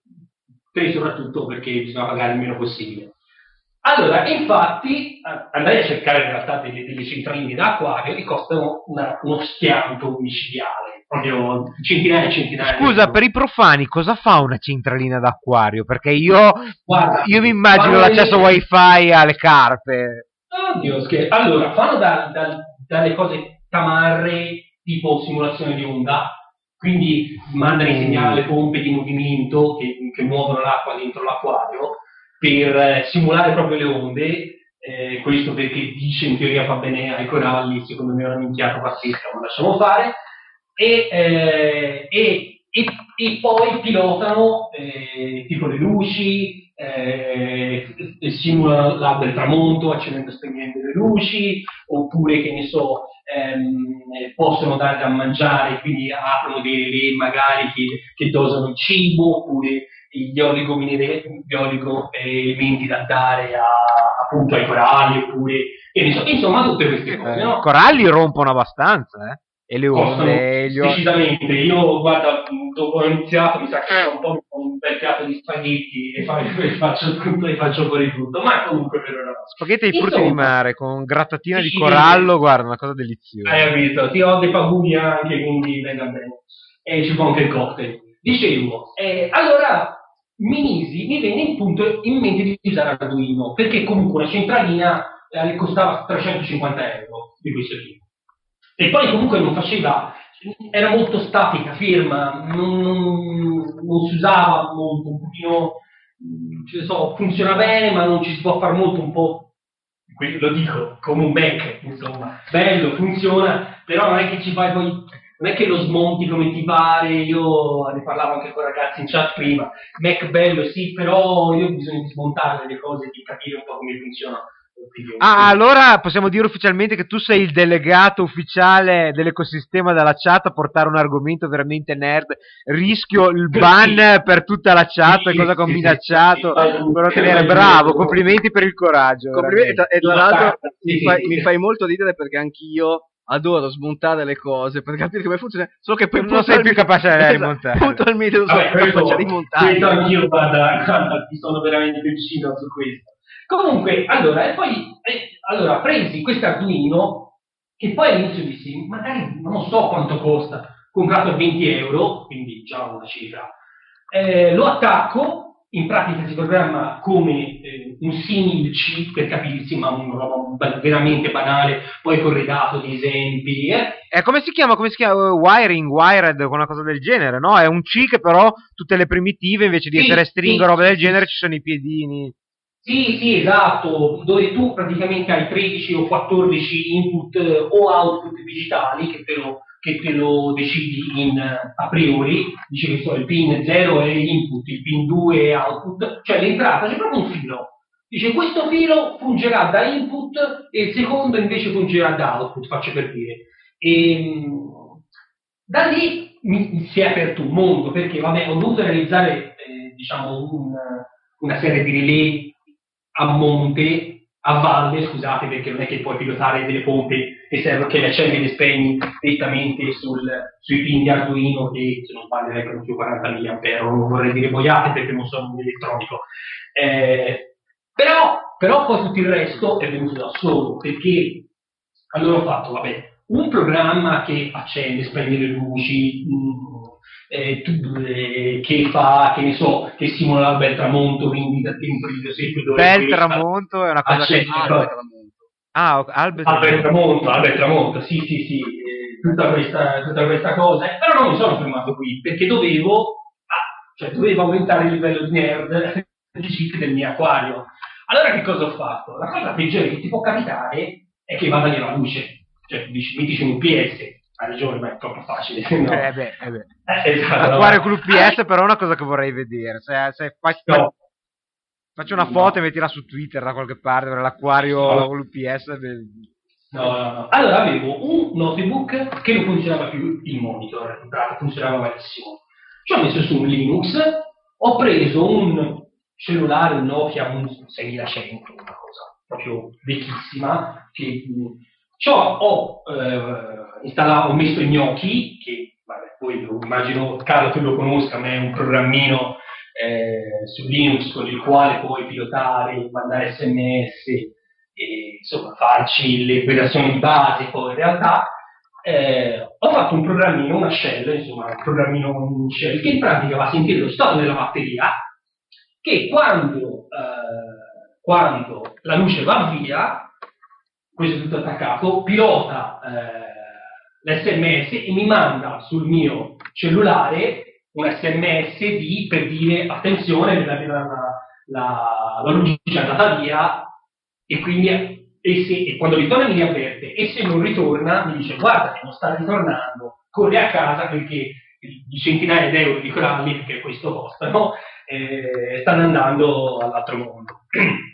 Speaker 10: tre soprattutto perché bisogna pagare il meno possibile. Allora, infatti, andai a cercare in realtà delle, delle centraline d'acquario che costano una, uno schianto micidiale, proprio centinaia e centinaia.
Speaker 1: Scusa, per i profani, cosa fa una centralina d'acquario? Perché io, Guarda, io mi immagino l'accesso le... wifi alle carpe.
Speaker 10: Oddio, scherzo. Allora, fanno da, da, dalle cose tamarre tipo simulazione di onda, quindi mandano i segnali alle pompe di movimento che, che muovono l'acqua dentro l'acquario per eh, simulare proprio le onde. eh, questo perché dice in teoria fa bene ai coralli, secondo me è una minchiata pazzesca, ma lasciamo fare. E, eh, e- e- e poi pilotano eh, tipo le luci, eh, e simulano l'alba del tramonto accendendo e spegnendo le luci, oppure che ne so, ehm, eh, possono dare da mangiare, quindi aprono dei relè magari che, che dosano il cibo, oppure gli oligoelementi da dare a- appunto ai coralli, oppure so, insomma tutte queste cose,
Speaker 1: Eh,
Speaker 10: no?
Speaker 1: I coralli rompono abbastanza, eh? E le onde, gli
Speaker 10: decisamente. Io, guarda, dopo ho iniziato, mi sa che un po' un bel piatto di spaghetti e fa- [laughs] e faccio tutto e faccio fuori tutto, ma comunque per ora
Speaker 1: spaghetti ai frutti di mare con grattatina di
Speaker 10: Sì,
Speaker 1: corallo, guarda, una cosa deliziosa.
Speaker 10: Hai capito? Ti ho dei paguni anche, quindi venga bene. E ci può anche il cocktail. Dicevo, eh, allora mi misi, mi venne in, punto, in mente di usare Arduino, perché comunque una centralina eh, costava 350 euro di questo tipo. E poi comunque non faceva, era molto statica, ferma, non, non- non si usava molto, un pochino, so, funziona bene, ma non ci si può fare molto, un po', lo dico, come un Mac, insomma, bello, funziona, però non è che ci fai poi, non è che lo smonti come ti pare, io ne parlavo anche con ragazzi in chat prima, Mac bello sì, però io ho bisogno di smontare le cose, di capire un po' come funziona.
Speaker 1: Ah, allora possiamo dire ufficialmente che tu sei il delegato ufficiale dell'ecosistema della chat a portare un argomento veramente nerd. Rischio il ban per tutta la chat,
Speaker 10: Sì,
Speaker 1: cosa che ho
Speaker 10: sì,
Speaker 1: minacciato.
Speaker 10: sì, sì.
Speaker 1: per ottenere. Bravo, complimenti per il coraggio.
Speaker 8: Complimenti, e tra l'altro mi, fai, mi fai molto ridere perché anch'io adoro smontare le cose per capire come funziona, solo che poi
Speaker 1: Non sei più capace di
Speaker 8: Esatto,
Speaker 1: rimontarle.
Speaker 8: puntualmente non sono più capace di montare.
Speaker 10: questo anch'io, guarda, [laughs] guarda, ti sono veramente vicino su questo. Comunque, allora, e poi, eh, allora, presi questo Arduino, che poi all'inizio dissi, magari non so quanto costa, comprato a 20 euro, quindi già una cifra, eh, lo attacco, in pratica si programma come eh, un simil C, per capirsi, ma una roba ba- veramente banale, poi corredato di esempi, eh,
Speaker 1: Eh, come si chiama? Come si chiama? Wiring, wired, una cosa del genere, no? È un C che però tutte le primitive, invece di
Speaker 10: Sì,
Speaker 1: essere string
Speaker 10: sì,
Speaker 1: o roba del
Speaker 10: sì,
Speaker 1: genere,
Speaker 10: sì.
Speaker 1: ci sono i piedini.
Speaker 10: Sì, sì, esatto, dove tu praticamente hai 13 o 14 input eh, o output digitali che te lo, che te lo decidi in, eh, a priori, dice che so, il pin 0 è input, il pin 2 è output, cioè l'entrata c'è proprio un filo. Dice questo filo fungerà da input e il secondo invece fungerà da output, faccio per dire. E, da lì mi si è aperto un mondo perché vabbè, ho dovuto realizzare eh, diciamo un, una serie di relay a monte, a valle, scusate, perché non è che puoi pilotare delle pompe e serve che le accendi e le spegni direttamente sul, sui pin di Arduino che se non sbaglio più 40 mA, non vorrei dire boiate perché non sono un elettronico. Eh, però, però poi tutto il resto è venuto da solo, perché allora ho fatto, vabbè, un programma che accende, spegne le luci, mh, eh, eh, che fa, che ne so, che simula l'alba del tramonto, quindi da dentro il esempio dove
Speaker 1: Bel tramonto è una cosa che... Ah, Albert
Speaker 10: del tramonto, del tramonto, sì, sì, sì, eh, tutta, questa, tutta questa cosa, eh, però non mi sono fermato qui, perché dovevo, ah, cioè dovevo aumentare il livello di nerd [laughs] del mio acquario. Allora che cosa ho fatto? La cosa peggiore che ti può capitare è che vada via la luce, cioè dici, mettici un UPS, hai ragione, ma è troppo facile. No.
Speaker 1: Eh beh, eh beh.
Speaker 10: Eh, esatto,
Speaker 1: L'acquario
Speaker 10: no.
Speaker 1: con l'UPS però è una cosa che vorrei vedere. Se, se fai-
Speaker 10: No.
Speaker 1: faccio una
Speaker 10: No.
Speaker 1: foto e mettila su Twitter da qualche parte, l'acquario
Speaker 10: No.
Speaker 1: con l'UPS. beh,
Speaker 10: No, no, no. Allora avevo un notebook che non funzionava più il monitor, funzionava malissimo. Ci ho messo su un Linux, ho preso un cellulare, un Nokia un 6100, una cosa proprio vecchissima, che mh, ci ho, eh, installato, ho messo Gnocchi, che vabbè, poi lo immagino Carlo tu lo conosca, ma è un programmino eh, su Linux con il quale puoi pilotare, mandare sms, e insomma farci le operazioni di base poi in realtà. Eh, ho fatto un programmino, una shell, insomma un programmino un shell che in pratica va a sentire lo stato della batteria che quando, eh, quando la luce va via questo è tutto attaccato, pilota l'SMS e mi manda sul mio cellulare un sms di, per dire attenzione la, la, la, la luce è andata via e quindi e, se, e quando ritorna mi riavverte e se non ritorna mi dice guarda che non sta ritornando corri a casa perché di centinaia di euro di coralli che questo costano eh, stanno andando all'altro mondo [clears throat]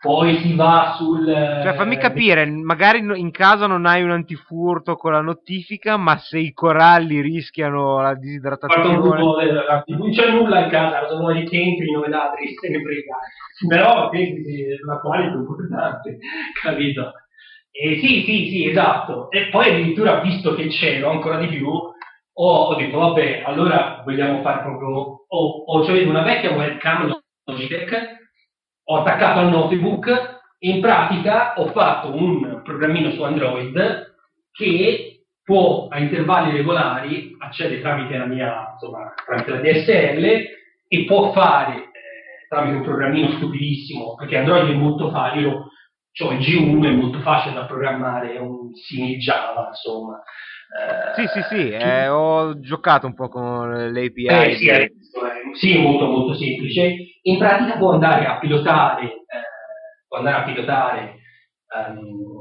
Speaker 10: poi si va sul...
Speaker 1: Cioè fammi capire, magari in casa non hai un antifurto con la notifica, ma se i coralli rischiano la disidratazione...
Speaker 10: non c'è nulla in casa, cosa vuoi che entri in ladri, se ne frega. Però la quale è più importante, [laughs] capito? E sì, sì, sì, esatto. E poi addirittura, visto che c'è, ancora di più, ho, ho, detto, vabbè, allora vogliamo fare proprio... Ho, ho cioè, una vecchia webcam Logitech ho attaccato al notebook e in pratica ho fatto un programmino su Android che può a intervalli regolari accedere tramite la mia insomma, tramite la DSL e può fare eh, tramite un programmino stupidissimo perché Android è molto facile cioè il G1 è molto facile da programmare è un simile Java insomma.
Speaker 1: Eh, sì sì sì eh, ho giocato un po' con l'API
Speaker 10: eh, sì, sì, molto molto semplice in pratica può andare a pilotare, eh, può andare a pilotare um,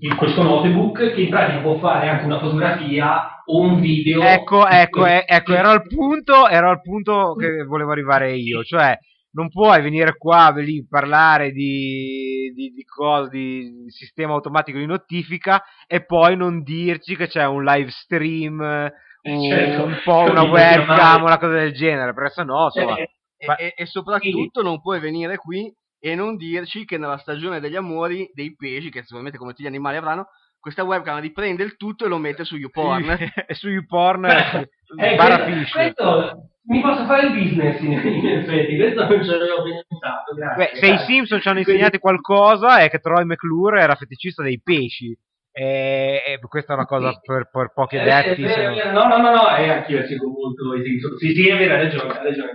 Speaker 10: il, questo notebook che in pratica può fare anche una fotografia o un video.
Speaker 1: Ecco, ecco, eh, ecco, ero al punto, ero al punto che volevo arrivare io, cioè non puoi venire qua lì parlare di, di, di, cosa, di sistema automatico di notifica e poi non dirci che c'è un live stream, certo, un po' una webcam, una cosa del genere, perché sennò insomma...
Speaker 3: Eh, e, e, e soprattutto non puoi venire qui e non dirci che nella stagione degli amori dei pesci, che sicuramente come tutti gli animali avranno, questa webcam riprende il tutto e lo mette su YouPorn. [laughs]
Speaker 1: e su YouPorn eh, barra fish.
Speaker 10: Questo mi posso fare il business in, effetti, questo non ci avevo pensato.
Speaker 1: Grazie, Beh, se i Simpson ci hanno insegnato qualcosa è che Troy McClure era feticista dei pesci. E, e questa è una cosa per, per pochi
Speaker 10: eh,
Speaker 1: adepti.
Speaker 10: Eh, eh, no, no, no, no, è anch'io seguo molto i Simpson. Sì, sì, è vero, hai ragione, hai ragione.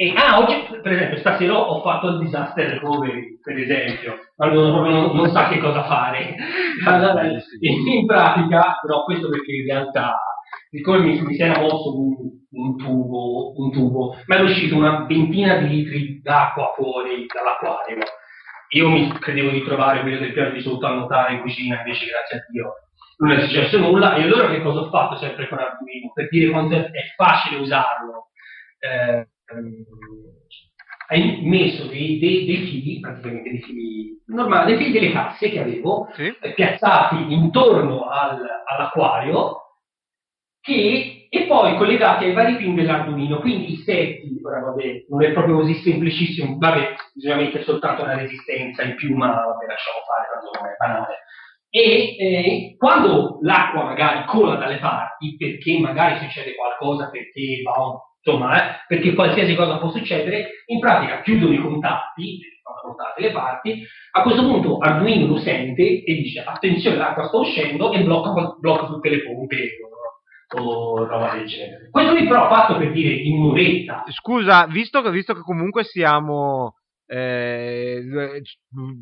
Speaker 10: E, ah, oggi, per esempio, stasera ho fatto il disaster recovery, per esempio, quando non, non, non sa che cosa fare. Allora, in pratica, però questo perché in realtà, siccome mi, mi si era mosso un, un, tubo, un tubo, mi è uscito una ventina di litri d'acqua fuori dall'acquario io mi credevo di trovare quello del piano di sotto a nuotare in cucina, invece grazie a Dio non è successo nulla. E allora che cosa ho fatto sempre con Arduino? Per dire quanto è facile usarlo. Eh, ehm, hai messo dei, dei, dei, fili, praticamente dei fili normali, dei fili delle casse che avevo, sì. eh, piazzati intorno al, all'acquario, che e poi collegati ai vari pin dell'Arduino, quindi i setti, ora vabbè, non è proprio così semplicissimo, vabbè, bisogna mettere soltanto una resistenza in più, ma vabbè, lasciamo fare, tanto non è banale. E eh, quando l'acqua magari cola dalle parti, perché magari succede qualcosa, perché va insomma, eh, perché qualsiasi cosa può succedere, in pratica chiudono i contatti, sono contate le parti, a questo punto Arduino lo sente e dice attenzione l'acqua sta uscendo e blocca, blocca tutte le pompe o roba del genere. Questo qui però fatto per dire in un'oretta.
Speaker 1: Scusa, visto che, visto che comunque siamo... Eh,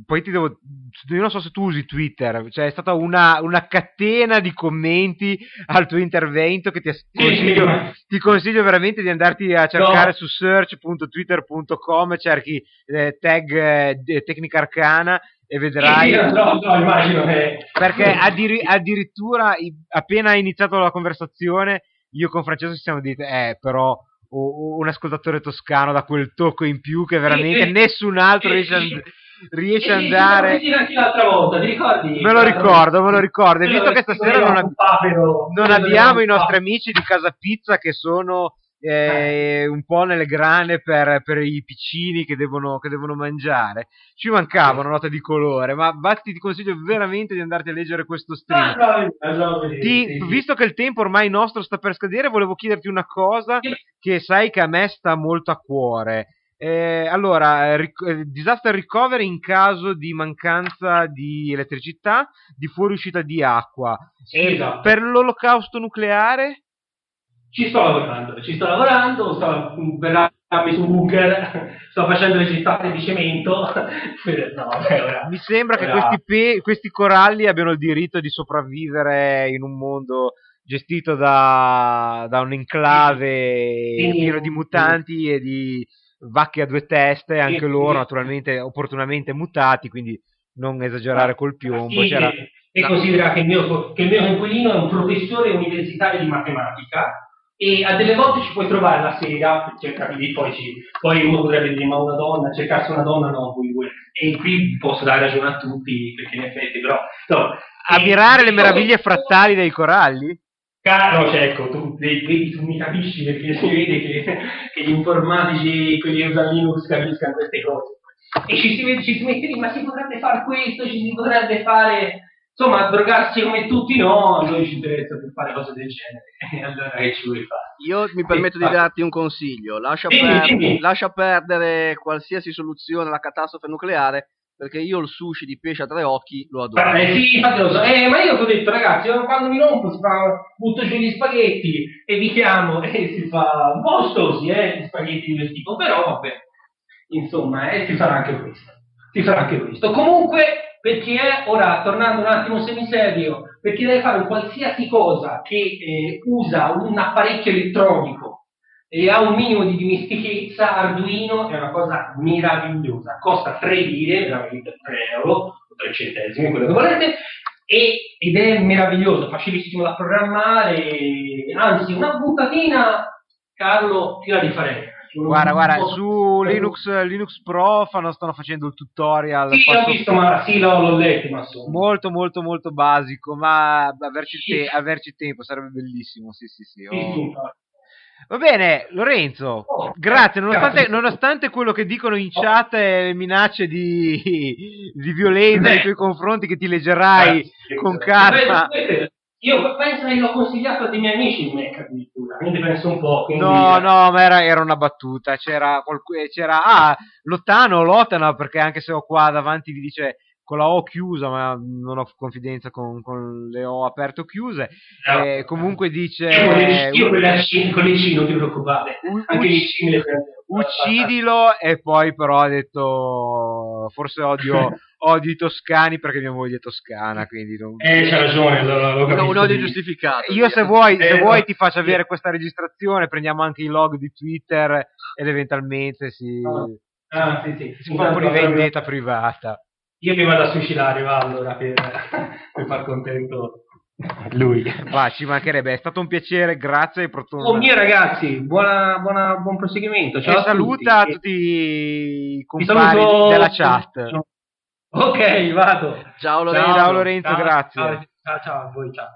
Speaker 1: poi ti devo io non so se tu usi Twitter cioè è stata una, una catena di commenti al tuo intervento che ti consiglio, ti consiglio veramente di andarti a cercare no. su search.twitter.com cerchi eh, tag eh, tecnica arcana e vedrai.
Speaker 10: Sì, no, no, immagino che...
Speaker 1: Perché addir- addirittura appena iniziato la conversazione, io con Francesco ci siamo detti, eh, però un ascoltatore toscano da quel tocco in più che veramente sì, nessun altro riesce a riesce ad andare
Speaker 10: volta ti ricordi?
Speaker 1: me lo ricordo me lo ricordo e visto che stasera non, ab- non abbiamo i nostri amici di Casa Pizza che sono eh, un po' nelle grane per, per i piccini che devono, che devono, mangiare. Ci mancavano note di colore, ma Batti ti consiglio veramente di andarti a leggere questo stream. Ti, visto che il tempo ormai nostro sta per scadere, volevo chiederti una cosa che sai che a me sta molto a cuore. Eh, allora, ric- eh, disaster recovery in caso di mancanza di elettricità, di fuoriuscita di acqua.
Speaker 10: Sì, esatto.
Speaker 1: Per l'olocausto nucleare?
Speaker 10: Ci sto lavorando, ci sto lavorando, sto, verrà su bunker, [laughs] sto facendo le gettate di cemento. [laughs] no, beh, ora,
Speaker 1: Mi sembra che
Speaker 10: ora-
Speaker 1: questi, pe- questi coralli abbiano il diritto di sopravvivere in un mondo gestito da, da un enclave
Speaker 10: Sì.
Speaker 1: pieno di mutanti e di vacche a due teste, anche
Speaker 10: Sì,
Speaker 1: loro
Speaker 10: sì.
Speaker 1: naturalmente opportunamente mutati, quindi non esagerare col piombo.
Speaker 10: Sì,
Speaker 1: C'era-
Speaker 10: e, e considera che il, mio, che il mio coinquilino è un professore universitario di matematica e a delle volte ci puoi trovare la sera, cerca poi, ci, poi uno potrebbe dire ma una donna, cercarsi una donna no, voi, voi. e qui posso dare ragione a tutti perché in effetti però no,
Speaker 1: Ammirare
Speaker 10: e-
Speaker 1: le meraviglie frattali dei coralli?
Speaker 10: Caro, cioè, ecco, tu, vedi, tu mi capisci perché si vede che, che gli informatici, quelli che usano Linux, capiscano queste cose. E ci si, ci si mette lì, ma si potrebbe fare questo, ci si potrebbe fare, insomma, drogarsi come tutti, no, a noi ci interessa per fare cose del genere. [laughs] E allora che ci vuoi fare?
Speaker 3: Io mi permetto di darti un consiglio, lascia,
Speaker 10: Dimmi,
Speaker 3: per-
Speaker 10: dimmi.
Speaker 3: lascia perdere qualsiasi soluzione alla catastrofe nucleare, perché io il sushi di pesce a tre occhi lo adoro.
Speaker 10: Eh sì, infatti lo so. Eh, ma io ti ho detto, ragazzi, quando mi rompo si fa, butto giù gli spaghetti, evitiamo [laughs] e si fa un po' ostosi, eh, gli spaghetti di quel tipo, però vabbè, insomma, eh, si farà anche questo. Si farà anche questo. Comunque, perché ora, tornando un attimo semiserio, perché deve fare qualsiasi cosa che eh, usa un apparecchio elettronico e ha un minimo di dimestichezza, Arduino è una cosa meravigliosa, costa 3 lire, veramente 3 euro, o 3 centesimi, quello che volete, e- ed è meraviglioso, facilissimo da programmare, anzi una puntatina, Carlo, io la rifarei.
Speaker 1: Guarda, guarda, su Linux, Linux Pro fanno- stanno facendo il tutorial.
Speaker 10: Sì, l'ho visto, ma sì, l'ho, letto, ma insomma.
Speaker 1: molto molto molto basico ma averci,
Speaker 10: Sì.
Speaker 1: te- averci tempo sarebbe bellissimo sì sì sì, oh. va bene Lorenzo
Speaker 10: Oh,
Speaker 1: grazie nonostante, nonostante quello che dicono in chat e le minacce di, [laughs] di violenza nei tuoi confronti che ti leggerai con calma
Speaker 10: Io penso che l'ho consigliato a dei miei amici il Mac addirittura, quindi penso un po'. Quindi...
Speaker 1: No, no, ma era, era una battuta. C'era, qualcu- c'era, ah, Lottano, Lotana, perché anche se ho qua davanti vi dice con la O chiusa, ma non ho confidenza con, con le O aperte o chiuse.
Speaker 10: No.
Speaker 1: Eh, comunque dice,
Speaker 10: le, io con le C, con le C non ti preoccupare,
Speaker 1: U-
Speaker 10: anche le C me le prendo.
Speaker 1: uccidilo, e poi però ha detto, forse odio, [laughs] odio i toscani perché mia moglie è toscana, quindi non-
Speaker 10: Eh, c'ha ragione, allora lo
Speaker 3: Un, odio giustificato.
Speaker 1: Io se vuoi, se
Speaker 10: Eh,
Speaker 1: vuoi
Speaker 10: no.
Speaker 1: ti faccio avere questa registrazione, prendiamo anche i log di Twitter ed eventualmente si,
Speaker 10: Ah, sì, sì.
Speaker 1: si fa un po' di vendetta privata.
Speaker 10: Io mi vado a suicidare, va allora, per, [laughs] per far contento lui.
Speaker 1: Va, ci mancherebbe, è stato un piacere, grazie e protonda.
Speaker 10: Oh mio ragazzi, buona, buona, buon proseguimento.
Speaker 1: e
Speaker 10: Ciao a
Speaker 1: saluta
Speaker 10: tutti.
Speaker 1: tutti i
Speaker 10: Vi
Speaker 1: compari
Speaker 10: saluto-
Speaker 1: della chat.
Speaker 10: Ok, vado.
Speaker 3: Ciao Lorenzo.
Speaker 1: Ciao Lorenzo, grazie.
Speaker 10: Ciao, ciao, ciao a voi, ciao.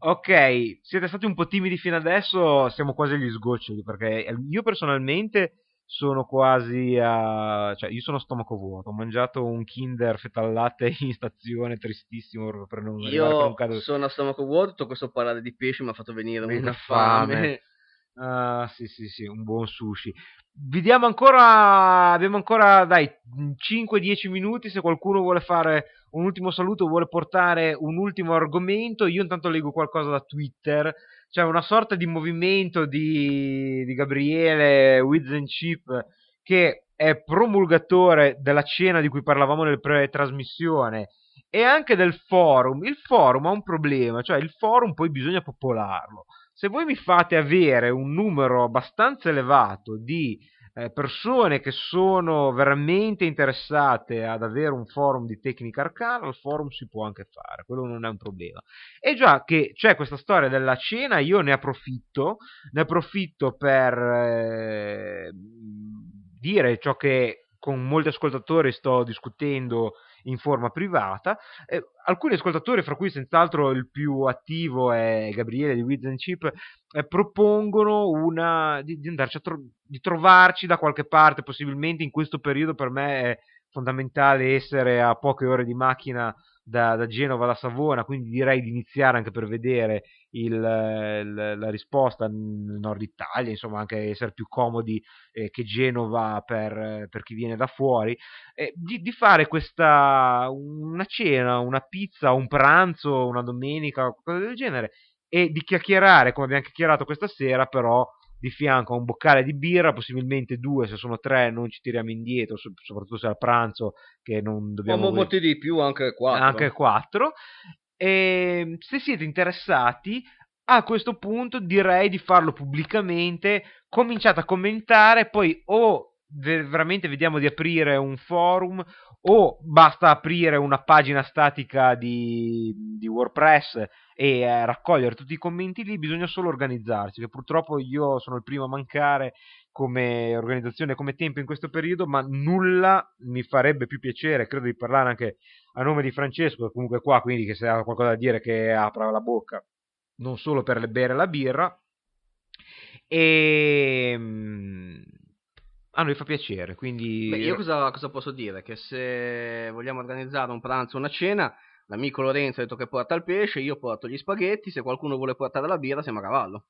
Speaker 1: Ok, siete stati un po' timidi fino adesso, siamo quasi agli sgoccioli, perché io personalmente sono quasi a... cioè io sono a stomaco vuoto, ho mangiato un Kinder feta al latte [laughs] in stazione, tristissimo per non
Speaker 3: Io
Speaker 1: caso...
Speaker 3: sono a stomaco vuoto, tutto questo parlare di pesce mi ha fatto venire
Speaker 1: Venire
Speaker 3: una
Speaker 1: fame.
Speaker 3: fame. [laughs]
Speaker 1: Ah, sì, sì, sì, un buon sushi. Vi diamo ancora, abbiamo ancora, dai, 5-10 minuti se qualcuno vuole fare un ultimo saluto, vuole portare un ultimo argomento. Io intanto leggo qualcosa da Twitter. C'è una sorta di movimento di, di Gabriele Wizenchip che è promulgatore della cena di cui parlavamo nel pre-trasmissione e anche del forum. Il forum ha un problema, cioè il forum poi bisogna popolarlo. Se voi mi fate avere un numero abbastanza elevato di eh, persone che sono veramente interessate ad avere un forum di tecnica arcana, il forum si può anche fare, quello non è un problema. E già che c'è questa storia della cena, io ne approfitto, ne approfitto per eh, dire ciò che con molti ascoltatori sto discutendo in forma privata. Eh, alcuni ascoltatori, fra cui senz'altro il più attivo è Gabriele di Wiz Chip, eh, propongono una, di, di tro- di trovarci da qualche parte, possibilmente in questo periodo per me è fondamentale essere a poche ore di macchina da, da Genova alla Savona, quindi direi di iniziare anche per vedere il, il- la risposta nel nord Italia, insomma anche essere più comodi eh, che Genova per, per chi viene da fuori, eh, di, di fare questa una cena, una pizza, un pranzo, una domenica, qualcosa del genere, e di chiacchierare, come abbiamo chiacchierato questa sera, però di fianco a un boccale di birra, possibilmente due, se sono tre non ci tiriamo indietro, so- soprattutto se è a pranzo che non dobbiamo...
Speaker 3: Abbiamo molti di più, anche quattro.
Speaker 1: Anche quattro. E se siete interessati, a questo punto direi di farlo pubblicamente, cominciate a commentare, poi o ve- veramente vediamo di aprire un forum o basta aprire una pagina statica di, di WordPress e eh, raccogliere tutti i commenti lì, bisogna solo organizzarsi, che purtroppo io sono il primo a mancare come organizzazione, come tempo in questo periodo, ma nulla mi farebbe più piacere, credo di parlare anche a nome di Francesco, comunque qua, quindi che se ha qualcosa da dire che apra la bocca, non solo per bere la birra, e mm, a noi fa piacere, quindi...
Speaker 3: Beh, io cosa, cosa posso dire? Che se vogliamo organizzare un pranzo o una cena, l'amico Lorenzo ha detto che porta il pesce, io porto gli spaghetti, se qualcuno vuole portare la birra siamo a cavallo.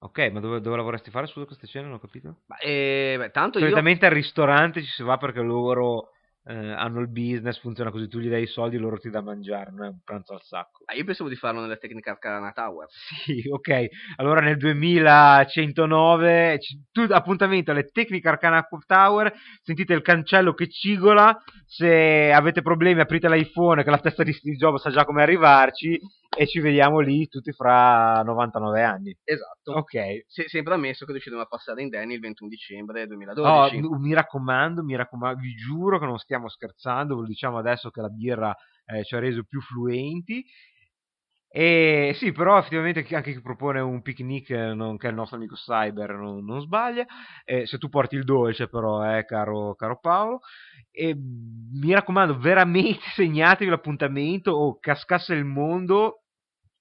Speaker 1: Ok, ma dove, dove la vorresti fare su queste cene? Non ho capito.
Speaker 3: Ma, eh, beh, tanto io...
Speaker 1: Solitamente al ristorante ci si va perché loro eh, hanno il business, funziona così, tu gli dai i soldi, loro ti dà da mangiare, non è un pranzo al sacco.
Speaker 3: Ah, io pensavo di farlo nelle tecniche Arcana Tower. [laughs]
Speaker 1: Sì, ok. Allora nel 2109, ci- tu, appuntamento alle tecniche Arcana Tower, sentite il cancello che cigola, se avete problemi aprite l'iPhone che la testa di Steve Jobs sa già come arrivarci e ci vediamo lì tutti fra 99 anni.
Speaker 3: Esatto.
Speaker 1: Ok.
Speaker 3: Se- sempre ammesso che riusciremo a passare indenni il 21 dicembre
Speaker 1: Oh,
Speaker 3: 2012.
Speaker 1: m- mi raccomando, mi raccomando, vi giuro che non stiamo scherzando, ve lo diciamo adesso che la birra eh, ci ha reso più fluenti. E sì, però effettivamente anche chi propone un picnic, eh, non- che è il nostro amico Cyber, non, non sbaglia. Eh, se tu porti il dolce, però, eh, caro, caro Paolo. E mi raccomando, veramente [laughs] segnatevi l'appuntamento o cascasse il mondo.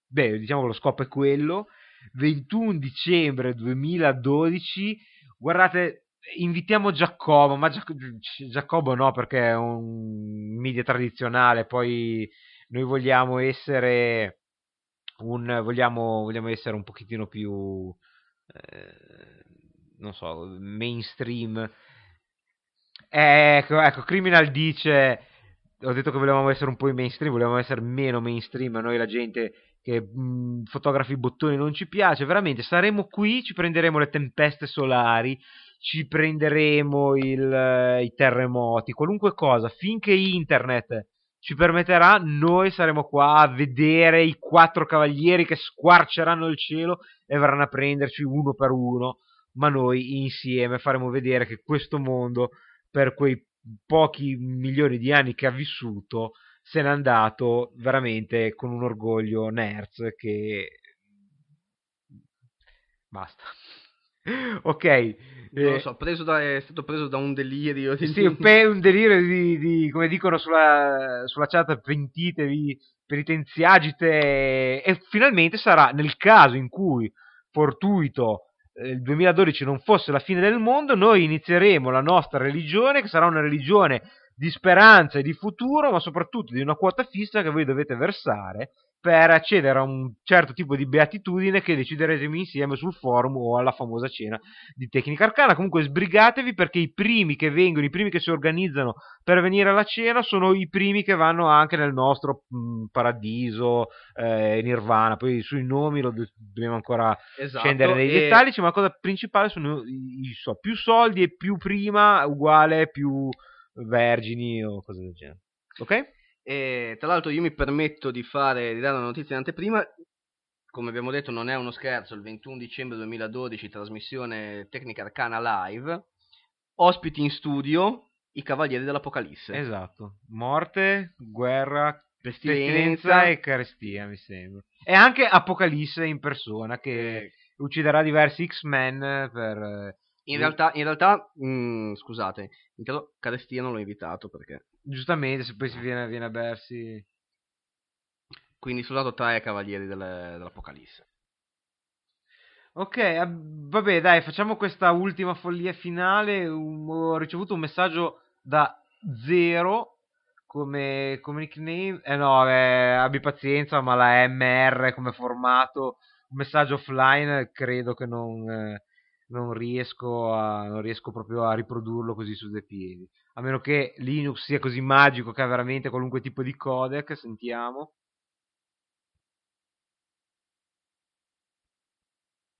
Speaker 1: Beh, diciamo che lo scopo è quello. 21 dicembre 2012. Guardate, invitiamo Giacomo, ma Giac- Giacomo no perché è un media tradizionale, poi noi vogliamo essere un, vogliamo, vogliamo essere un pochettino più, eh, non so, mainstream. Ecco, ecco, Criminal dice, ho detto che volevamo essere un po' in mainstream, volevamo essere meno mainstream, a noi la gente che mh, fotografi i bottoni non ci piace, veramente saremo qui, ci prenderemo le tempeste solari, ci prenderemo il, eh, i terremoti, qualunque cosa, finché internet ci permetterà, noi saremo qua a vedere i quattro cavalieri che squarceranno il cielo e verranno a prenderci uno per uno, ma noi insieme faremo vedere che questo mondo, per quei pochi milioni di anni che ha vissuto, se n'è andato veramente con un orgoglio nerds che... Basta. [laughs] ok.
Speaker 3: Non lo
Speaker 1: eh,
Speaker 3: so, da- è stato preso da un delirio. di-
Speaker 1: sì, un delirio di, di- come dicono sulla, sulla chat, pentitevi, penitenziagite e finalmente sarà nel caso in cui fortuito eh, il 2012 non fosse la fine del mondo, noi inizieremo la nostra religione che sarà una religione di speranza e di futuro, ma soprattutto di una quota fissa che voi dovete versare per accedere a un certo tipo di beatitudine che decideremo insieme sul forum o alla famosa cena di Tecnica Arcana. Comunque sbrigatevi perché i primi che vengono, i primi che si organizzano per venire alla cena sono i primi che vanno anche nel nostro mh, paradiso, eh, Nirvana. Poi sui nomi lo do- dobbiamo ancora
Speaker 3: Esatto,
Speaker 1: scendere nei
Speaker 3: e-
Speaker 1: dettagli, ma la cosa principale sono i, i- so, più soldi e più prima uguale più vergini o cose del genere. Ok?
Speaker 3: E tra l'altro io mi permetto di fare di dare una notizia in anteprima. Come abbiamo detto, non è uno scherzo. Il 21 dicembre 2012, trasmissione Tecnica Arcana Live. Ospiti in studio i Cavalieri dell'Apocalisse.
Speaker 1: Esatto. Morte, guerra,
Speaker 3: Pestilenza.
Speaker 1: e carestia, mi sembra. E anche Apocalisse in persona che ucciderà diversi X-Men per... eh,
Speaker 3: In realtà, in realtà mh, scusate, in caso Carestia non l'ho invitato perché.
Speaker 1: Giustamente, se poi si viene, viene a bersi...
Speaker 3: Quindi soltanto tre Cavalieri delle- dell'Apocalisse.
Speaker 1: Ok, eh, vabbè, dai, facciamo questa ultima follia finale. Un- ho ricevuto un messaggio da Zero come, come nickname. Eh no, eh, abbi pazienza, ma la MR come formato, un messaggio offline, credo che non, eh, non riesco a, non riesco proprio a riprodurlo così su due piedi. A meno che Linux sia così magico che ha veramente qualunque tipo di codec, sentiamo.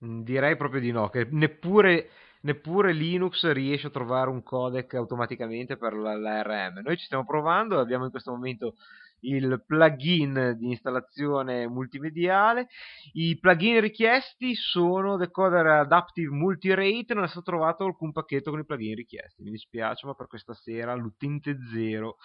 Speaker 1: Mm, Direi proprio di no, che neppure, neppure Linux riesce a trovare un codec automaticamente per la, la RM. Noi ci stiamo provando, abbiamo in questo momento il plugin di installazione multimediale. I plugin richiesti sono Decoder Adaptive Multirate, non è stato trovato alcun pacchetto con i plugin richiesti. Mi dispiace, ma per questa sera l'utente zero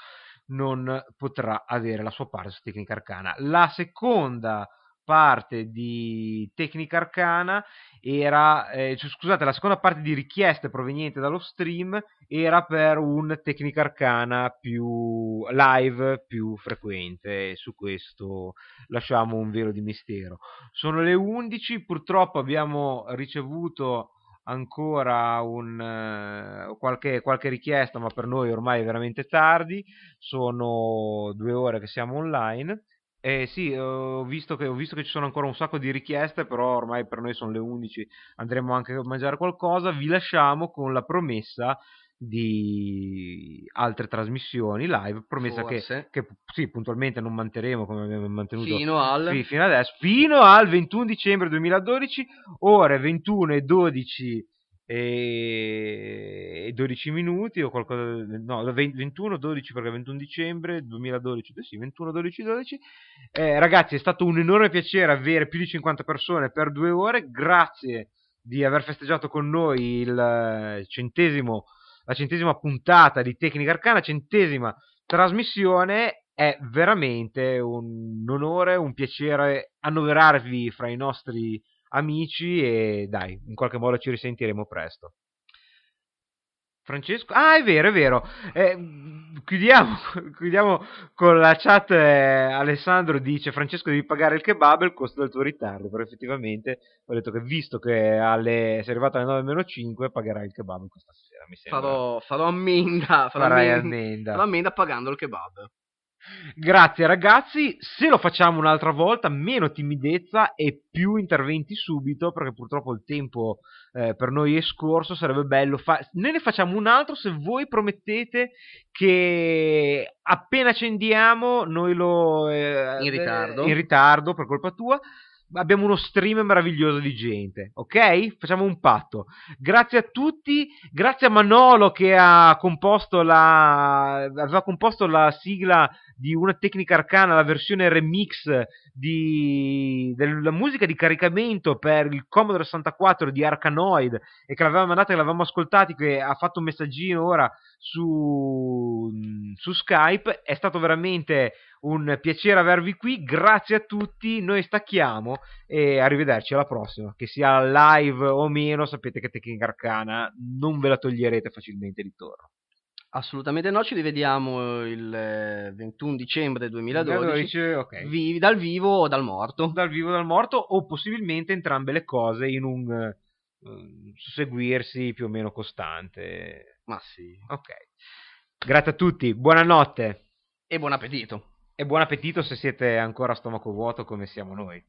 Speaker 1: non potrà avere la sua parte su Tecnica Arcana. La seconda parte di Tecnica Arcana era, eh, cioè, scusate, la seconda parte di richieste proveniente dallo stream era per un Tecnica Arcana più live, più frequente. Su questo lasciamo un velo di mistero. Sono le 11, purtroppo abbiamo ricevuto ancora un, eh, qualche, qualche richiesta, ma per noi ormai è veramente tardi. Sono due ore che siamo online. Eh sì, ho visto, che, ho visto che ci sono ancora un sacco di richieste, però ormai per noi sono le 11, andremo anche a mangiare qualcosa. Vi lasciamo con la promessa di altre trasmissioni live, promessa che, che sì, puntualmente non manterremo come abbiamo mantenuto
Speaker 3: Fino al...
Speaker 1: sì, fino adesso, fino al 21 dicembre 2012, ore 21 e 12 e e 12 minuti o qualcosa, no, 20 21, 12 perché è 21 dicembre 2012, sì, 21, 12, 12. Eh, ragazzi, è stato un enorme piacere avere più di 50 persone per due ore, grazie di aver festeggiato con noi il eh, centesimo, la centesima puntata di Tecnica Arcana, centesima trasmissione. È veramente un onore, un piacere annoverarvi fra i nostri amici e dai, in qualche modo ci risentiremo presto. Francesco? Ah, è vero, è vero. Eh, chiudiamo, [laughs] chiudiamo con la chat. eh, Alessandro dice: Francesco, devi pagare il kebab e il costo del tuo ritardo. Però effettivamente ho detto che visto che alle, sei arrivato alle 9 meno 5, pagherai il kebab questa sera. Mi sembra.
Speaker 3: Farò, farò ammenda, farò
Speaker 1: Farai
Speaker 3: ammenda,
Speaker 1: ammenda.
Speaker 3: farò ammenda pagando il kebab.
Speaker 1: Grazie ragazzi, se lo facciamo un'altra volta, meno timidezza e più interventi subito, perché purtroppo il tempo eh, per noi è scorso, sarebbe bello. Fa- noi ne facciamo un altro se voi promettete che appena accendiamo noi lo... eh,
Speaker 3: In ritardo.
Speaker 1: eh, in ritardo per colpa tua. Abbiamo uno stream meraviglioso di gente, ok? Facciamo un patto. Grazie a tutti, grazie a Manolo che ha composto la, aveva composto la sigla di una tecnica arcana, la versione remix di, della musica di caricamento per il Commodore 64 di Arcanoid e che l'aveva mandata, che l'avevamo ascoltati, che ha fatto un messaggino ora su, su Skype. È stato veramente un piacere avervi qui. Grazie a tutti. Noi stacchiamo e arrivederci alla prossima. Che sia live o meno, sapete che Tecnica Arcana non ve la toglierete facilmente di torno.
Speaker 3: Assolutamente no, ci rivediamo il eh, 21 dicembre 2012,
Speaker 1: 2012, ok.
Speaker 3: vi- dal vivo o dal morto.
Speaker 1: Dal vivo o dal morto, o possibilmente entrambe le cose in un eh, susseguirsi più o meno costante.
Speaker 3: Ma sì.
Speaker 1: Ok. Grazie a tutti, buonanotte
Speaker 3: E buon appetito.
Speaker 1: E buon appetito se siete ancora a stomaco vuoto come siamo noi.